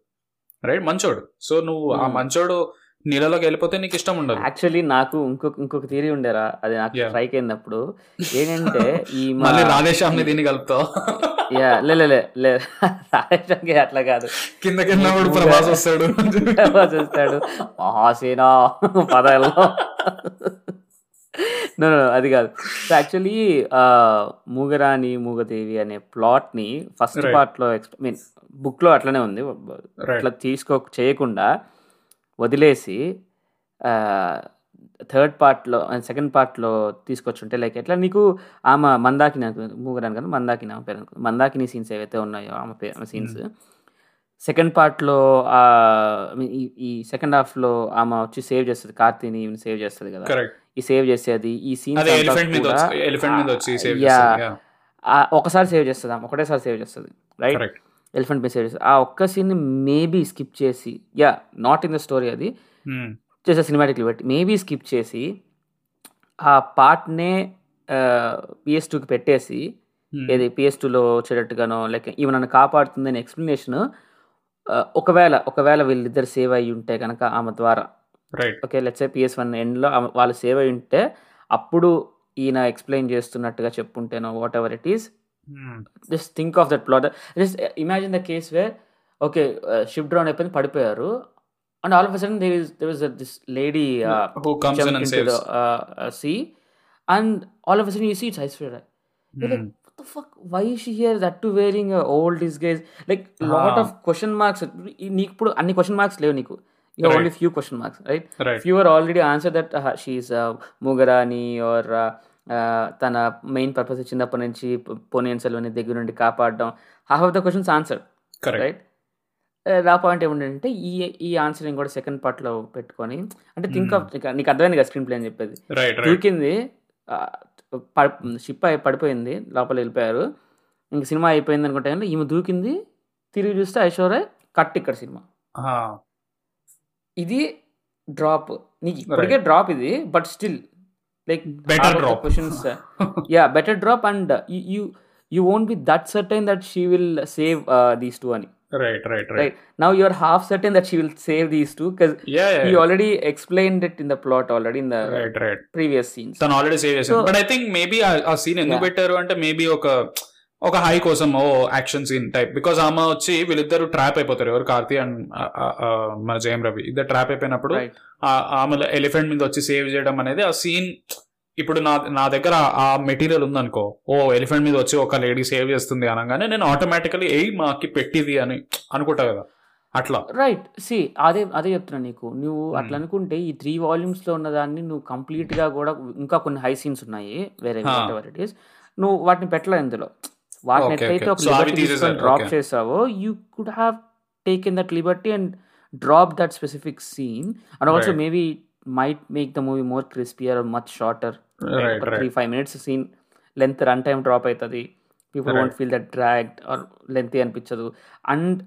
రైట్ మంచోడు. సో నువ్వు ఆ Hmm. మంచోడు నీళ్ళలోకి వెళ్ళిపోతే నీకు ఇష్టం ఉండదు. యాక్చువల్లీ నాకు ఇంకొక ఇంకొక థియరీ ఉండేరా. అది నాకు. స్ట్రైక్ అయినప్పుడు. ఏంటంటే ఈ మళ్ళీ రాధేశ్యామ్ని దీన్ని కలుపుతావు. యా లే లే, రాజేశ్వరికి అట్లా కాదు. కింద కింద ప్రభాస్ వస్తాడు. చూస్తాడు మహాసేన పదాలు No, no, no, అది కాదు. సో యాక్చువల్లీ మూగరాణి మూగదేవి అనే ప్లాట్ని ఫస్ట్. పార్ట్లో మీన్ బుక్లో అట్లనే ఉంది. అట్లా తీసుకో చేయకుండా వదిలేసి థర్డ్ పార్ట్లో సెకండ్ పార్ట్లో తీసుకొచ్చుంటే లైక్ ఎట్లా నీకు ఆమె మందాకిని మూగరాని కదా మందాకిని ఆమె పేరు అనుకో మందాకిని సీన్స్ ఏవైతే ఉన్నాయో ఆమె పేరు ఆమె సీన్స్ సెకండ్ పార్ట్లో ఈ సెకండ్ హాఫ్లో ఆమె వచ్చి సేవ్ చేస్తుంది కార్తీని సేవ్ చేస్తుంది కదా. ఈ సేవ్ చేసేది ఈ యా చేస్తాడు ఒకసారి సేవ్ చేస్తుంది ఆమె ఒకటేసారి సేవ్ చేస్తుంది రైట్ ఎలిఫెంట్ చేస్తుంది ఆ ఒక్క సీన్ మేబీ స్కిప్ చేసి yeah not in the story అది. చేసే సినిమాటిక్లు పెట్టి మేబీ స్కిప్ చేసి ఆ పార్ట్నే పిఎస్ టూకి పెట్టేసి ఏది పిఎస్ టూలో వచ్చేటట్టుగానో లైక్ ఈమె నన్ను కాపాడుతుందని ఎక్స్ప్లెనేషన్ ఒకవేళ ఒకవేళ వీళ్ళిద్దరు సేవ్ అయ్యి ఉంటే కనుక ఆమె ద్వారా. ఓకే లెట్స్ పిఎస్ వన్ ఎండ్లో వాళ్ళు సేవ్ అయ్యి ఉంటే అప్పుడు ఈయన ఎక్స్ప్లెయిన్ చేస్తున్నట్టుగా చెప్పుంటేనో whatever it is Just think of that plot just imagine the case where okay shift down అయిపోయింది పడిపోయారు and all of sudden there is there is this lady who comes in jumped and into the saves uh, uh, sea, and all of a sudden you see it's Aishwarya. You're like, what the fuck? Why is she here? That too wearing a old disguise. Like lot Ah. of question marks. నీకు ఇప్పుడు అన్ని question marks లేవు నీకు you Right. Only few question marks right right few are already answer that she is ముగరాని or తన main purpose చిన్నప్పటి నుంచి పొనియన్ సెల్వని దగ్గర నుండి కాపాడడం half of the questions answer right నా పాయింట్ ఏమిటంటే ఈ ఈ ఆన్సర్ కూడా సెకండ్ పార్ట్లో పెట్టుకొని అంటే థింక్ ఆఫ్ నీకు అర్థమైంది కదా స్క్రీన్ ప్లే అని చెప్పేది. దూకింది షిప్ అయి పడిపోయింది లోపల వెళ్ళిపోయారు. ఇంక సినిమా అయిపోయింది అనుకుంటే ఈమె దూకింది తిరిగి చూస్తే ఐశ్వర్య కట్ ఇక్కడ సినిమా. ఇది డ్రాప్ నీకు ఇప్పటికే డ్రాప్ ఇది but still like (laughs) Better drop. Questions yeah better drop and you you won't be that certain that she will save these two అని right right right right now you're half certain that she will save these two because yeah he already explained it in the plot already in the right right previous scenes. తను already save చేశాను but I think maybe ఆ scene ఎందుకు Yeah. పెట్టారు అంటే maybe ఒక ఒక high కోసం ఓ యాక్షన్ సీన్ టైప్ బికాస్ ఆమె వచ్చి వీళ్ళిద్దరు ట్రాప్ అయిపోతారు. ఎవరు కార్తీ అండ్ మన జయం రవి. ఇద్దరు ట్రాప్ అయిపోయినప్పుడు ఆమె ఎలిఫెంట్ మీద వచ్చి సేవ్ చేయడం అనేది ఆ సీన్ ఇప్పుడు నా నా దగ్గర ఆ- మెటీరియల్ ఉందనుకో ఓ ఎలిఫెంట్ మీద వచ్చి ఒక లేడీ సేవ్ చేస్తుంది అనగానే నేను ఆటోమేటికలీ ఏ మాకి పెట్టిది అని అనుకుంటా కదా. అట్లా. రైట్ సి అదే అదే చెప్తున్నా నీకు. నువ్వు అట్లా అనుకుంటే ఈ త్రీ వాల్యూమ్స్లో ఉన్న దాన్ని నువ్వు కంప్లీట్గా కూడా ఇంకా కొన్ని హై సీన్స్ ఉన్నాయి. వేరే Huh. ఇట్ ఈస్ నువ్వు వాటిని పెట్టలే ఇందులో. వాటిని ఎట్లయితే. ఒక లిబర్టీ డ్రాప్. చేసావో you could have taken that liberty and drop that specific scene and also. Maybe might make the movie more crispier much shorter right three five minutes scene length run time drop అవుతుంది people. Won't feel that drag or length అనిపించదు and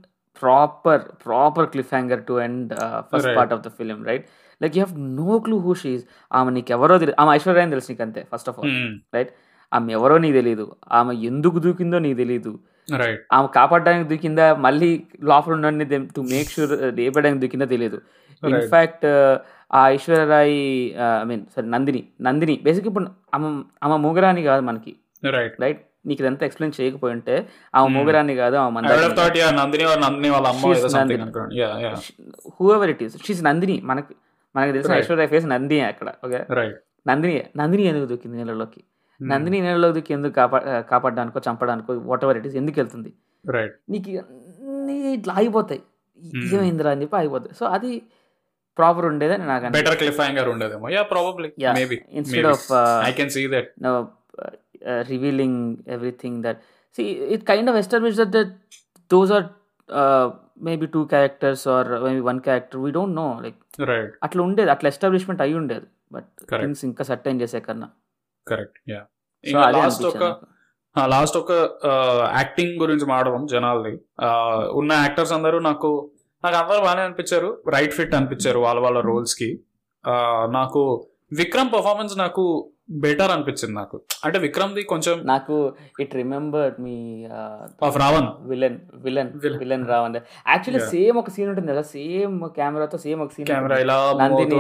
proper proper cliffhanger too and first Right. Part of the film right like you have no clue who she's ఆమె నీకు ఎవరో తెలియదు ఆమె ఐశ్వర్య అని తెలుసు నీకు అంతే ఫస్ట్ ఆఫ్ ఆల్ రైట్ ఆమె ఎవరో నీకు తెలియదు ఆమె ఎందుకు దూకిందో నీకు తెలియదు ఆమె కాపాడడానికి దూకిందా? మళ్ళీ లోపల ఉండండి టు మేక్ షూర్ లేపడానికి దూకిందా తెలియదు. ఇన్ఫాక్ట్ ఆ Aishwarya Rai I mean sorry Nandini Nandini basic ఇప్పుడు ఆమె ఆమె మూగరాని కాదు మనకి. రైట్ రైట్ నీకు ఇదంతా ఎక్స్ప్లెయిన్ చేయకపోయి ఉంటే ఆమె Hmm. మూగరాని కాదు whoever it is she's Nandini మనకి మనకి తెలిసిన. ఐశ్వర్య ఫేస్ నందిని అక్కడ ఓకే నందిని నందిని ఎందుకు దూకింది నీళ్ళలోకి? నందిని నీళ్ళలోకి దూకి ఎందుకు కాపా కాపాడడానికో చంపడానికో వాట్ ఎవర్ ఇట్ ఈస్ ఎందుకు వెళ్తుంది? రైట్ నీకు అన్నీ ఇట్లా ఆగిపోతాయి. Hmm. ఏమైందిరా అని చెప్పి ఆగిపోతాయి. సో అది ప్రాపర్ ఉండేదని నాకు. బెటర్ క్లిఫ్ హ్యాంగర్ ఉండదేమో. Yeah probably Yeah, maybe of uh, I can see that everything that see it kind of established that, that those are uh, maybe two characters or maybe one character we don't know like right అట్లా ఉండేది. అట్లా establishment అయి ఉండేది. But. Things ఇంకా certain చేసే కన్నా. Correct. Yeah last ఒక. Last ఒక యాక్టింగ్ గురించి మాడదాం జనాల్ది. ఉన్న యాక్టర్స్ అందరూ నాకు నాకు అందరూ బాగానే అనిపించారు. రైట్ ఫిట్ అనిపించారు వాళ్ళ వాళ్ళ రోల్స్కి. నాకు విక్రమ్ పర్ఫార్మెన్స్ నాకు బెటర్ అనిపించింది నాకు. అంటే విక్రమ్ ది కొంచెం నాకు it remembered me of Raavan villain villain. Villain Raavan actually. Same ఒక సీన్ ఉంటుంది కదా సేమ్ కెమెరాతో సేమ్ ఒక సీన్ కెమెరా ఇలా నందిని,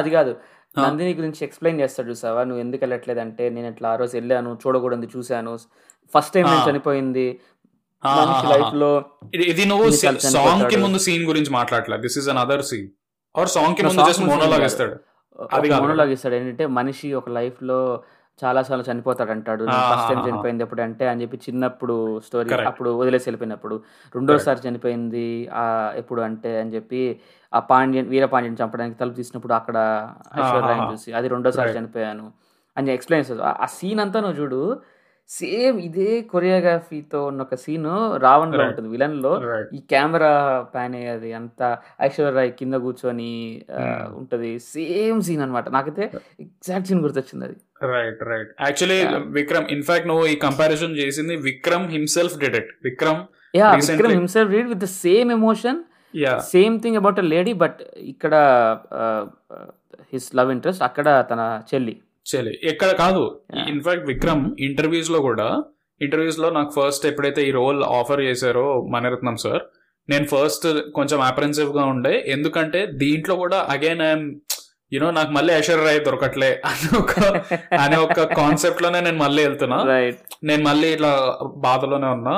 అది కాదు? నందిని గురించి ఎక్స్ప్లెయిన్ చేస్తాడు చూసావా నువ్వు ఎందుకు వెళ్ళట్లేదంటే నేను ఇట్లా ఆ రోజు వెళ్ళాను చూడకూడదు చూశాను ఫస్ట్ టైం నేను. చనిపోయింది మనిషి లైఫ్లో ఇది నువ్వు సాంగ్కి? ముందు సీన్ గురించి మాట్లాడలేదు this is another scene or సాంగ్కి ముందు song జస్ట్ మోనోలాగ్. ఇస్తాడు అది. మోనోలాగ్ ఇస్తాడు ఏంటంటే మనిషి ఒక లైఫ్లో చాలా సార్లు చనిపోతాడు అంటాడు ఫస్ట్ టైం. చనిపోయింది ఎప్పుడు అంటే అని చెప్పి చిన్నప్పుడు స్టోరీ. అప్పుడు వదిలేసి వెళ్ళిపోయినప్పుడు రెండోసారి చనిపోయింది ఆ ఎప్పుడు అంటే అని చెప్పి ఆ పాండ్యన్ వీర పాండ్యన్ చంపడానికి తలుపు తీసినప్పుడు అక్కడ ఐశ్వర్యాన్ని. చూసి అది రెండోసారి. చనిపోయాను అని ఎక్స్ప్లెయిన్ చేస్తుంది ఆ- సీన్ అంతా నువ్వు చూడు సేమ్ ఇదే కొరియోగ్రఫీతో ఉన్న ఒక సీన్ రావణ్లో. ఉంటుంది విలన్లో ఈ కెమెరా ప్యాన్ అయ్యేది అంతా ఐశ్వర్యరాయ్ కింద కూర్చొని Hmm. ఉంటది సేమ్ సీన్ అన్నమాట నాకైతే ఎగ్జాక్ట్ సీన్ గుర్తొచ్చింది అది right right actually. Vikram in fact నువ్వు ఈ కంపారిజన్ చేసింది Vikram himself did it Vikram yeah Vikram himself read with the same emotion same thing about a lady but ఇక్కడ his love interest అక్కడ తన చెల్లి. చెల్లి. ఎక్కడ కాదు. ఇన్ఫాక్ట్ విక్రమ్ ఇంటర్వ్యూస్లో కూడా ఇంటర్వ్యూస్లో నాకు ఫస్ట్ ఎప్పుడైతే ఈ రోల్ ఆఫర్ చేశారో మణిరత్నం సార్ నేను ఫస్ట్ కొంచెం అప్రెన్సివ్గా ఉండే. ఎందుకంటే దీంట్లో కూడా అగైన్ ఐఎమ్ యునో నాకు మళ్ళీ ఐశ్వర్య రాయ్ దొరకట్లే అనే ఒక అనే ఒక కాన్సెప్ట్లోనే నేను మళ్ళీ వెళ్తున్నా. రైట్ నేను మళ్ళీ ఇట్లా బాధలోనే ఉన్నా.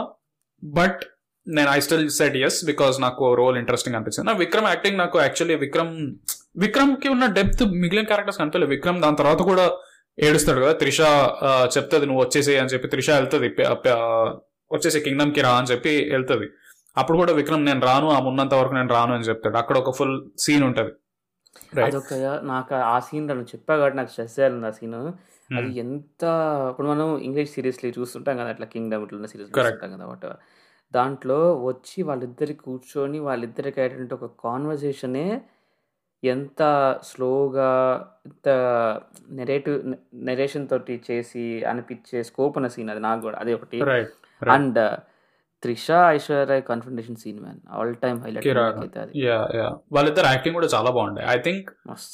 బట్ నేను I still set as because నాకు రోల్ ఇంట్రెస్టింగ్ అనిపించింది. నా విక్రమ్ యాక్టింగ్ నాకు యాక్చువల్లీ విక్రమ్ విక్రమ్కి ఉన్న డెప్త్ మిగిలిన క్యారెక్టర్స్ కనిపించలేదు విక్రమ్ దాని తర్వాత కూడా ఏడుస్తాడు కదా త్రిష చెప్తుంది నువ్వు వచ్చేసి అని చెప్పి త్రిష వెళ్తుంది వచ్చేసి కింగ్డమ్కి రా అని చెప్పి వెళ్తుంది. అప్పుడు కూడా విక్రమ్ నేను రాను ఆ ఉన్నంత వరకు నేను రాను అని చెప్తాడు. అక్కడ ఒక ఫుల్ సీన్ ఉంటది. అదొక నాకు ఆ సీన్ నువ్వు చెప్పా కాబట్టి నాకు స్ట్రెస్ అయ్యాలి ఆ సీన్ అది ఎంత ఇప్పుడు మనం ఇంగ్లీష్ సిరీస్లు చూస్తుంటాం కదా అట్లా కింగ్డమ్ ఇట్లా సిరీస్. చూస్తుంటాం కదా వాట్ దాంట్లో వచ్చి వాళ్ళిద్దరు కూర్చొని వాళ్ళిద్దరికి అయ్యేటువంటి ఒక కాన్వర్సేషనే ఎంత స్లోగా ఎంత నెరేటివ్ నెరేషన్ తోటి చేసి అనిపించే స్కోప్ ఉన్న సీన్ అది నాకు కూడా. అదే ఒకటి. And Trisha Aishwarya confirmation scene man all time highlight వాళ్ళిద్దరు యాక్టింగ్ కూడా చాలా బాగుండే. I think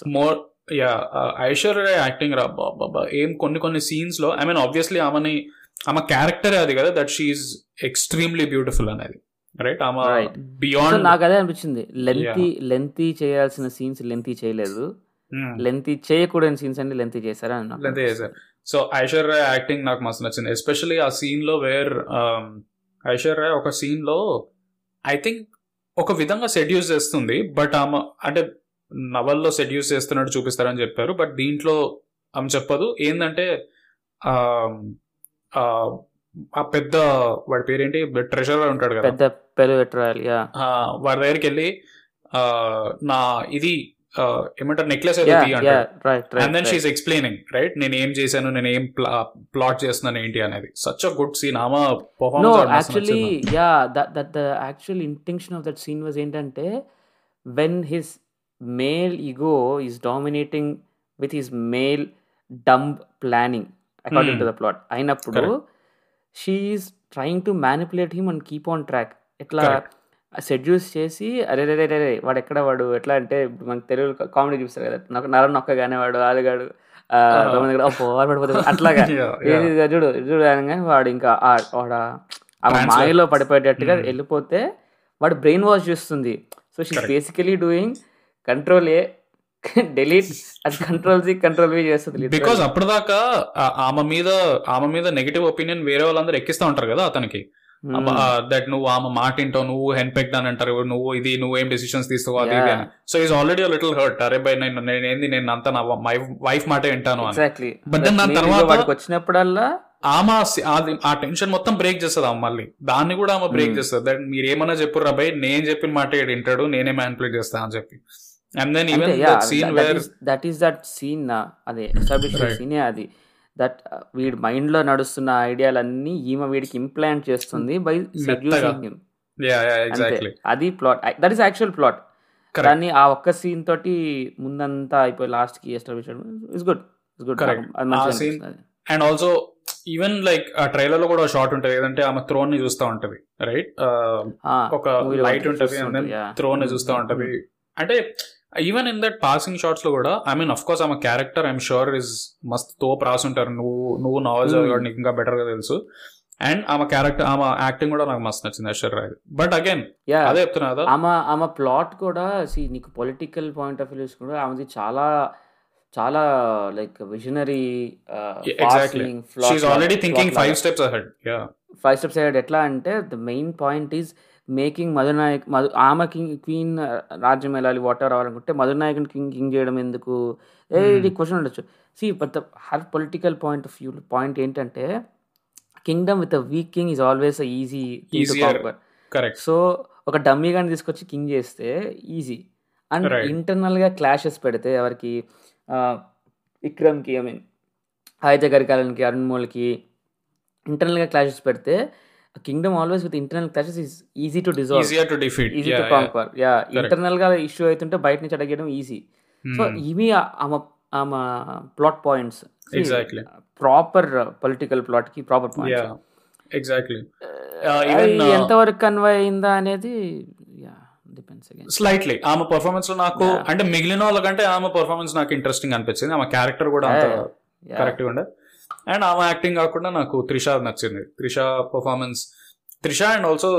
more yeah Aishwarya acting రా బాబా ఏం కొన్ని కొన్ని సీన్స్లో ఐ మీన్ ఆబ్వియస్లీ ఆమెని ఆమె క్యారెక్టర్ అది కదా దట్ షీఈ్ ఎక్స్ట్రీమ్లీ బ్యూటిఫుల్ అనేది. రైట్ ఆమె బియాండ్ నాకు అదే అనిపించింది. లెంతీ లెంతీ చేయాల్సిన సీన్స్ లెంతీ చేయలేదు. లెంతీ చేయకూడని సీన్స్ అన్ని లెంతీ చేశారా లెంత్ చేశారు. సో ఐశ్వర్య యాక్టింగ్ నాకు మస్తు నచ్చింది. ఎస్పెషల్లీ ఆ సీన్లో వేర్ ఐశ్వర్య ఒక సీన్లో ఐ థింక్ ఒక విధంగా సెడ్యూస్ చేస్తుంది. బట్ ఆమె అంటే నవల్లో సెడ్యూస్ చేస్తున్నట్టు చూపిస్తారని చెప్పారు. బట్ దీంట్లో ఆమె చెప్పదు. ఏంటంటే ఆ, పెద్ద వాడి పేరేంటి? ట్రెషర్ ఉంటాడు కదా. పెద్ద యా వాడి దగ్గరికి వెళ్ళి నా ఇది ఏమంటారు necklace and then right she's explaining right నేను ఏం చేశాను నేను ఏం ప్లాట్ చేస్తున్నాను ఏంటి అనేది. సచ్ అ గుడ్ సీన్ ఆమె performance actually yeah that that the actual intention of that scene was ఏంటంటే when his male ego is dominating with his male dumb planning according to the plot అయినప్పుడు she's trying to manipulate him and keep on track ఎట్లా. Seduce చేసి అరే రే రే రే వాడు ఎక్కడ వాడు ఎట్లా అంటే మనకు తెలుగు కామెడీ చూస్తారు కదా నాకు నర నొక్కగానే వాడు ఆలుగాడు Ah. పడిపోతాడు అట్లాగా (laughs) చూడు చూడు అనగానే వాడు ఇంకా వాడు ఆ-. మాయలో పడిపోయేటట్టుగా Hmm. వెళ్ళిపోతే వాడు బ్రెయిన్ వాష్ చేస్తుంది so she. Basically doing control A delete అది కంట్రోల్ సి కంట్రోల్ బి చేస్తుంది. బికాస్ అప్పటిదాకా ఆ- ఆమె మీద ఆమె మీద నెగిటివ్ ఒపీనియన్ వేరే వాళ్ళందరూ ఎక్కిస్తా ఉంటారు కదా అతనికి Hmm. దట్ నువ్వు ఆమె మాట వింటావు నువ్వు హెన్ పెక్ట్ అని అంటారు నువ్వు ఇది నువ్వు ఏం డెసిషన్స్ తీస్తావు అది ఇది. అని so is already little hurt అరే బై నేను నేను ఏంది నేను అంతా నా వైఫ్ మాట వింటాను అని then దాని తర్వాత- వాడికి వచ్చినప్పుడల్లా ఆమె ఆ టెన్షన్ మొత్తం బ్రేక్ చేస్తుంది ఆమె మళ్ళీ దాన్ని కూడా ఆమె బ్రేక్ Hmm. చేస్తుంది దట్ మీరు ఏమన్నా చెప్పు రాబాయ్ నేను చెప్పిన మాట వింటాడు నేనే మ్యాన్పులేట్ చేస్తా అని చెప్పి and then even scene where that is that scene అదే ఎస్టాబ్లిష్. సీనే అది. దట్ వీడి మైండ్లో నడుస్తున్న ఐడియాలన్నీ ఈమె వీడికి ఇంప్లాంట్ చేస్తుంది బై సెడ్యూసింగ్ హిమ్ అది plot that is actual plot. దాన్ని ఆ ఒక్క సీన్ తోటి ముందంతా అయిపోయి లాస్ట్కి establish it's good it's good. And also even like ఆ ట్రైలర్లో కూడా షార్ట్ ఉంటది. ఏదంటే ఆమె థ్రోన్ని చూస్తూ ఉంటది. రైట్ ఒక లైట్ ఉంటుంది. థ్రోన్ని చూస్తూ ఉంటది. అంటే ఈవెన్ ఇన్ దట్ పాసింగ్ షార్ట్స్లో కూడా ఐ మీన్ అఫ్ కోర్స్ ఆమె క్యారెక్టర్ ఐఎమ్ షూర్ ఇస్ మస్త్ తోపు రాసి ఉంటారు నువ్వు నువ్వు నావెల్ Mm. చదివాడు నీకు ఇంకా బెటర్గా తెలుసు. అండ్ ఆమె క్యారెక్టర్ ఆమె యాక్టింగ్ కూడా నాకు మస్తు నచ్చింది ఐశ్వర్య రాయ్. But again. అదే చెప్తున్నా కదా. ఆమె ఆమె ప్లాట్ కూడా సి నీకు పొలిటికల్ పాయింట్ ఆఫ్ వ్యూ కూడా ఆమెది చాలా చాలా like visionary exactly she's already thinking five steps ahead yeah five steps ఎట్లా అంటే the main point is making Madhunayak Madhu ఆమె కింగ్ క్వీన్ రాజ్యం వెళ్ళాలి వాటర్ రావాలనుకుంటే మధునాయకుని కింగ్ కింగ్ చేయడం ఎందుకు ఏ Hmm. ఇది క్వశ్చన్ ఉండొచ్చు see but the her political point of view point ఏంటంటే kingdom with weak king is always easy. Correct so ఒక డమ్మీ గాని తీసుకొచ్చి కింగ్ చేస్తే ఈజీ అండ్ Right. ఇంటర్నల్గా క్లాషెస్ పెడితే ఎవరికి విక్రమ్కి ఐ మీన్ ఆయుధ గరికాలకి అరుణ్మోల్కి ఇంటర్నల్గా క్లాషెస్ పెడితే kingdom always with internal clashes is easy to dissolve easier to defeat easy to conquer yeah ఇంటర్నల్గా ఇష్యూ అవుతుంటే బయట నుంచి అడగడం ఈజీ సో ఇవి ఆమె ఆమె plot points exactly proper political ప్లాట్కి proper yeah points exactly ఎంతవరకు కన్వే అయిందా అనేది యా స్లైట్లీ ఆమె పర్ఫార్మెన్స్లో నాకు. అంటే మిగిలిన వాళ్ళకంటే ఆమె పర్ఫార్మెన్స్ నాకు ఇంట్రెస్టింగ్ అనిపించింది. ఆమె క్యారెక్టర్ కూడా అంత కరెక్ట్గా ఉండే. అండ్ ఆమె యాక్టింగ్ కాకుండా నాకు త్రిష నచ్చింది. Trisha performance Trisha and also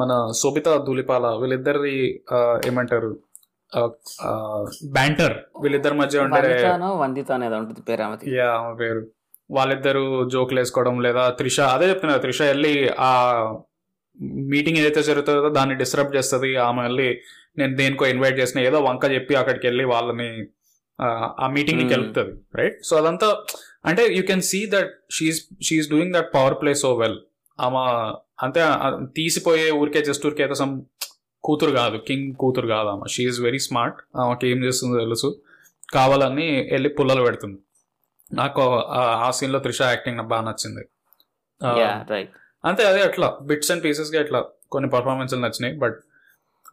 మన శోభిత ధూలిపాల వీళ్ళిద్దరిది uh, ఏమంటారు? బ్యాంటర్ వీళ్ళిద్దరి మధ్య ఉండే వందిత అనేది ఉంటుంది పేరు ఆమెది. యా ఆమె పేరు. వాళ్ళిద్దరు జోకులు వేసుకోవడం లేదా త్రిష అదే చెప్తున్నా త్రిష వెళ్ళి ఆ మీటింగ్ ఏదైతే జరుగుతుందో దాన్ని డిస్టర్బ్ చేస్తుంది ఆమె వెళ్ళి నేను దేనికో ఇన్వైట్ చేసిన ఏదో వంక చెప్పి అక్కడికి వెళ్ళి వాళ్ళని ఆ, ఆ మీటింగ్ని Hmm. కలుపుతుంది రైట్ సో అదంతా అంటే you can see that she's she's doing that power play so well ఆమె అంటే ఆ తీసిపోయే ఊరికే జస్ట్ ఊరికే ఏదో some కూతురు కాదు కింగ్ కూతురు కాదు ఆమె. షీఈస్ వెరీ స్మార్ట్ ఆమెకి ఏం చేస్తుందో తెలుసు. కావాలని వెళ్ళి పుల్లలు పెడుతుంది. నాకు ఆ- ఆ సీన్లో త్రిష యాక్టింగ్ నాకు బాగా నచ్చింది. అంతే అదే అట్లా. బిట్స్ అండ్ పీసెస్గా ఇట్లా కొన్ని పర్ఫార్మెన్స్లు నచ్చినాయి. బట్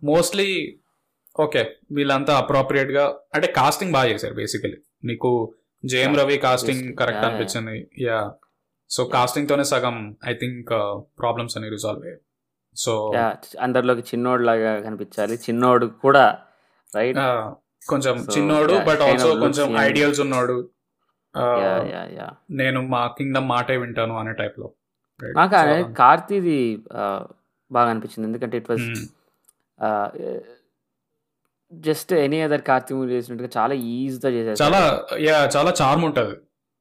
మోస్ట్లీ ఓకే వీళ్ళంతా అప్రోప్రియేట్గా అంటే కాస్టింగ్ బాగా చేశారు బేసికలీ నీకు జేఎం రవి కాస్టింగ్. కరెక్ట్ అనిపించింది. యా సో కాస్టింగ్ తోనే సగం ఐ థింక్ ప్రాబ్లమ్స్ అని రిజాల్వ్ అయ్యాయి. సో యా అందరిలోకి చిన్నోడు లాగా కనిపించాలి. చిన్నోడు కూడా రైట్ కొంచెం So, చిన్నోడు బట్ ఆల్సో కొంచెం. ఐడియల్స్ ఉన్నాడు. Uh, నేను మా కింగ్డమ్ మాటే వింటాను అనే టైప్లో. నాకు కార్తీది బాగా అనిపించింది. ఎందుకంటే it was. Just any other Karthi movie చేసినట్టుగా చాలా ఈజీగా చేసేసారు చాలా యా చాలా చార్మ్ ఉంటది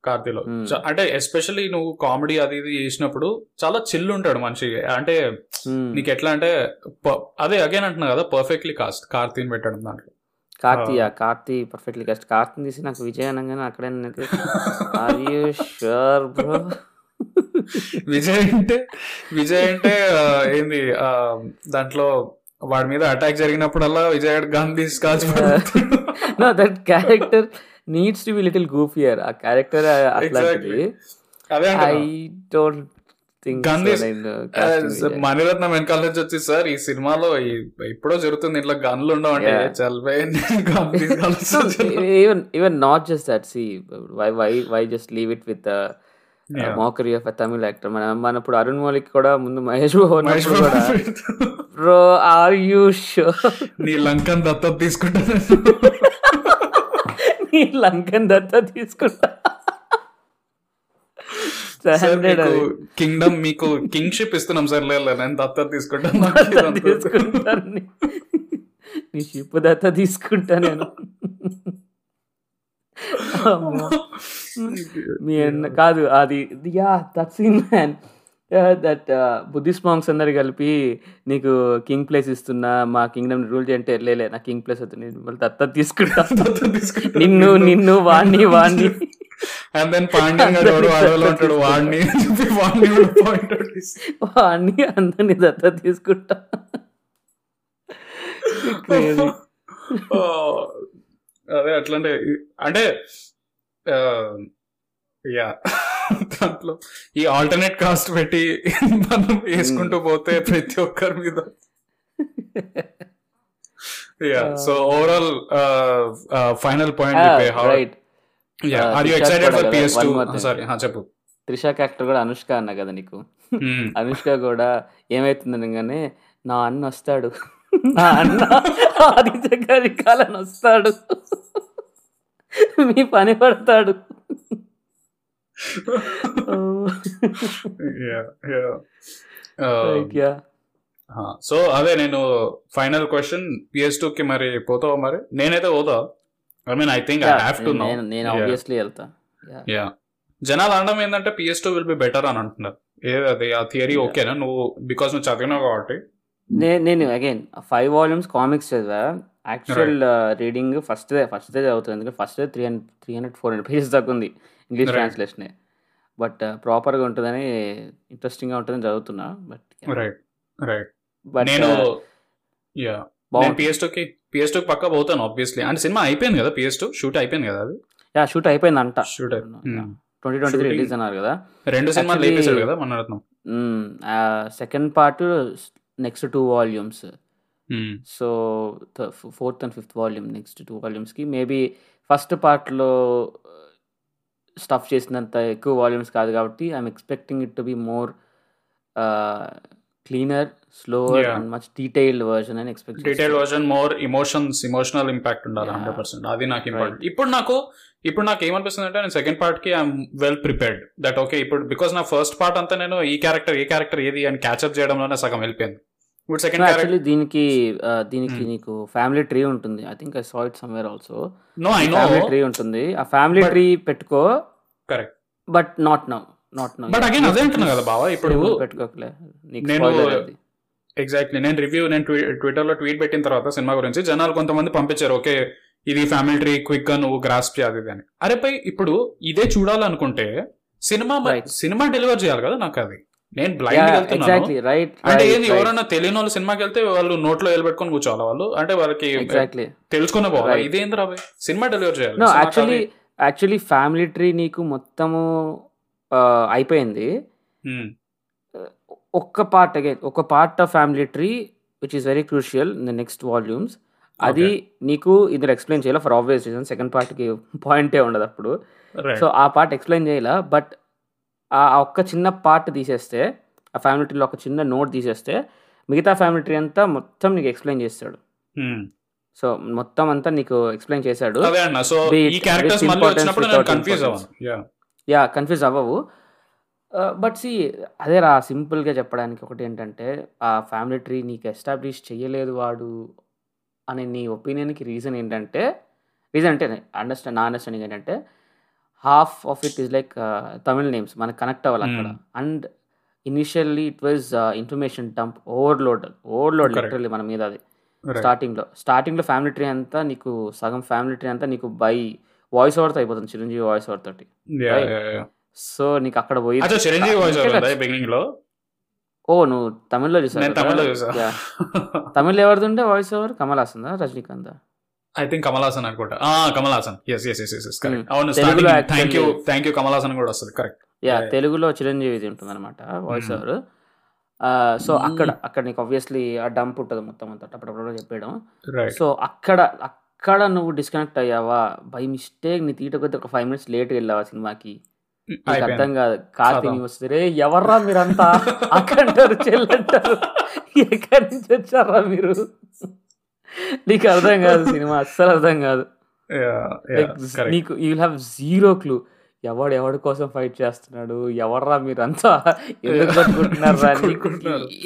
కార్తీలో. Hmm. అంటే ఎస్పెషల్లీ నువ్వు కామెడీ అది ఇది చేసినప్పుడు చాలా చిల్ ఉంటాడు మనిషి. అంటే Hmm. నీకు ఎట్లా అంటే అదే అగైన్ అంటున్నా కదా పర్ఫెక్ట్లీ కాస్ట్ కార్తీని పెట్టడం దాంట్లో. కార్తీ కార్తీ పర్ఫెక్ట్లీ కస్ట్ కార్తీని తీసి నాకు విజయ్ అనగానే అక్కడే are you sure bro Vijay అంటే విజయ్ అంటే ఏంది దాంట్లో వాడి మీద అటాక్ జరిగినప్పుడల్లా విజయ్ పడేస్తాడు. No that character needs to be little goofier ఆ క్యారెక్టర్ అట్లాంటిది. ఐ. డోంట్ మణిరత్నం వెనకాల నుంచి వచ్చి సార్ ఈ సినిమాలో ఎప్పుడో జరుగుతుంది ఇట్లా గన్లు తీసి కాల్చేస్తాడు. Even even not just that see why why why just leave it with. Mockery of Tamil actor మన మన ఇప్పుడు అరుణ్ మౌలిక్ కూడా ముందు మహేష్ కూడా Babu bro are you sure నీ లంకన్ దత్తత తీసుకుంటాను నీ లంకన్ దత్త తీసుకుంటా. (laughs) (laughs) కింగ్డమ్ మీకు కింగ్షిప్ ఇస్తున్నాం సార్. లేదు నేను (laughs) తీసుకుంటాను దత్త వద్దు. తీసుకుంటాను. నీ- షిప్ దత్త తీసుకుంటా నేను. మీ కాదు అది yeah that scene man that Buddhist monks అందరు కలిపి నీకు కింగ్ ప్లేస్ ఇస్తున్నా మా కింగ్డమ్ రూల్ చేయంటే లేలే నా కింగ్ ప్లేస్ నేను మళ్ళీ దత్త తీసుకుంటా. నిన్ను నిన్ను వాణ్ణి వాణ్ణి. అండ్ దెన్ పాండ్యం గారు ఎవరు అడవిలో ఉంటాడు వాడిని వాడిని అందరిని దత్త తీసుకుంటా. అదే అట్లంటే అంటే యా దాంట్లో ఈ ఆల్టర్నేట్ కాస్ట్ పెట్టి మనం వేసుకుంటూ పోతే ప్రతి ఒక్కరి మీద. Yeah so overall final point right yeah are you excited కూడా ఫర్. సారీ చెప్పు. త్రిషా క్యారెక్టర్ కూడా అనుష్క అన్నా కదా నీకు? Hmm. అనుష్క కూడా ఏమైతుంది అనగానే నా అన్న వస్తాడు. (laughs) నా అన్న ఆదిత్య గారి కాలని వస్తాడు మీ పని పడతాడు Yeah, yeah. Uh, right yeah so అదే నేను ఫైనల్ క్వశ్చన్ పిఎస్ టూ కి మరి పోతావా మరి? నేనైతే పోతా. I mean I think I have to no నేను ఆబ్వియస్లీ వెళ్తా. యా జనాలు అనడం ఏంటంటే PS two will be better అని అంటున్నారు. ఏది అది ఆ థియరీ. ఓకేనా నువ్వు బికాస్ నువ్వు చదివినావు కాబట్టి. నేను అగైన్ ఫైవ్ వాల్యూమ్స్ కామిక్స్ చదివా. యాక్చువల్ రీడింగ్ ఫస్ట్ ఫస్ట్ చదువుతుంది ఎందుకంటే first three hundred three hundred four hundred pages దాకా ఉంది. ఇంగ్లీష్. ట్రాన్స్లేషన్ బట్ ప్రాపర్గా ఉంటుందని ఇంట్రెస్టింగ్గా ఉంటుందని చదువుతున్నా బట్ రైట్ రైట్ బట్ నేను యా నేను బాగుంది పిఎస్ టూ కి పిఎస్ టూ పక్క పోతాను ఆబ్వియస్లీ అంటే సినిమా అయిపోయింది కదా పిఎస్ టూ షూట్ అయిపోయింది కదా అది? యా షూట్ అయిపోయింది అంట shoot twenty twenty three release అన్నారు కదా. రెండు సినిమాలు లేపేశాడు కదా మన Ratnam second part next two volumes. So fourth and fifth volume next two వాల్యూమ్స్కి maybe first పార్ట్లో స్టఫ్ చేసినంత ఎక్కువ వాల్యూమ్స్ కాదు కాబట్టి I'm expecting it to be more cleaner slower. And much detailed version అని expect detail version more emotions emotional impact ఉండాలి. Hundred percent అది నాకు important ఇప్పుడు నాకు ఇప్పుడు నాకు ఏమనిపిస్తుంది అంటే నేను సెకండ్ పార్ట్కి I'm well prepared that okay ఇప్పుడు బికాస్ నా ఫస్ట్ పార్ట్ అంతా నేను ఈ క్యారెక్టర్ ఈ క్యారెక్టర్ ఏది అని క్యాచ్అప్ చేయడంలోనే సగం వెళ్ళిపోయింది ఇప్పుడు సెకండ్ యాక్చువల్లీ దీనికి దీనికి Hmm. నీకు ఫ్యామిలీ ట్రీ ఉంటుంది. I think I saw it somewhere also no I know family tree ఉంటుంది. ఆ ఫ్యామిలీ ట్రీ పెట్టుకో. Correct but not now not now but again అదే అంటున్నా కదా బావా ఇప్పుడు పెట్టుకోకలే. నీకు నేను-. ఎగ్జాక్ట్లీ నేను రివ్యూ నేను ట్విట్టర్లో ట్వీట్ పెట్టిన తర్వాత సినిమా గురించి జనాలు కొంతమంది పంపించారు ఓకే ఇది ఫ్యామిలీ ట్రీ క్విక్గా నువ్వు గ్రాస్ప్ చేయాలి ఇది అని. అరే పై ఇప్పుడు ఇదే చూడాలనుకుంటే సినిమా. సినిమా డెలివర్ చేయాలి కదా నాకు అది. నేను బ్లైండ్ వెళ్తున్నాను. right, అంటే ఏంది. ఎవరైనా తెలియని వాళ్ళు సినిమాకి వెళ్తే వాళ్ళు నోట్లో పెట్టుకొని కూర్చోవాలి వాళ్ళు. అంటే వాళ్ళకి Exactly. తెలుసుకునే పోవాలి. ఇదేంది రాబోయ్ సినిమా డెలివర్ చేయాలి. అది- actually ఫ్యామిలీ ట్రీ నీకు మొత్తము అయిపోయింది. Hmm. ఒక్క పార్ట్ అగైన్ ఒక part of family tree which is very crucial in the next volumes అది నీకు ఇందులో ఎక్స్ప్లెయిన్ చేయాలి ఫర్ ఆబ్వియస్ రీజన్ సెకండ్ పార్ట్కి పాయింటే ఉండదు అప్పుడు. సో ఆ పార్ట్ ఎక్స్ప్లెయిన్ చేయాల? బట్ ఆ ఒక్క చిన్న పార్ట్ తీసేస్తే ఆ ఫ్యామిలీ ట్రీలో ఒక చిన్న నోట్ తీసేస్తే మిగతా ఫ్యామిలీ ట్రీ అంతా మొత్తం నీకు ఎక్స్ప్లెయిన్ చేస్తాడు. సో మొత్తం అంతా నీకు ఎక్స్ప్లెయిన్ చేశాడు. యా కన్ఫ్యూజ్ అవ్వవు. బట్ సి అదే రా సింపుల్గా చెప్పడానికి ఒకటి ఏంటంటే ఆ ఫ్యామిలీ ట్రీ నీకు ఎస్టాబ్లిష్ చేయలేదు వాడు అనే నీ ఒపీనియన్కి రీజన్ ఏంటంటే రీజన్ అంటే అండర్స్టాండ్ నా అండర్స్టాండింగ్ ఏంటంటే half of it is like Tamil names మనకు కనెక్ట్ అవ్వాలి అక్కడ. And initially it was information dump overload overload. Literally మన మీద అది. స్టార్టింగ్లో స్టార్టింగ్లో ఫ్యామిలీ ట్రీ అంతా నీకు సగం ఫ్యామిలీ ట్రీ అంతా నీకు బై వాయిస్ ఓవర్తో అయిపోతుంది చిరంజీవి వాయిస్ ఓవర్ తోటి. సో నీకు అక్కడ పోయి ఓ నువ్వు తమిళ్ళో చూసావు చూసా. Tamil ఎవరిదుంటే voice over Kamal Haasan Rajinikanth I think Kamal Haasan అనుకుంటా. Kamal Haasan yes yes yes yes correct Hmm. అవును thank you thank you Kamal Haasan కూడా వస్తుంది కరెక్ట్ యా Yeah. తెలుగులో చిరంజీవిది ఉంటుంది అనమాట voice Hmm. Over so Hmm. అక్కడ అక్కడ నీకు ఆబ్వియస్లీ ఆ డంప్ ఉంటుంది మొత్తం అంతా అప్పుడప్పుడు చెప్పేయడం. సో అక్కడ అక్కడ నువ్వు డిస్కనెక్ట్ అయ్యావా? బై మిస్టేక్ నీ తీట కొద్ది ఒక ఫైవ్ మినిట్స్ లేట్ వెళ్ళావా సినిమాకి? నీకు అర్థం కాదు. కార్తీ కదా. వస్తే రే ఎవర్రా మీరంతా? (laughs) అక్కంటారు చెల్లంటారు ఎక్కడి నుంచి వచ్చారా మీరు? నీకు అర్థం కాదు సినిమా అస్సలు అర్థం కాదు. నీకు యూ హ్యావ్ జీరో క్లూ ఎవడు ఎవడి కోసం ఫైట్ చేస్తున్నాడు ఎవర్రా మీరంతా ఎందుకు పట్టుకుంటున్నారా (laughs) నీకు.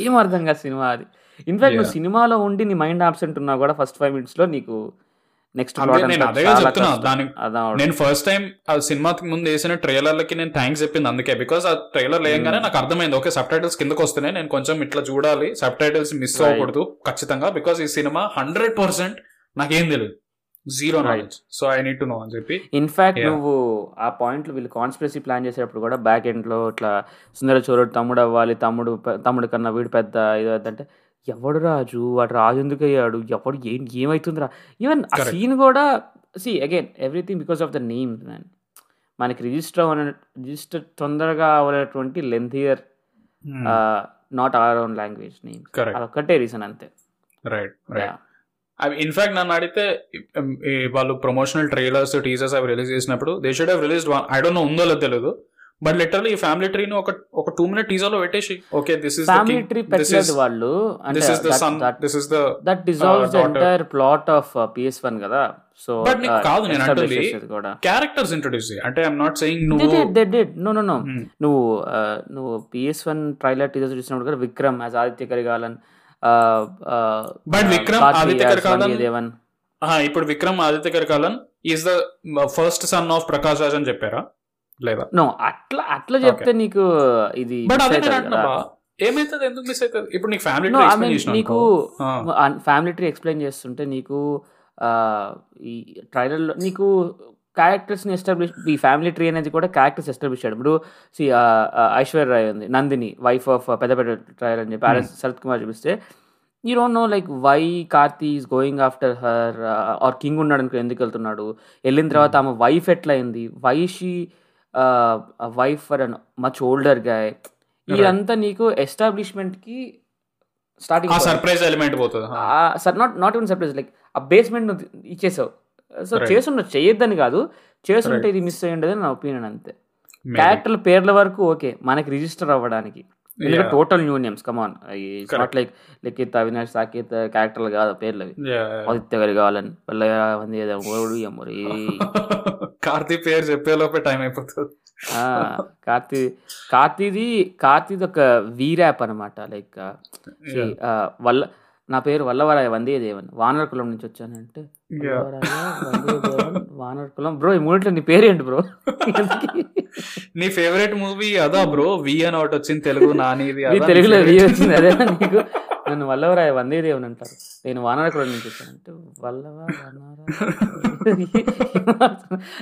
ఏం అర్థం కాదు సినిమా అది. ఇన్ఫాక్ట్ నువ్వు. సినిమాలో ఉండి నీ మైండ్ ఆబ్సెంట్ ఉన్నా కూడా ఫస్ట్ ఫైవ్ మినిట్స్లో నీకు నెక్స్ట్ నేను అదే చెప్తున్నా దానికి నేను ఫస్ట్ టైం ఆ సినిమాకి ముందు వేసిన ట్రైలర్లకి నేను థ్యాంక్స్ చెప్పింది అందుకే. బికాస్ ఆ ట్రైలర్ లేయంగానే Hmm. నాకు అర్థమైంది. ఓకే సబ్ టైటిల్స్ కిందకు వస్తున్నాయి నేను కొంచెం ఇట్లా చూడాలి. Subtitles miss. అవ్వకూడదు ఖచ్చితంగా. బికాస్ ఈ సినిమా హండ్రెడ్ పర్సెంట్ నాకేం తెలియదు zero. Knowledge so I need to know అని చెప్పి. In fact. నువ్వు ఆ పాయింట్లు వీళ్ళు కాన్స్పిరసీ ప్లాన్ చేసేటప్పుడు కూడా బ్యాక్ ఎండ్లో ఇట్లా సుందర చోరుడు తమ్ముడు అవ్వాలి తమ్ముడు తమ్ముడు కన్నా వీడు పెద్ద ఇది అంటే ఎవడు రాజు? వాడు రాజు ఎందుకు అయ్యాడు ఎవడు ఏం ఏమైతుందిరా? ఈవెన్ ఆ Correct. సీన్ కూడా see again everything because of the names man మనకి రిజిస్టర్ అవ్వ రిజిస్టర్ తొందరగా అవ్వనటువంటి lengthier not our own language names Correct. అదొక్కటే రీజన్ అంతే. రైట్ ఇన్ఫాక్ట్ నన్ను అడిగితే ఈ- ఈ వాళ్ళు ప్రమోషనల్ ట్రైలర్స్ టీజర్స్ అవి రిలీజ్ చేసినప్పుడు they should have released one I don't know ఉందో లేదో తెలియదు బట్ లిటరల్లీ ఈ ఫ్యామిలీ ట్రీని ఒక ఒక టూ మినిట్ టీజర్లో పెట్టేసి okay this is family tree పెట్టలేదు వాళ్ళు దిస్ ఇస్ ద అంటే son this is the that dissolves the. Entire plot of PS one కదా సో But నీకు కాదు నేను. కూడా క్యారెక్టర్స్ ఇంట్రొడ్యూస్ అంటే ఐఎమ్ నాట్ సెయింగ్ నువ్వు did. No, no, no. Hmm. నువ్వు ఆ, నువ్వు పిఎస్ వన్ ట్రైలర్ టీజర్ చూసినప్పుడు కూడా Vikram as Aditya Karikalan But Vikram, Aditya Karigalan- Devan ఇప్పుడు Vikram Aditya Karikalan is the first son of Prakash Raj అని చెప్పారా లేదా? నో అట్లా అట్లా చెప్తే నీకు ఇది బట్ అదే. ఏమైతుంది? ఎందుకు మిస్ అవుతుంది? ఇప్పుడు నీకు ఫ్యామిలీ ట్రీ నీకు. ఫ్యామిలీ ట్రీ ఎక్స్ప్లెయిన్ చేస్తుంటే నీకు ఈ ట్రైలర్లో నీకు క్యారెక్టర్స్ని ఎస్టాబ్లిష్ ఈ ఫ్యామిలీ ట్రీ అనేది కూడా క్యారెక్టర్స్ ఎస్టాబ్లిష్ చేయడం ఇప్పుడు సి ఐశ్వర్య రాయ్ ఉంది నందిని వైఫ్ ఆఫ్ పెద్ద పెద్ద ట్రైలర్ అని చెప్పి ఆర్ఎస్ శరత్ కుమార్ చూపిస్తే you don't know like why Karthi is going after her or king ఉన్నాడు అనుకో ఎందుకు వెళ్తున్నాడు? వెళ్ళిన తర్వాత ఆమె వైఫ్ ఎట్లా అయింది why she wife for an much older guy ఇదంతా నీకు ఎస్టాబ్లిష్మెంట్కి ఆ స్టార్టింగ్ సర్ప్రైజ్ ఎలిమెంట్ పోతుంది? Sir not not even surprise like ఆ బేస్మెంట్ నువ్వు ఇచ్చేసావు. సో. చేసుండ చేయొద్దని కాదు చేస్తుంటే. ఇది మిస్ అయ్యి నా ఒపీనియన్ అంతే. క్యారెక్టర్ల పేర్ల వరకు ఓకే మనకి రిజిస్టర్ అవ్వడానికి. ఎందుకంటే total new names common not. Like Likhith Avinash Saketh క్యారెక్టర్లు కాదు పేర్లు అవి. ఆదిత్య గారి కావాలని. మంది ఏదో ఎమ్మరి కార్తీ పేరు చెప్పే లోపే టైం అయిపోతుంది. కార్తీ కార్తీది కార్తీది ఒక వీరాప్ అనమాట లైక్ వల్ల నా పేరు వల్లవరాయ వందేదేవన్. వానర్ కులం నుంచి వచ్చానంటే వానర్ కులం. బ్రో ఈ మూడిట్లో నీ పేరేంటి బ్రో? నీ ఫేవరెట్ మూవీ అదా బ్రో? వి అని ఒకటి వచ్చింది తెలుగు నానిది నీ అదా? తెలుగులో favorite? వచ్చింది? అదే నన్ను నన్ను వల్లవరాయ వందేదేవన్ అంటారు. నేను వానర కులం నుంచి వచ్చానంటే వల్లవ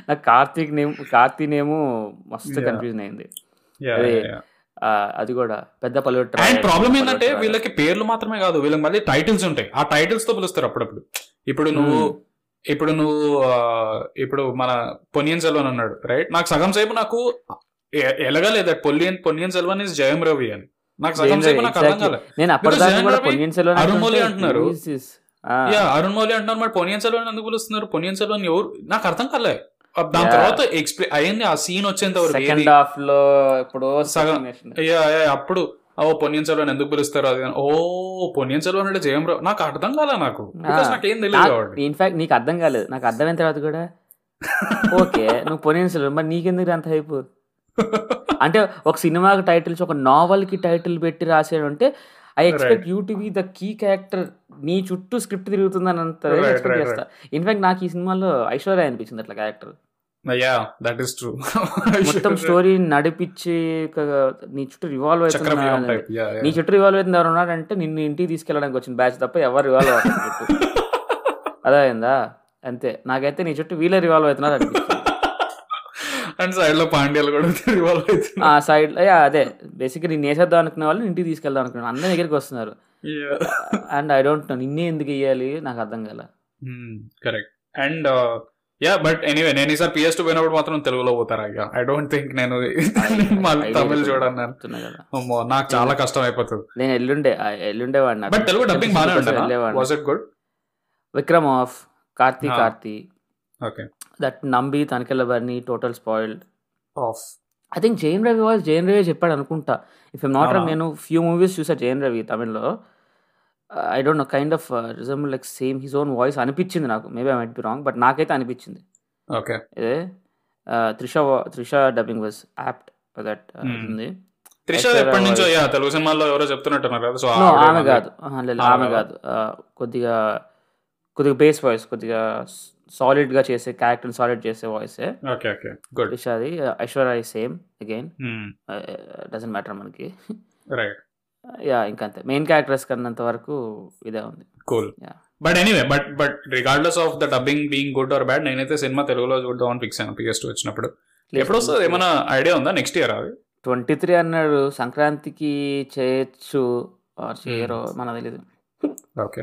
నాకు కార్తీక్ నేమ్ కార్తీ నేము మస్తు. కన్ఫ్యూజన్ అయింది. అదే. అది కూడా పెద్ద పల్లెటూరు అండ్ ప్రాబ్లం ఏంటంటే. వీళ్ళకి పేర్లు మాత్రమే కాదు వీళ్ళకి మళ్ళీ టైటిల్స్ ఉంటాయి. ఆ టైటిల్స్తో పిలుస్తారు అప్పుడప్పుడు. ఇప్పుడు నువ్వు. ఇప్పుడు నువ్వు ఇప్పుడు మన పొన్నియన్ సెల్వన్ అన్నాడు రైట్ నాకు సగం సేపు నాకు ఎలగలేదు పొలియన్ పొన్నియన్ సెల్వన్ ఇస్ జయం రవి అని. నాకు సగం సేపు నాకు అర్థం కాలే. నేను అప్పటిదాకా జయన్ కూడా రవి, పొన్నియిన్ సెల్వన్ అరుణ్ మౌలి అంటుంటే, అంటున్నారు. అరుణ్ మౌలి అంటున్నారు మరి పొనియన్ సెల్వన్ ఎందుకు పిలుస్తున్నారు? పొనియన్ సెల్వన్ ఎవరు? నాకు అర్థం కాలే. అబ్బ దాని. తర్వాత ఎక్స్ప్లెయిన్ అయింది ఆ సీన్ వచ్చేంత వరకు సెకండ్? హాఫ్లో ఇప్పుడు సగం. అప్పుడు ఓ పొనియన్ సెల్వన్ ఎందుకు పిలుస్తారు అది. ఓ పొనియన్ సెల్వన్ అంటే జయం రావు నాకు అర్థం కాలే నాకు. నాకేం తెలియదు ఇన్ఫాక్ట్ నీకు అర్థం కాలేదు నాకు అర్థమైన తర్వాత కూడా (laughs) ఓకే నువ్వు పొన్నియిన్ సెల్వన్ మరి నీకెందుకు అంత హైప్ (laughs) అంటే ఒక సినిమాకి టైటిల్స్ ఒక నావల్కి టైటిల్ పెట్టి రాసాడు అంటే I expect you to be the key character నీ చుట్టూ స్క్రిప్ట్ తిరుగుతుందని అంత ఎక్స్పెక్ట్ చేస్తా. ఇన్ఫాక్ట్ నాకు ఈ సినిమాలో ఐశ్వర్య అనిపించింది అట్లా క్యారెక్టర్ దట్ ఈస్ ట్రూ మొత్తం స్టోరీ నడిపించి నీ చుట్టూ రివాల్వ్ యా నీ చుట్టూ రివాల్వ్ అవుతుంది ఎవరు ఉన్నాడంటే నిన్ను ఇంటికి తీసుకెళ్ళడానికి వచ్చిన బ్యాచ్ తప్ప ఎవరు రివాల్వ్ అవుతుంది అదైందా అంతే. నాకైతే నీ చుట్టూ వీళ్ళే రివాల్వ్ అవుతున్నారు అనిపించింది అండ్ సైడ్లో పాండ్యాలు కూడా ఆ సైడ్ అదే. బేసిక్గా నేను వేసేద్దాం అనుకునే వాళ్ళు ఇంటికి తీసుకెళ్దాం అనుకున్నాను అందరి దగ్గరికి వస్తున్నారు. అండ్ ఐ డోంట్ నో నిన్నే ఎందుకు ఇయ్యాలి నాకు అర్థం కాల. Correct and yeah but anyway నేను ఈసారి పిఎస్ టూ పోయినప్పుడు మాత్రం తెలుగులో పోతారా ఇక? ఐ డోంట్ థింక్ నేను (laughs) మళ్ళీ తమిళ్ చూడను. నేను చెప్తున్నా కదా. అమ్మో నాకు చాలా కష్టం అయిపోతుంది. నేను ఎల్లుండే ఎల్లుండే వాడిన. బట్ తెలుగు డబ్బింగ్ బాగానే వెళ్ళేవాడిని. Was it good Vikram of Karthi. Karthi okay that Nambi తనకెళ్ళ Bharani total spoiled of I think Jayam Ravi was Jayam Ravi చెప్పాడు అనుకుంటా. ఇఫ్ ఎమ్ నాట్ అవునా? నేను ఫ్యూ మూవీస్ చూసా Jayam Ravi తమిళ్ళో. I don't know kind of resemble like same his own voice అనిపించింది నాకు. Maybe I might be wrong but నాకైతే అనిపించింది. Okay ఇదే Trisha Trisha dubbing was apt that. ఉంది త్రిష Extra ఎప్పటి నుంచో voice. యా తెలుగు సినిమాల్లో ఎవరో చెప్తున్నట్టున్నారు కదా సో No, ఆమె కాదు. ఆమె కాదు. ఆ, కొద్దిగా కొద్దిగా బేస్ వాయిస్ కొద్దిగా సాలిడ్గా చేసే క్యారెక్టర్ సాలిడ్ చేసే voice okay okay good త్రిషాది Aishwarya same again doesn't matter మనకి. రైట్ యా ఇంకంతే మెయిన్ క్యారెక్టర్స్ కన్నంత వరకు ఇదే ఉంది. Cool. But anyway but but regardless of the dubbing being good or bad నేనైతే సినిమా తెలుగులో చూద్దాం అని ఫిక్స్ అయ్యాను పిఎస్ టూ వచ్చినప్పుడు. ఎప్పుడు వస్తుంది? ఏమైనా ఐడియా ఉందా నెక్స్ట్ ఇయర్ అది ట్వంటీ త్రీ అన్నాడు. సంక్రాంతికి చేయొచ్చు. చేయరో Hmm. మనకు తెలియదు ఓకే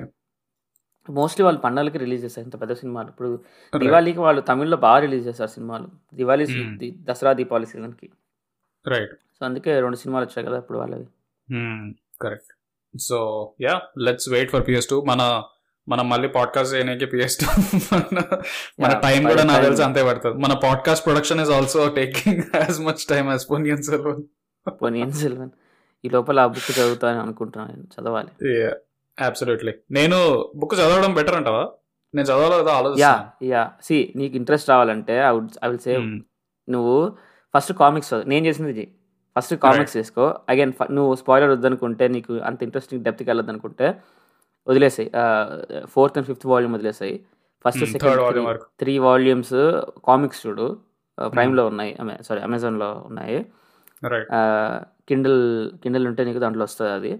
మోస్ట్లీ వాళ్ళు పండగలకి రిలీజ్ చేస్తారు. ఇంత పెద్ద సినిమాలు. ఇప్పుడు దివాళీకి వాళ్ళు తమిళ్ళో బాగా రిలీజ్ చేస్తారు సినిమాలు. దివాళీ Hmm. ది- దసరా దీపావళి సీజన్కి. రైట్ సో అందుకే రెండు సినిమాలు వచ్చాయి కదా ఇప్పుడు వాళ్ళవి. Correct so yeah let's wait for PS two మన మనం మళ్ళీ పాడ్కాస్ట్ చేయడానికి పిఎస్ టూ మన టైం కూడా నాకు తెలిసి అంతే పడుతుంది. మన podcast production is also taking as much time as Ponniyin Selvan Ponniyin Selvan ఈ లోపల ఆ బుక్ చదువుతానని అనుకుంటున్నాను నేను. చదవాలి. అబ్సల్యూట్లీ నేను బుక్ చదవడం బెటర్ అంటావా? నేను చదవాలో యా యా. సి నీకు ఇంట్రెస్ట్ రావాలంటే I would I will say Hmm. నువ్వు ఫస్ట్ కామిక్స్ నేను చేసింది ఫస్ట్ కామిక్స్ చేసుకో. అగైన్ నువ్వు స్పాయిలర్ వద్దనుకుంటే నీకు అంత ఇంట్రెస్టింగ్ డెప్త్కి వెళ్ళొద్దనుకుంటే వదిలేసాయి. Fourth and fifth volume వదిలేసాయి. First Hmm, second. Three volumes comics చూడు. ప్రైమ్లో ఉన్నాయి. సారీ అమెజాన్లో ఉన్నాయి. కిండల్ కిండల్ ఉంటే నీకు దాంట్లో వస్తుంది అది.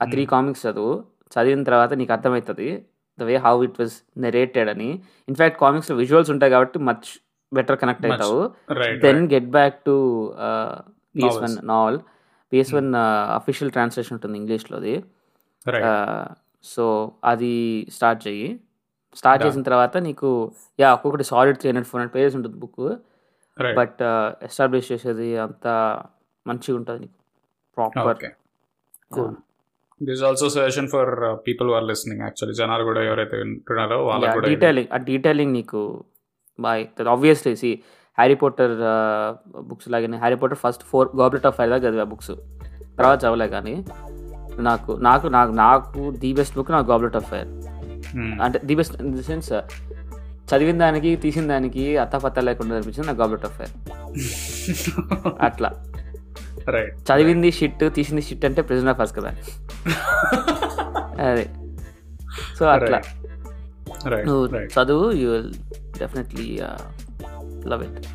ఆ త్రీ Hmm. కామిక్స్ చదువు. చదివిన తర్వాత నీకు అర్థమవుతుంది the way how it was narrated అని. ఇన్ఫాక్ట్ కామిక్స్లో విజువల్స్ ఉంటాయి కాబట్టి మచ్ బెటర్ కనెక్ట్. అవుతావు. Then get back to PS one. Novel PS one official translation ఉంటుంది ఇంగ్లీష్లోది. సో అది స్టార్ట్ చెయ్యి. స్టార్ట్. చేసిన తర్వాత నీకు యా ఒక్కొక్కటి solid three hundred four hundred pages ఉంటుంది బుక్ బట్ ఎస్టాబ్లిష్ చేసేది అంత మంచిగా ఉంటుంది నీకు proper. This also suggestion for people are listening actually జనాలు కూడా ఎవరైతే వింటున్నారో వాళ్ళకి కూడా డీటెయిలింగ్ ఆ డీటెయిలింగ్ నీకు బాగా obviously see Harry Potter books లాగానే Harry Potter first four goblet of fire దాకా చదివా బుక్స్ తర్వాత చదవలే కానీ నాకు నాకు నాకు నాకు ది బెస్ట్ బుక్ నాకు గాబ్లెట్ ఆఫ్ ఫైర్. అంటే the best in the sense చదివిన దానికి తీసిన దానికి అత్తపత్త లేకుండా అనిపించింది నాకు గాబ్లెట్ ఆఫ్ ఫైర్ అట్లా. చదివింది షిట్ తీసింది షిట్ అంటే ప్రెజెంట్ ఆఫ్ కదా అదే. సో అట్లా. రైట్ నువ్వు చదువు you will definitely love it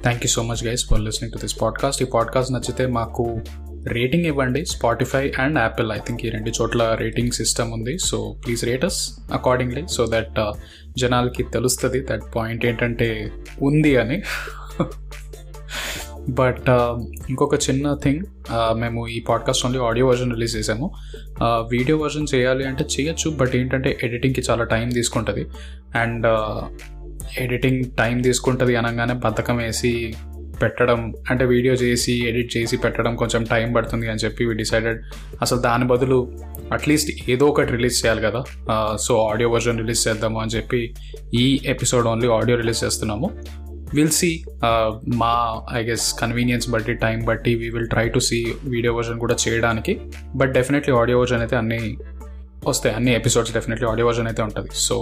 thank you so much guys for listening to this podcast ఈ పాడ్కాస్ట్ నచ్చితే మాకు రేటింగ్ ఇవ్వండి. Spotify and Apple I think ఈ రెండు చోట్ల రేటింగ్ సిస్టమ్ ఉంది. So please rate us accordingly so that జనాలకి తెలుస్తుంది దట్ పాయింట్ ఏంటంటే ఉంది అని. (laughs) బట్ uh, ఇంకొక చిన్న థింగ్ uh, మేము ఈ podcast only audio version release చేసాము. Uh, వీడియో వర్జన్ చేయాలి అంటే చేయొచ్చు బట్ ఏంటంటే ఎడిటింగ్కి చాలా టైం తీసుకుంటుంది. అండ్ ఎడిటింగ్ టైం తీసుకుంటుంది అనగానే బద్ధకం వేసి పెట్టడం అంటే వీడియో చేసి ఎడిట్ చేసి పెట్టడం కొంచెం టైం పడుతుంది అని చెప్పి వి డిసైడెడ్ అసలు దాని బదులు అట్లీస్ట్ ఏదో ఒకటి రిలీజ్ చేయాలి కదా. సో ఆడియో వర్జన్ రిలీజ్ చేద్దాము అని చెప్పి ఈ ఎపిసోడ్ ఓన్లీ ఆడియో రిలీజ్ చేస్తున్నాము. విల్ సి మా ఐ గెస్ కన్వీనియన్స్ బట్టి టైం బట్టి we will try to see video version కూడా చేయడానికి. బట్ డెఫినెట్లీ ఆడియో వర్జన్ అయితే అన్ని వస్తాయి అన్ని ఎపిసోడ్స్ డెఫినెట్లీ ఆడియో వర్జన్ అయితే ఉంటుంది. సో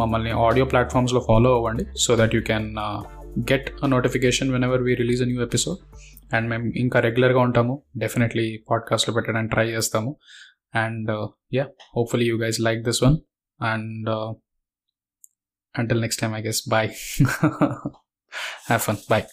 మమ్మల్ని ఆడియో ప్లాట్ఫామ్స్లో ఫాలో అవ్వండి so that you can get a notification whenever we release a new episode and మేము ఇంకా రెగ్యులర్గా ఉంటాము. డెఫినెట్లీ పాడ్కాస్ట్లో పెట్టడానికి ట్రై చేస్తాము. And yeah hopefully you guys like this one and until next time i guess. Bye. (laughs) Have fun. Bye.